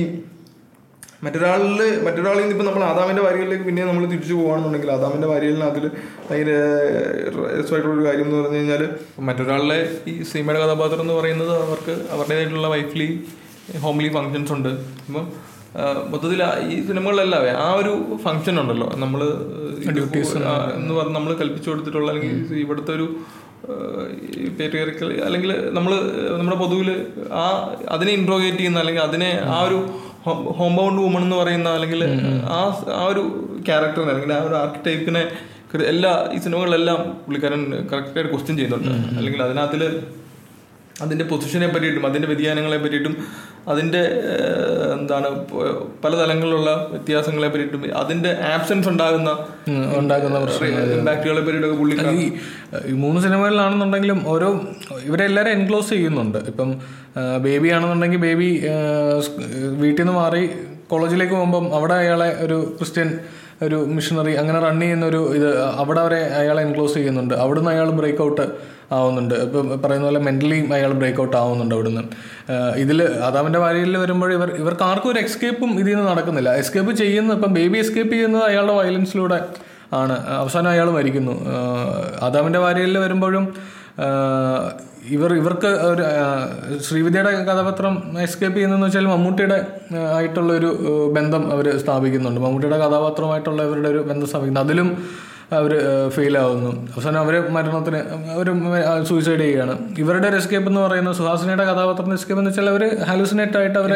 മറ്റൊരാളിൽ മറ്റൊരാളിൽ നിന്ന് ഇപ്പൊ നമ്മൾ ആദാമിന്റെ വാരികളിലേക്ക് പിന്നെ നമ്മൾ തിരിച്ചു പോകുകയാണെന്നുണ്ടെങ്കിൽ ആദാമിന്റെ വാരികളിൽ അതിൽ ഭയങ്കര രസമായിട്ടുള്ള ഒരു കാര്യം എന്ന് പറഞ്ഞു കഴിഞ്ഞാൽ മറ്റൊരാളിലെ ഈ സിനിമയുടെ കഥാപാത്രം എന്ന് പറയുന്നത് അവർക്ക് അവരുടേതായിട്ടുള്ള വൈഫ്ലി ഹോംലി ഫങ്ഷൻസ് ഉണ്ട്. അപ്പം മൊത്തത്തിൽ ഈ സിനിമകളിലെല്ലാം ആ ഒരു ഫങ്ഷൻ ഉണ്ടല്ലോ. നമ്മൾ ഡ്യൂട്ടീസ് എന്ന് പറഞ്ഞ് നമ്മൾ കൽപ്പിച്ചു കൊടുത്തിട്ടുള്ള അല്ലെങ്കിൽ ഇവിടുത്തെ ഒരു പേട്രിയറിക്കൽ അല്ലെങ്കിൽ നമ്മൾ നമ്മുടെ പൊതുവിൽ ആ അതിനെ ഇൻട്രോഗേറ്റ് ചെയ്യുന്ന അല്ലെങ്കിൽ അതിനെ ആ ഒരു ഹോം ബൗണ്ട് വുമൺ എന്ന് പറയുന്ന അല്ലെങ്കിൽ ആ ആ ഒരു ക്യാരക്ടറിനെ അല്ലെങ്കിൽ ആ ഒരു ആർക്കിടൈപ്പിനെ എല്ലാ ഈ സിനിമകളിലെല്ലാം പുള്ളിക്കാരൻ കറക്റ്റായിട്ട് ക്വസ്റ്റ്യൻ ചെയ്യുന്നുണ്ട്. അല്ലെങ്കിൽ അതിനകത്തിൽ അതിന്റെ പൊസിഷനെ പറ്റിയിട്ടും അതിന്റെ വ്യതിയാനങ്ങളെ പറ്റിയിട്ടും അതിന്റെ എന്താണ് പല തലങ്ങളിലുള്ള വ്യത്യാസങ്ങളെ പറ്റിയിട്ടും അതിന്റെ ആബ്സെൻസ് ഉണ്ടാകുന്ന ഉണ്ടാകുന്ന ഇമ്പാക്റ്റുകളെ പറ്റിയിട്ടൊക്കെ പുള്ളി ഈ ഈ മൂന്ന് സിനിമകളിലാണെന്നുണ്ടെങ്കിലും ഓരോ ഇവരെല്ലാവരും എൻക്ലോസ് ചെയ്യുന്നുണ്ട്. ഇപ്പം ബേബി ആണെന്നുണ്ടെങ്കിൽ ബേബി വീട്ടിൽ നിന്ന് മാറി കോളേജിലേക്ക് പോകുമ്പം അവിടെ അയാളെ ഒരു ക്രിസ്ത്യൻ ഒരു മിഷണറി അങ്ങനെ റൺ ചെയ്യുന്ന ഒരു ഇത് അവിടെ അവരെ അയാളെ എൻക്ലോസ് ചെയ്യുന്നുണ്ട്. അവിടുന്ന് അയാൾ ബ്രേക്ക് ഔട്ട് ആവുന്നുണ്ട്. ഇപ്പം പറയുന്ന പോലെ മെന്റലി അയാൾ ബ്രേക്ക് ഔട്ട് ആവുന്നുണ്ട് അവിടുന്ന്. ഇതിൽ അതാവിന്റെ വാരിയിൽ വരുമ്പോൾ ഇവർ ഇവർക്ക് ആർക്കും ഒരു എസ്കേപ്പും ഇതിൽ നിന്ന് നടക്കുന്നില്ല. എസ്കേപ്പ് ചെയ്യുന്ന ഇപ്പം ബേബി എസ്കേപ്പ് ചെയ്യുന്നത് അയാളുടെ വയലൻസിലൂടെ ആണ്. അവസാനം അയാൾ മരിക്കുന്നു. അതാവിന്റെ വാരിയിൽ വരുമ്പോഴും ഇവർ ഇവർക്ക് ഒരു ശ്രീവിദ്യയുടെ കഥാപാത്രം എസ്കേപ്പ് ചെയ്യുന്നതെന്ന് വെച്ചാൽ മമ്മൂട്ടിയുടെ ആയിട്ടുള്ള ഒരു ബന്ധം അവർ സ്ഥാപിക്കുന്നുണ്ട്. മമ്മൂട്ടിയുടെ കഥാപാത്രമായിട്ടുള്ള ഇവരുടെ ഒരു ബന്ധം സ്ഥാപിക്കുന്നു അതിലും അവർ ഫെയിൽ ആവുന്നു. അവസാനം അവർ മരണത്തിന് അവർ സൂയിസൈഡ് ചെയ്യുകയാണ്. ഇവരുടെ ഒരു എസ്കേപ്പ് എന്ന് പറയുന്നത് സുഹാസിനിയുടെ കഥാപാത്രത്തിന്റെ എസ്കേപ്പ് എന്ന് വെച്ചാൽ അവർ ഹാലുസിനേറ്റ് ആയിട്ട് അവരെ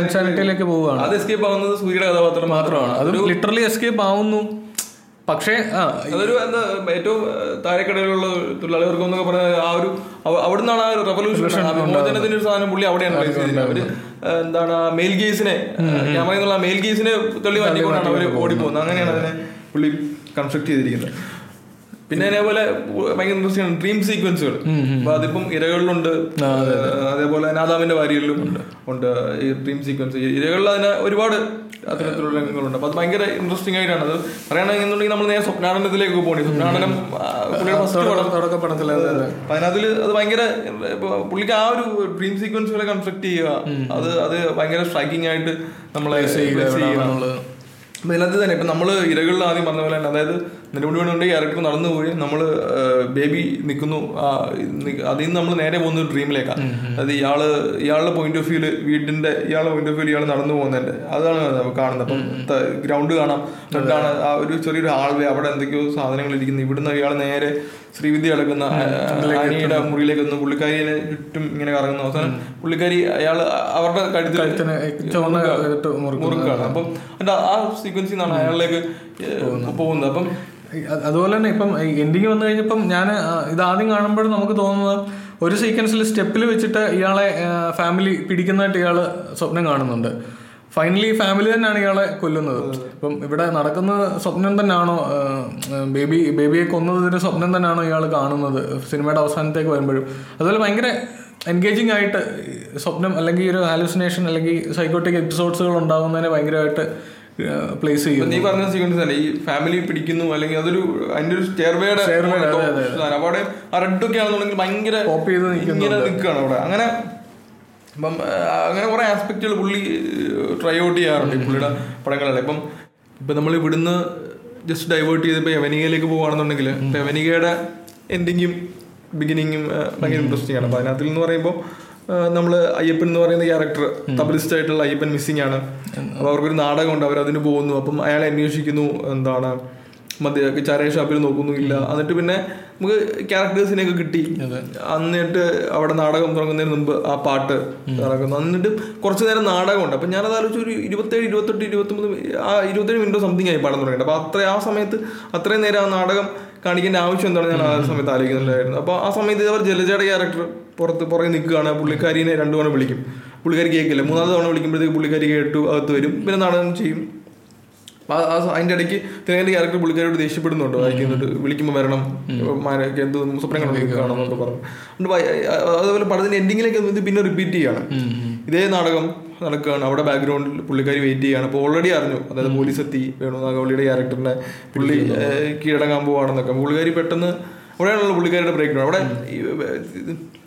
ഇൻസാനിറ്റിയിലേക്ക് പോവുകയാണ്. അത് എസ്കേപ്പ് ആവുന്നത് സൂര്യയുടെ കഥാപാത്രം മാത്രമാണ്. അത് ലിറ്ററലി എസ്കേപ്പ് ആവുന്നു. പക്ഷേ ആ അതൊരു എന്താ ഏറ്റവും താഴെക്കടയിലുള്ള തൊഴിലാളികൾക്ക് എന്നൊക്കെ പറഞ്ഞ ആ ഒരു അവ- അവിടുന്നാണ് ആ ഒരു റെവല്യൂഷൻ വിമോചനത്തിന്റെ ഒരു സാധനം പുള്ളി അവിടെയാണ്. അവർ എന്താണ് മെയിൽ ഗേസിനെ ക്യാമറയിൽ നിന്നുള്ള മെയിൽ ഗേസിനെ തള്ളി മാറ്റിക്കൊണ്ടാണ് അവർ ഓടിപ്പോകുന്നത്. അങ്ങനെയാണ് അതിനെ പുള്ളി കൺസ്ട്രക്ട് ചെയ്തിരിക്കുന്നത്. പിന്നെ അതേപോലെ ഭയങ്കര ഇൻട്രസ്റ്റിംഗ് ആണ്. ഡ്രീം സീക്വൻസുകൾ അപ്പൊ അതിപ്പം ഇരകളിലുണ്ട്. അതേപോലെ നാദാമിന്റെ വാരികളിലും ഉണ്ട്. ഉണ്ട് ഈ ഡ്രീം സീക്വൻസ് ഇരകളിൽ അതിന് ഒരുപാട് അത്തരത്തിലുള്ള രംഗങ്ങളുണ്ട്. അപ്പൊ അത് ഭയങ്കര ഇൻട്രസ്റ്റിംഗ് ആയിട്ടാണ്. അത് പറയുകയാണെന്നുണ്ടെങ്കിൽ നമ്മൾ നേരെ സ്വപ്നാനന്ദത്തിലേക്ക് പോകണേ സ്വപ്നാനന്ദം ഫസ്റ്റ് പടത്തിൽ. അപ്പൊ അതിനകത്തിൽ അത് ഭയങ്കര പുള്ളിക്ക് ആ ഒരു ഡ്രീം സീക്വൻസുകളെ കൺസ്ട്രക്ട് ചെയ്യുക അത് അത് ഭയങ്കര സ്ട്രൈക്കിംഗ് ആയിട്ട് നമ്മളെ ചെയ്യുക. ഇതിനകത്ത് തന്നെ ഇപ്പൊ നമ്മൾ ഇരകളിൽ ആദ്യം പറഞ്ഞ പോലെ തന്നെ അതായത് നെടുമുടി വേണുണ്ട് ക്യാരക്ടർ നടന്നു പോയി. നമ്മൾ ബേബി നിൽക്കുന്നു അതിൽ നിന്ന് നമ്മൾ നേരെ പോകുന്നത് ഡ്രീമിലേക്കാണ് അത് ഇയാൾ ഇയാളുടെ പോയിന്റ് ഓഫ് വ്യൂൽ വീടിന്റെ ഇയാളുടെ പോയിന്റ് ഓഫ് വ്യൂ ഇയാൾ നടന്നു പോകുന്നതിന്റെ അതാണ് കാണുന്നത്. അപ്പം ഗ്രൗണ്ട് കാണാം. എന്നിട്ടാണ് ആ ഒരു ചെറിയൊരു ഹാൾവേ അവിടെ എന്തൊക്കെയോ സാധനങ്ങൾ ഇരിക്കുന്നു. ഇവിടുന്ന് ഇയാൾ നേരെ ശ്രീവിദ്യ കിടക്കുന്ന ആനിയുടെ മുറിയിലേക്ക് വന്നു പുള്ളിക്കാരിനെ ചുറ്റും ഇങ്ങനെ കറങ്ങുന്നു. അവസാനം പുള്ളിക്കാരി അയാൾ അവരുടെ കഴുത്തിൽ. മുറുക്കാണ്. അപ്പം എന്നിട്ട് ആ സീക്വൻസിൽ നിന്നാണ് അയാളിലേക്ക് പോകുന്നത്. അപ്പം അതുപോലെ തന്നെ ഇപ്പം എൻഡിങ് വന്നു കഴിഞ്ഞപ്പം ഞാൻ ഇത് ആദ്യം കാണുമ്പോഴും നമുക്ക് തോന്നുന്നത് ഒരു സീക്വൻസിൽ സ്റ്റെപ്പിൽ വെച്ചിട്ട് ഇയാളെ ഫാമിലി പിടിക്കുന്നതായിട്ട് ഇയാൾ സ്വപ്നം കാണുന്നുണ്ട്. ഫൈനലി ഫാമിലി തന്നെയാണ് ഇയാളെ കൊല്ലുന്നത്. ഇപ്പം ഇവിടെ നടക്കുന്ന സ്വപ്നം തന്നെയാണോ ബേബി ബേബിയെ കൊന്നതിന്റെ സ്വപ്നം തന്നെയാണോ ഇയാൾ കാണുന്നത് സിനിമയുടെ അവസാനത്തേക്ക് വരുമ്പോഴും? അതുപോലെ ഭയങ്കര എൻഗേജിങ് ആയിട്ട് സ്വപ്നം അല്ലെങ്കിൽ ഒരു ഹാലുസിനേഷൻ അല്ലെങ്കിൽ സൈക്കോട്ടിക് എപ്പിസോഡ്സുകൾ ഉണ്ടാകുന്നതിനെ ഭയങ്കരമായിട്ട് പ്ലേസ് ചെയ്യും നീ പറഞ്ഞ സീക്വൻസ് തന്നെ ഈ ഫാമിലി പിടിക്കുന്നു അല്ലെങ്കിൽ അതൊരു അതിന്റെ ഒരു സ്റ്റെയർവേയുടെ അവിടെ ആ റെഡ് ഒക്കെ ആണെന്നുണ്ടെങ്കിൽ ഭയങ്കര ഇങ്ങനെ നിൽക്കുകയാണ് അവിടെ. അങ്ങനെ ഇപ്പം അങ്ങനെ കുറെ ആസ്പെക്റ്റുകൾ പുള്ളി ട്രൈ ഔട്ട് ചെയ്യാറുണ്ട് പുള്ളിയുടെ പടങ്ങളിൽ ഇപ്പം ഇപ്പം നമ്മൾ ഇവിടുന്ന് ജസ്റ്റ് ഡൈവേർട്ട് ചെയ്ത് ഇപ്പൊ യവനികയിലേക്ക് പോകുകയാണെന്നുണ്ടെങ്കിൽ ഇപ്പം യവനികയുടെ എൻഡിങ്ങും ബിഗിനിങ്ങും ഭയങ്കര ഇൻട്രസ്റ്റിംഗ് ആണ്. അപ്പൊ അതിനകത്തിൽ എന്ന് പറയുമ്പോൾ നമ്മൾ അയ്യപ്പൻ എന്ന് പറയുന്ന ക്യാരക്ടർ തബലിസ്റ്റ് ആയിട്ടുള്ള അയ്യപ്പൻ മിസ്സിംഗ് ആണ്. അപ്പോൾ അവർക്കൊരു നാടകമുണ്ട് അവർ അതിന് പോകുന്നു. അപ്പം അയാൾ അന്വേഷിക്കുന്നു എന്താണ് മധ്യ ചാരയ ഷാപ്പിൽ നോക്കുന്നുമില്ല. എന്നിട്ട് പിന്നെ നമുക്ക് ക്യാരക്ടേഴ്സിനെയൊക്കെ കിട്ടി. എന്നിട്ട് അവിടെ നാടകം തുടങ്ങുന്നതിന് മുമ്പ് ആ പാട്ട് നടക്കുന്നു എന്നിട്ട് കുറച്ച് നേരം നാടകമുണ്ട്. അപ്പം ഞാനത് ആലോചിച്ച് ഒരു ഇരുപത്തേഴ് ഇരുപത്തെട്ട് ഇരുപത്തൊമ്പത് ആ ഇരുപത്തേഴ് മിനിറ്റ് സംതിങ് ആയി പാടാൻ തുടങ്ങിയിട്ട്. അപ്പോൾ അത്ര ആ സമയത്ത് അത്രയും നേരം ആ നാടകം കാണിക്കേണ്ട ആവശ്യം എന്താണ്? ഞാൻ ആ സമയത്ത് ആലോചിക്കുന്നുണ്ടായിരുന്നു. അപ്പോൾ ആ സമയത്ത് അവർ ജലജയുടെ ക്യാരക്ടർ പുറത്ത് പുറകെ നിൽക്കുകയാണ്. പുള്ളിക്കാരിനെ രണ്ടു തവണ വിളിക്കും. പുള്ളിക്കാരി കേൾക്കില്ല. മൂന്നാമത്തെ തവണ വിളിക്കുമ്പോഴത്തേക്ക് പുള്ളിക്കാരി കേട്ടു അകത്ത് വരും. പിന്നെ നാടകം ചെയ്യും. അതിന്റെ ഇടയ്ക്ക് തിരഞ്ഞെടുത്ത ക്യാരക്ടർ പുള്ളിക്കാരോട് ദേഷ്യപ്പെടുന്നുണ്ട്? വായിക്കുന്നുണ്ട് വിളിക്കുമ്പോൾ വരണം. എന്ത് സ്വപ്നം കാണുന്നുണ്ട് പറഞ്ഞു. അതുപോലെ പടത്തിന്റെ എൻഡിങ്ങിലേക്ക് ഇത് പിന്നെ റിപ്പീറ്റ് ചെയ്യാണ്. ഇതേ നാടകം നടക്കുകയാണ്. അവിടെ ബാക്ക്ഗ്രൗണ്ടിൽ പുള്ളിക്കാരി വെയിറ്റ് ചെയ്യുകയാണ്. അപ്പോൾ ഓൾറെഡി അറിഞ്ഞു. അതായത് പോലീസ് എത്തി വേണു നാഗവള്ളിയുടെ ക്യാരക്ടറിനെ പുള്ളി കീഴടങ്ങാൻ പോവാണെന്നൊക്കെ. പുള്ളിക്കാരി പെട്ടെന്ന് അവിടെയാണല്ലോ പുള്ളിക്കാരിയുടെ ബ്രേക്ക് അവിടെ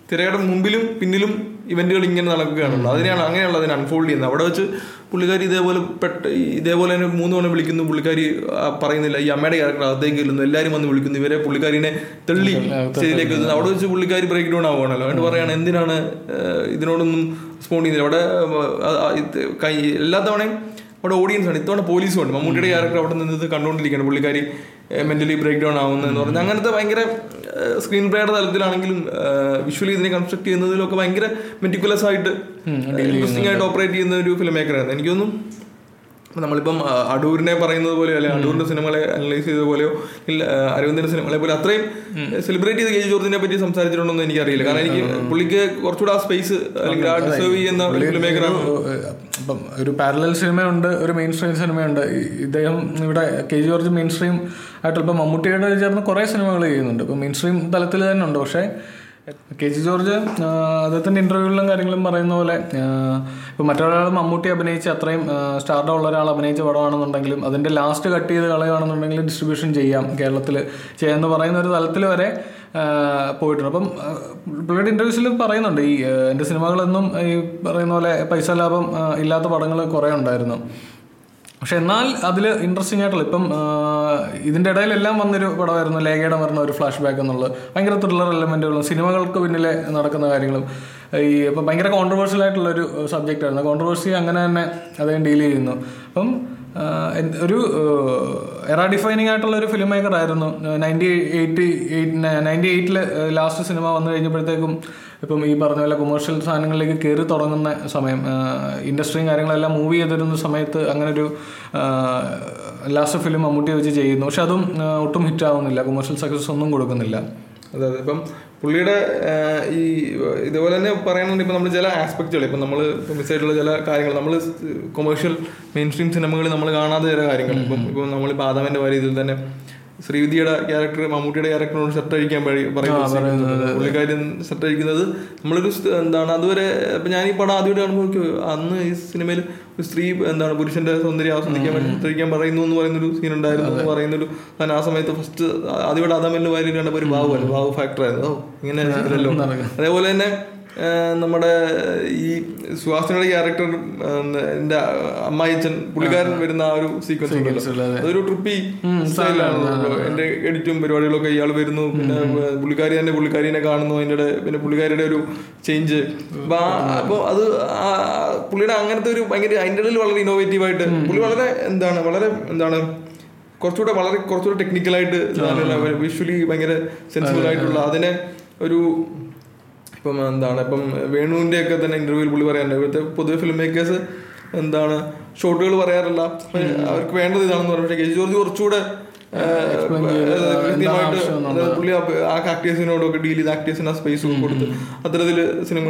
തിരയുടെ മുമ്പിലും പിന്നിലും ഇവന്റുകൾ ഇങ്ങനെ നടക്കുകയാണല്ലോ. അതിനെയാണ് അങ്ങനെയുള്ള അതിനെ അൺഫോൾഡ് ചെയ്യുന്നത്. അവിടെ വെച്ച് പുള്ളിക്കാരി ഇതേപോലെ പെട്ട ഇതേപോലെ തന്നെ മൂന്ന് തവണ വിളിക്കുന്നു. പുള്ളിക്കാരി പറയുന്നില്ല. ഈ അമ്മയുടെ ക്യാരക്ടർ അകത്തേക്ക് ചെല്ലുന്നു. എല്ലാവരും വന്ന് വിളിക്കുന്നു. ഇവരെ പുള്ളിക്കാരിനെ തള്ളി സ്റ്റേജിലേക്ക് എത്തുന്നു. അവിടെ വെച്ച് പുള്ളിക്കാരി ബ്രേക്ക് ഡൗൺ ആവുകയാണല്ലോ. അതുകൊണ്ട് പറയാണ് എന്തിനാണ് ഇതിനോടൊന്നും റെസ്പോണ്ട് ചെയ്യുന്നില്ല. അവിടെ കൈ എല്ലാ തവണയും അവിടെ ഓഡിയൻസ് ആണ്. ഇത്തവണ പോലീസും ഉണ്ട്. മമ്മൂട്ടിയുടെ ക്യാരക്ടർ അവിടെ നിന്ന് കണ്ടുകൊണ്ടിരിക്കുകയാണ്. പുള്ളിക്കാരി മെന്റലി ബ്രേക്ക് ഡൗൺ ആവുന്നതെന്ന് പറഞ്ഞാൽ അങ്ങനത്തെ ഭയങ്കര സ്ക്രീൻ പ്ലേയുടെ തലത്തിലാണെങ്കിലും വിഷ്വലി ഇതിനെ കൺസ്ട്രക്ട് ചെയ്യുന്നതിലൊക്കെ ഭയങ്കര മെറ്റിക്കുലസ് ആയിട്ട് ഇൻട്രസ്റ്റിംഗ് ആയിട്ട് ഓപ്പറേറ്റ് ചെയ്യുന്ന ഒരു ഫിലിം മേക്കറാണ് എനിക്കൊന്നും നമ്മളിപ്പം അടൂരിനെ പറയുന്നത് പോലെയോ അല്ലെ അടൂരിന്റെ സിനിമകളെ അനലൈസ് ചെയ്ത പോലെയോ അരവിന്ദന്റെ സിനിമകളെ പോലെ അത്രയും സെലിബ്രേറ്റ് ചെയ്ത് കെ ജി ജോർജിനെ പറ്റി സംസാരിച്ചിട്ടുണ്ടോ എന്ന് എനിക്കറിയില്ല. കാരണം എനിക്ക് പുള്ളിക്ക് കുറച്ചുകൂടെ ആ സ്പേസ് അല്ലെങ്കിൽ ആ ഡിസേർവ് ചെയ്യുന്ന ഫിലിം മേക്കറാണ് ഇപ്പം ഒരു പാരലൽ സിനിമയുണ്ട് ഒരു മെയിൻ സ്ട്രീം സിനിമയുണ്ട് ഇദ്ദേഹം ഇവിടെ K G George main stream ആയിട്ട് ഇപ്പം മമ്മൂട്ടിയുടെ ചേർന്ന് കുറേ സിനിമകൾ ചെയ്യുന്നുണ്ട്. ഇപ്പം മെയിൻ സ്ട്രീം തലത്തിൽ തന്നെ ഉണ്ട്. പക്ഷേ കെ ജി ജോർജ് അദ്ദേഹത്തിന്റെ ഇന്റർവ്യൂവിലും കാര്യങ്ങളും പറയുന്ന പോലെ ഇപ്പോൾ ഇപ്പം മറ്റൊരാൾ മമ്മൂട്ടി അഭിനയിച്ച് അത്രയും സ്റ്റാർഡം ഉള്ള ഒരാൾ അഭിനയിച്ച പടമാണെന്നുണ്ടെങ്കിലും അതിന്റെ ലാസ്റ്റ് കട്ട് ചെയ്ത് കളയുകയാണെന്നുണ്ടെങ്കിൽ ഡിസ്ട്രിബ്യൂഷൻ ചെയ്യാം കേരളത്തിൽ ചെയ്യാമെന്ന് പറയുന്ന ഒരു തലത്തിൽ വരെ പോയിട്ടുണ്ട്. അപ്പം പുള്ളിയുടെ ഇന്റർവ്യൂസിൽ പറയുന്നുണ്ട് ഈ എന്റെ സിനിമകളൊന്നും ഈ പറയുന്ന പോലെ പൈസ ലാഭം ഇല്ലാത്ത പടങ്ങൾ കുറേ ഉണ്ടായിരുന്നു. പക്ഷെ എന്നാൽ അതിൽ ഇൻട്രസ്റ്റിംഗ് ആയിട്ടുള്ള ഇപ്പം ഇതിന്റെ ഇടയിലെല്ലാം വന്നൊരു പടമായിരുന്നു ലേഖയുടെ വരുന്ന ഒരു ഫ്ലാഷ് ബാക്ക് എന്നുള്ളത്. ഭയങ്കര ത്രില്ലർ എലമെന്റുകളും സിനിമകൾക്ക് പിന്നിലെ നടക്കുന്ന കാര്യങ്ങളും. ഈ ഇപ്പം ഭയങ്കര ഒരു സബ്ജക്റ്റ് ആയിരുന്നു. കോൺട്രവേഴ്സി അങ്ങനെ തന്നെ അദ്ദേഹം ഡീൽ ചെയ്യുന്നു അപ്പം ഒരു എറാ ഡിഫൈനിങ് ആയിട്ടുള്ള ഒരു ഫിലിം മേക്കർ ആയിരുന്നു. നയന്റി എയ്റ്റ് എയ്റ്റ് നയന്റി എയ്റ്റിൽ ലാസ്റ്റ് സിനിമ വന്നു കഴിഞ്ഞപ്പോഴത്തേക്കും ഇപ്പം ഈ പറഞ്ഞ പോലെ കൊമേഴ്ഷ്യൽ സാധനങ്ങളിലേക്ക് കയറി തുടങ്ങുന്ന സമയം ഇൻഡസ്ട്രിയും കാര്യങ്ങളെല്ലാം മൂവ് ചെയ്തിരുന്ന സമയത്ത് അങ്ങനെ ഒരു ലാസ്റ്റ് ഫിലിം മമ്മൂട്ടി വെച്ച് ചെയ്യുന്നു. പക്ഷെ അതും ഒട്ടും ഹിറ്റ് ആവുന്നില്ല. കൊമേഴ്ഷ്യൽ സക്സസ് ഒന്നും കൊടുക്കുന്നില്ല. അതായത് അതെ ഇപ്പം പുള്ളിയുടെ ഈ ഇതുപോലെ തന്നെ പറയുന്നുണ്ട് ഇപ്പം നമ്മൾ ചില ആസ്പെക്റ്റുകൾ ഇപ്പം നമ്മൾ മിസ്സായിട്ടുള്ള ചില കാര്യങ്ങൾ നമ്മൾ കൊമേഴ്ഷ്യൽ മെയിൻ സ്ട്രീം സിനിമകളിൽ നമ്മൾ കാണാതെ ചില കാര്യങ്ങൾ ഇപ്പം ഇപ്പം നമ്മൾ ആദാമന്റെ വാരി ഇതിൽ തന്നെ ശ്രീവിധിയുടെ ക്യാരക്ടർ മമ്മൂട്ടിയുടെ ക്യാരക്ടറിനോട് ഷർട്ട് അഴിക്കാൻ പറയുന്നത് പുള്ളിക്കാരി ഷർട്ട് അഴിക്കുന്നത് നമ്മളൊരു എന്താണ് അതുവരെ ഇപ്പം ഞാൻ ഈ പടം ആദ്യമായിട്ട് കാണുമ്പോൾ അന്ന് ഈ സിനിമയിൽ സ്ത്രീ എന്താണ് പുരുഷന്റെ സൗന്ദര്യം ആസ്വദിക്കാൻ പറയുന്നു എന്ന് പറയുന്നൊരു സീൻ ഉണ്ടായിരുന്നു എന്ന് പറയുന്നൊരു ഞാൻ ആ സമയത്ത് ഫസ്റ്റ് ആദ്യമായിട്ട് ആദാമന്റെ വാരി കണ്ടപ്പോൾ ഒരു ബാബു അല്ല ബാബു ഫാക്ടർ ആയിരുന്നു ഇങ്ങനെ അതേപോലെ തന്നെ നമ്മുടെ ഈ സുഹാസിനിയുടെ ക്യാരക്ടർ എന്റെ അമ്മായിച്ചൻ പുള്ളിക്കാരൻ വരുന്ന ആ ഒരു സീക്വൻസ് ഉണ്ടല്ലോ. അതൊരു ട്രിപ്പി സ്റ്റൈലാണ് എന്റെ എഡിറ്റും പരിപാടികളൊക്കെ ഇയാൾ വരുന്നു. പിന്നെ പുള്ളിക്കാരി തന്നെ പുള്ളിക്കാരിനെ കാണുന്നു. അതിന്റെ പിന്നെ പുള്ളിക്കാരിയുടെ ഒരു ചേഞ്ച് അപ്പോൾ അത് പുള്ളിയുടെ അങ്ങനത്തെ ഒരു ഭയങ്കര അതിന്റെ ഇടയിൽ വളരെ ഇന്നോവേറ്റീവ് ആയിട്ട് പുള്ളി വളരെ എന്താണ് വളരെ എന്താണ് കുറച്ചുകൂടെ വളരെ കുറച്ചുകൂടെ ടെക്നിക്കലായിട്ട് വിഷ്വലി ഭയങ്കര സെൻസിബിൾ ആയിട്ടുള്ള അതിനെ ഒരു ഇപ്പം എന്താണ്? ഇപ്പം വേണുവിന്റെ ഒക്കെ തന്നെ ഇന്റർവ്യൂവിൽ പുള്ളി പറയാറുണ്ട്. ഇവിടുത്തെ പൊതുവെ ഫിലിം മേക്കേഴ്സ് എന്താണ് ഷോട്ടുകൾ പറയാറില്ല. അവർക്ക് വേണ്ടത് ഇതാണെന്ന് പറയുമ്പോൾ കെജി കെ ജോർജ് കുറച്ചുകൂടെ ആ, കൃത്യമായിട്ട് അതായത് പുള്ളി ആ- ആ ആക്ടേഴ്സിനോടൊക്കെ ഡീൽ ചെയ്ത് ആക്ടേഴ്സിന് ആ സ്പേസ് കൊടുത്ത് സിനിമ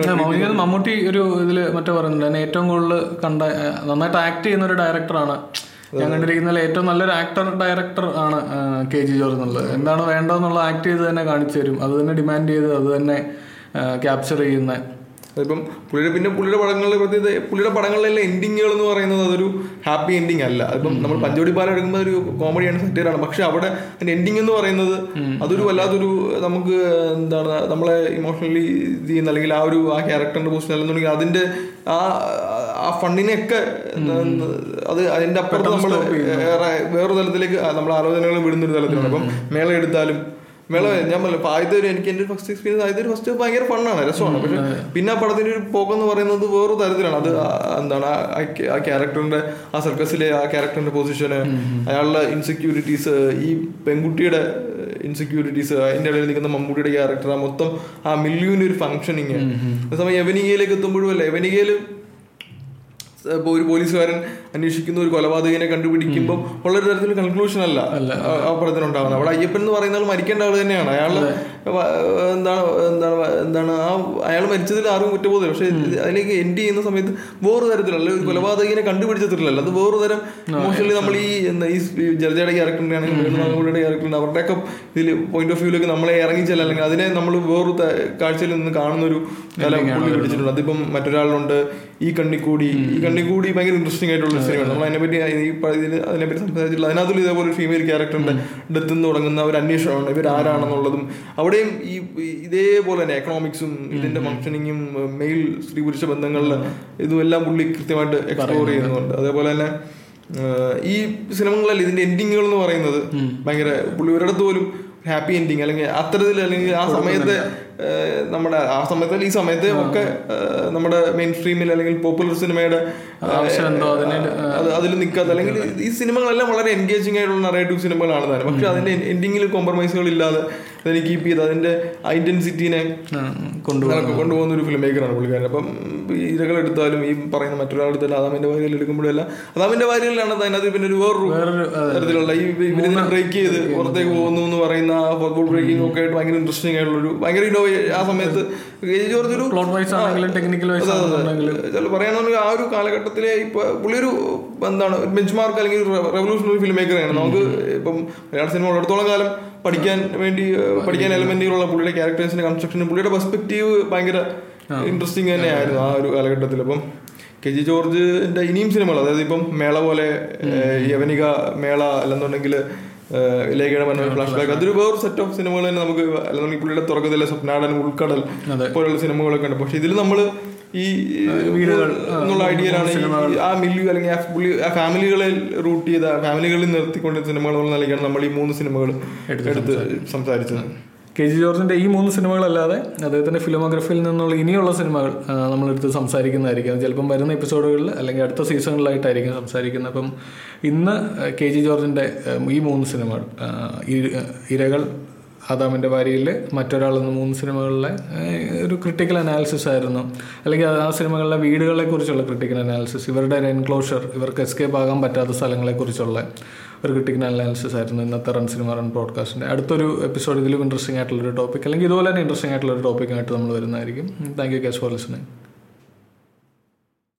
മമ്മൂട്ടി ഒരു ഇതിൽ മറ്റേ പറയുന്നുണ്ട്. ഏറ്റവും കൂടുതൽ കണ്ട നന്നായിട്ട് ആക്ട് ചെയ്യുന്ന ഒരു ഡയറക്ടറാണ് ഞാൻ കണ്ടിരിക്കുന്നതിൽ ഏറ്റവും നല്ലൊരു ആക്ടർ ഡയറക്ടർ ആണ് കെ ജി ജോർജ് എന്നുള്ളത്. എന്താണ് വേണ്ടതെന്നുള്ള ആക്ട് ചെയ്ത് തന്നെ കാണിച്ചു തരും. അത് തന്നെ ഡിമാൻഡ് ചെയ്ത് അത് തന്നെ ക്യാപ്ചർ ചെയ്യുന്ന. അതിപ്പം പുള്ളിയുടെ പിന്നെ പുള്ളിയുടെ പടങ്ങളിലെ പ്രത്യേകത പുള്ളിയുടെ പടങ്ങളിലെ എൻഡിങ്ങുകൾ എന്ന് പറയുന്നത് അതൊരു ഹാപ്പി എൻഡിങ് അല്ല. അതിപ്പം നമ്മൾ പഞ്ചോടി പാലം എടുക്കുമ്പോൾ ഒരു കോമഡിയാണ് സറ്റയറാണ് പക്ഷെ അവിടെ അതിന്റെ എൻഡിങ് എന്ന് പറയുന്നത് അതൊരു വല്ലാത്തൊരു നമുക്ക് എന്താണ് നമ്മളെ ഇമോഷണലി ഇത് ചെയ്യുന്ന അല്ലെങ്കിൽ ആ ഒരു ആ ക്യാരക്ടറിന്റെ പൊസിഷൻ അല്ലെന്നുണ്ടെങ്കിൽ അതിന്റെ ആ ആ ഫണ്ടിനെയൊക്കെ അത് അതിന്റെ അപ്പുറത്ത് നമ്മൾ വേറെ വേറൊരു തലത്തിലേക്ക് നമ്മൾ ആലോചനകൾ വിടുന്നൊരു തലത്തിലാണ്. അപ്പം മേള എടുത്താലും മേള ഞാൻ പറഞ്ഞു ഇപ്പൊ ആദ്യത്തെ ഒരു എനിക്ക് എന്റെ ഫസ്റ്റ് എക്സ്പീരിയൻസ് ആദ്യത്തെ ഒരു ഫസ്റ്റ് ഭയങ്കര ഫണ്ണാണ് രസമാണ്. പക്ഷെ പിന്നെ ആ പടത്തിന്റെ ഒരു പോക്കെന്ന് പറയുന്നത് വേറൊരു തരത്തിലാണ്. അത് എന്താണ് ആ- ക്യാരക്ടറിന്റെ ആ സർക്കസിലെ ആ ക്യാരക്ടറിന്റെ പൊസിഷന് അയാളുടെ ഇൻസെക്യൂരിറ്റീസ് ഈ പെൺകുട്ടിയുടെ ഇൻസെക്യൂരിറ്റീസ് അതിന്റെ ഇടയിൽ നിൽക്കുന്ന മമ്മൂട്ടിയുടെ ക്യാരക്ടർ ആ മൊത്തം ആ മില്ലുവിന്റെ ഒരു ഫങ്ഷനിങ് അതേസമയം യവനികയിലേക്ക് എത്തുമ്പോഴും അല്ല ഇപ്പോൾ ഒരു പോലീസുകാരൻ അന്വേഷിക്കുന്ന ഒരു കൊലപാതകനെ കണ്ടുപിടിക്കുമ്പോൾ ഉള്ള ഒരു തരത്തിൽ കൺക്ലൂഷൻ അല്ല ആ- ആ അവിടെ അയ്യപ്പൻ എന്ന് പറയുന്ന ആൾ മരിക്കേണ്ട ആൾ തന്നെയാണ്. വ- എന്താണ് എന്താണ് എന്താണ് ആ അയാൾ മരിച്ചതിൽ ആർക്കും കുറ്റബോധം പക്ഷെ അതിലേക്ക് എൻഡ് ചെയ്യുന്ന സമയത്ത് വേറൊരു തരത്തിലല്ല ഒരു കൊലപാതകനെ കണ്ടുപിടിച്ചിട്ടില്ലല്ലോ അത് വേറൊരു തരം മോസ്റ്റലി നമ്മൾ ഈ എന്താ ഈ ജലജയുടെ ആണെങ്കിൽ വേണുനാഗുളിയുടെ ക്യാരക്ടറിന്റെ അവരുടെയൊക്കെ ഇതിൽ പോയിന്റ് ഓഫ് വ്യൂലേക്ക് നമ്മളെ ഇറങ്ങിച്ചല്ല. അല്ലെങ്കിൽ അതിനെ നമ്മൾ വേറൊരു കാഴ്ചയിൽ നിന്ന് കാണുന്ന ഒരു കല പുള്ളി പിടിച്ചിട്ടുണ്ട് അതിപ്പം മറ്റൊരാളുണ്ട് ഈ കണ്ണിക്കൂടി. ഈ കണ്ണിക്കൂടി ഭയങ്കര ഇൻട്രസ്റ്റിംഗ് ആയിട്ടുള്ള സിനിമയാണ്. നമ്മൾ അതിനെപ്പറ്റി ഈ ഇതിൽ അതിനെപ്പറ്റി സംസാരിച്ചിട്ടുള്ള അതിനകത്തും ഇതേപോലെ ഫീമെയിൽ ക്യാരക്ടറിന്റെ ഡെത്ത് തുടങ്ങുന്ന ഒരു അന്വേഷണമാണ് ഇവർ ആരാണെന്നുള്ളതും അവിടെയും ഈ ഇതേപോലെ തന്നെ എക്കണോമിക്സും ഇതിന്റെ ഫങ്ഷനിങ്ങും മെയിൽ സ്ത്രീ പുരുഷ ബന്ധങ്ങളിൽ ഇതും എല്ലാം പുള്ളി കൃത്യമായിട്ട് എക്സ്പ്ലോർ ചെയ്യുന്നുണ്ട്. അതേപോലെ തന്നെ ഈ സിനിമകളിൽ ഇതിന്റെ എൻഡിങ്ങുകൾ എന്ന് പറയുന്നത് ഭയങ്കര പുള്ളി ഒരിടത്ത് പോലും ഹാപ്പി എൻഡിങ് അല്ലെങ്കിൽ അത്തരത്തിൽ അല്ലെങ്കിൽ ആ സമയത്തെ നമ്മുടെ ആ സമയത്ത് ഈ സമയത്ത് ഒക്കെ നമ്മുടെ മെയിൻ സ്ട്രീമിൽ അല്ലെങ്കിൽ പോപ്പുലർ സിനിമയുടെ അതിൽ നിൽക്കാത്ത അല്ലെങ്കിൽ ഈ സിനിമകളെല്ലാം വളരെ എൻഗേജിങ് ആയിട്ടുള്ള നറേറ്റീവ് സിനിമകളാണ് തന്നെ പക്ഷെ അതിന്റെ എൻഡിങ്ങിൽ കോംപ്രമൈസുകൾ ഇല്ലാതെ അതിനെ കീപ്പ് ചെയ്ത് അതിന്റെ ഐഡന്റിറ്റിനെ കൊണ്ടു കൊണ്ടുപോകുന്ന ഒരു ഫിലിം മേക്കറാണ് പുള്ളിക്കാരൻ. അപ്പം ഇരകൾ എടുത്താലും ഈ പറയുന്ന മറ്റൊരാൾ എടുത്താലും അതാമിന്റെ വാരികൾ എടുക്കുമ്പോഴല്ല അതാമിന്റെ വാരികളിലാണ് അതിനകത്ത് പിന്നെ ഒരു വേറൊരു തരത്തിലുള്ള ഈ ഇവരിതിനെ ബ്രേക്ക് ചെയ്ത് പുറത്തേക്ക് പോകുന്നു എന്ന് പറയുന്ന ഫുട്ബോൾ ബ്രേക്കിംഗ് ഒക്കെ ആയിട്ട് ഭയങ്കര ഇൻട്രസ്റ്റിംഗ് ആയിട്ടുള്ള ഒരു ഭയങ്കര ആ സമയത്ത്. കെ ജി ജോർജ് ഒരു പറയാന്നുണ്ടെങ്കിൽ ആ ഒരു കാലഘട്ടത്തിലെ ഇപ്പൊ പുള്ളിയൊരു എന്താണ് ബെഞ്ച് മാർക്ക് അല്ലെങ്കിൽ റെവല്യൂഷണറി ഫിലിം മേക്കറാണ് നമുക്ക് ഇപ്പം മലയാള സിനിമ ഉള്ളിടത്തോളം കാലം പഠിക്കാൻ വേണ്ടി പഠിക്കാൻ എലമെന്റുകളുള്ള പുള്ളിയുടെ ക്യാരക്ടേഴ്സിന്റെ കൺസ്ട്രക്ഷനും പുള്ളിയുടെ പെർസ്പെക്റ്റീവ് ഭയങ്കര ഇൻട്രസ്റ്റിംഗ് തന്നെയായിരുന്നു ആ ഒരു കാലഘട്ടത്തിൽ. അപ്പം കെ ജി ജോർജിന്റെ ഇനിയും സിനിമകൾ അതായത് ഇപ്പം മേള പോലെ യവനിക മേള അല്ലെന്നുണ്ടെങ്കിൽ ലേഖയുടെ മനോഹര ഫ്ലാഷ് ബാക്ക് അതൊരു വേറൊരു സെറ്റ് ഓഫ് സിനിമകൾ തന്നെ നമുക്ക് അല്ലെങ്കിൽ പുള്ളിയുടെ തുടക്കത്തിലെ സ്വപ്നാടൻ ഉൾക്കടൽ. പോലുള്ള സിനിമകളൊക്കെ ഉണ്ട്. പക്ഷെ ഇതിൽ നമ്മൾ ഈ വീടുകൾ എന്നുള്ള ഐഡിയയിലാണ് ആ മില്ലു അല്ലെങ്കിൽ ആ പുള്ളി ആ ഫാമിലികളെ റൂട്ട് ചെയ്ത ഫാമിലികളിൽ നിർത്തിക്കൊണ്ട് സിനിമകൾ എന്നുള്ള നിലയ്ക്കാണ് നമ്മൾ ഈ മൂന്ന് സിനിമകൾ എടുത്ത് സംസാരിച്ചത്. കെ ജി ജോർജിന്റെ ഈ മൂന്ന് സിനിമകളല്ലാതെ അദ്ദേഹത്തിന്റെ ഫിലിമോഗ്രഫിയിൽ നിന്നുള്ള ഇനിയുള്ള സിനിമകൾ നമ്മളെടുത്ത് സംസാരിക്കുന്നതായിരിക്കും. ചിലപ്പം വരുന്ന എപ്പിസോഡുകളിൽ അല്ലെങ്കിൽ അടുത്ത സീസണുകളിലായിട്ടായിരിക്കും സംസാരിക്കുന്നത്. അപ്പം ഇന്ന് കെ ജി ജോർജിന്റെ ഈ മൂന്ന് സിനിമകൾ ഇരകൾ ആദാമിന്റെ വാരിയിൽ മറ്റൊരാൾ എന്ന മൂന്ന് സിനിമകളിലെ ഒരു ക്രിട്ടിക്കൽ അനാലിസിസ് ആയിരുന്നു. അല്ലെങ്കിൽ ആ സിനിമകളിലെ വീടുകളെക്കുറിച്ചുള്ള ക്രിട്ടിക്കൽ അനാലിസിസ് ഇവരുടെ ഒരു എൻക്ലോഷർ ഇവർക്ക് എസ്കേപ്പ് ആകാൻ പറ്റാത്ത സ്ഥലങ്ങളെക്കുറിച്ചുള്ള ഒരു ക്രിട്ടിക്കൽ അനാലിസിസ് ആയിരുന്നു ഇന്നത്തെ റൺ സിനിമ റൺ പോഡ്കാസ്റ്റിന്റെ അടുത്തൊരു എപ്പിസോഡ് ഇതിലും ഇൻട്രസ്റ്റിംഗ് ആയിട്ടുള്ളൊരു ടോപ്പിക് അല്ലെങ്കിൽ ഇതുപോലെ തന്നെ ഇൻട്രസ്റ്റിംഗ് ആയിട്ടുള്ളൊരു ടോപ്പിക്കായിട്ട് നമ്മൾ വരുന്നതായിരിക്കും. Thank you guys for listening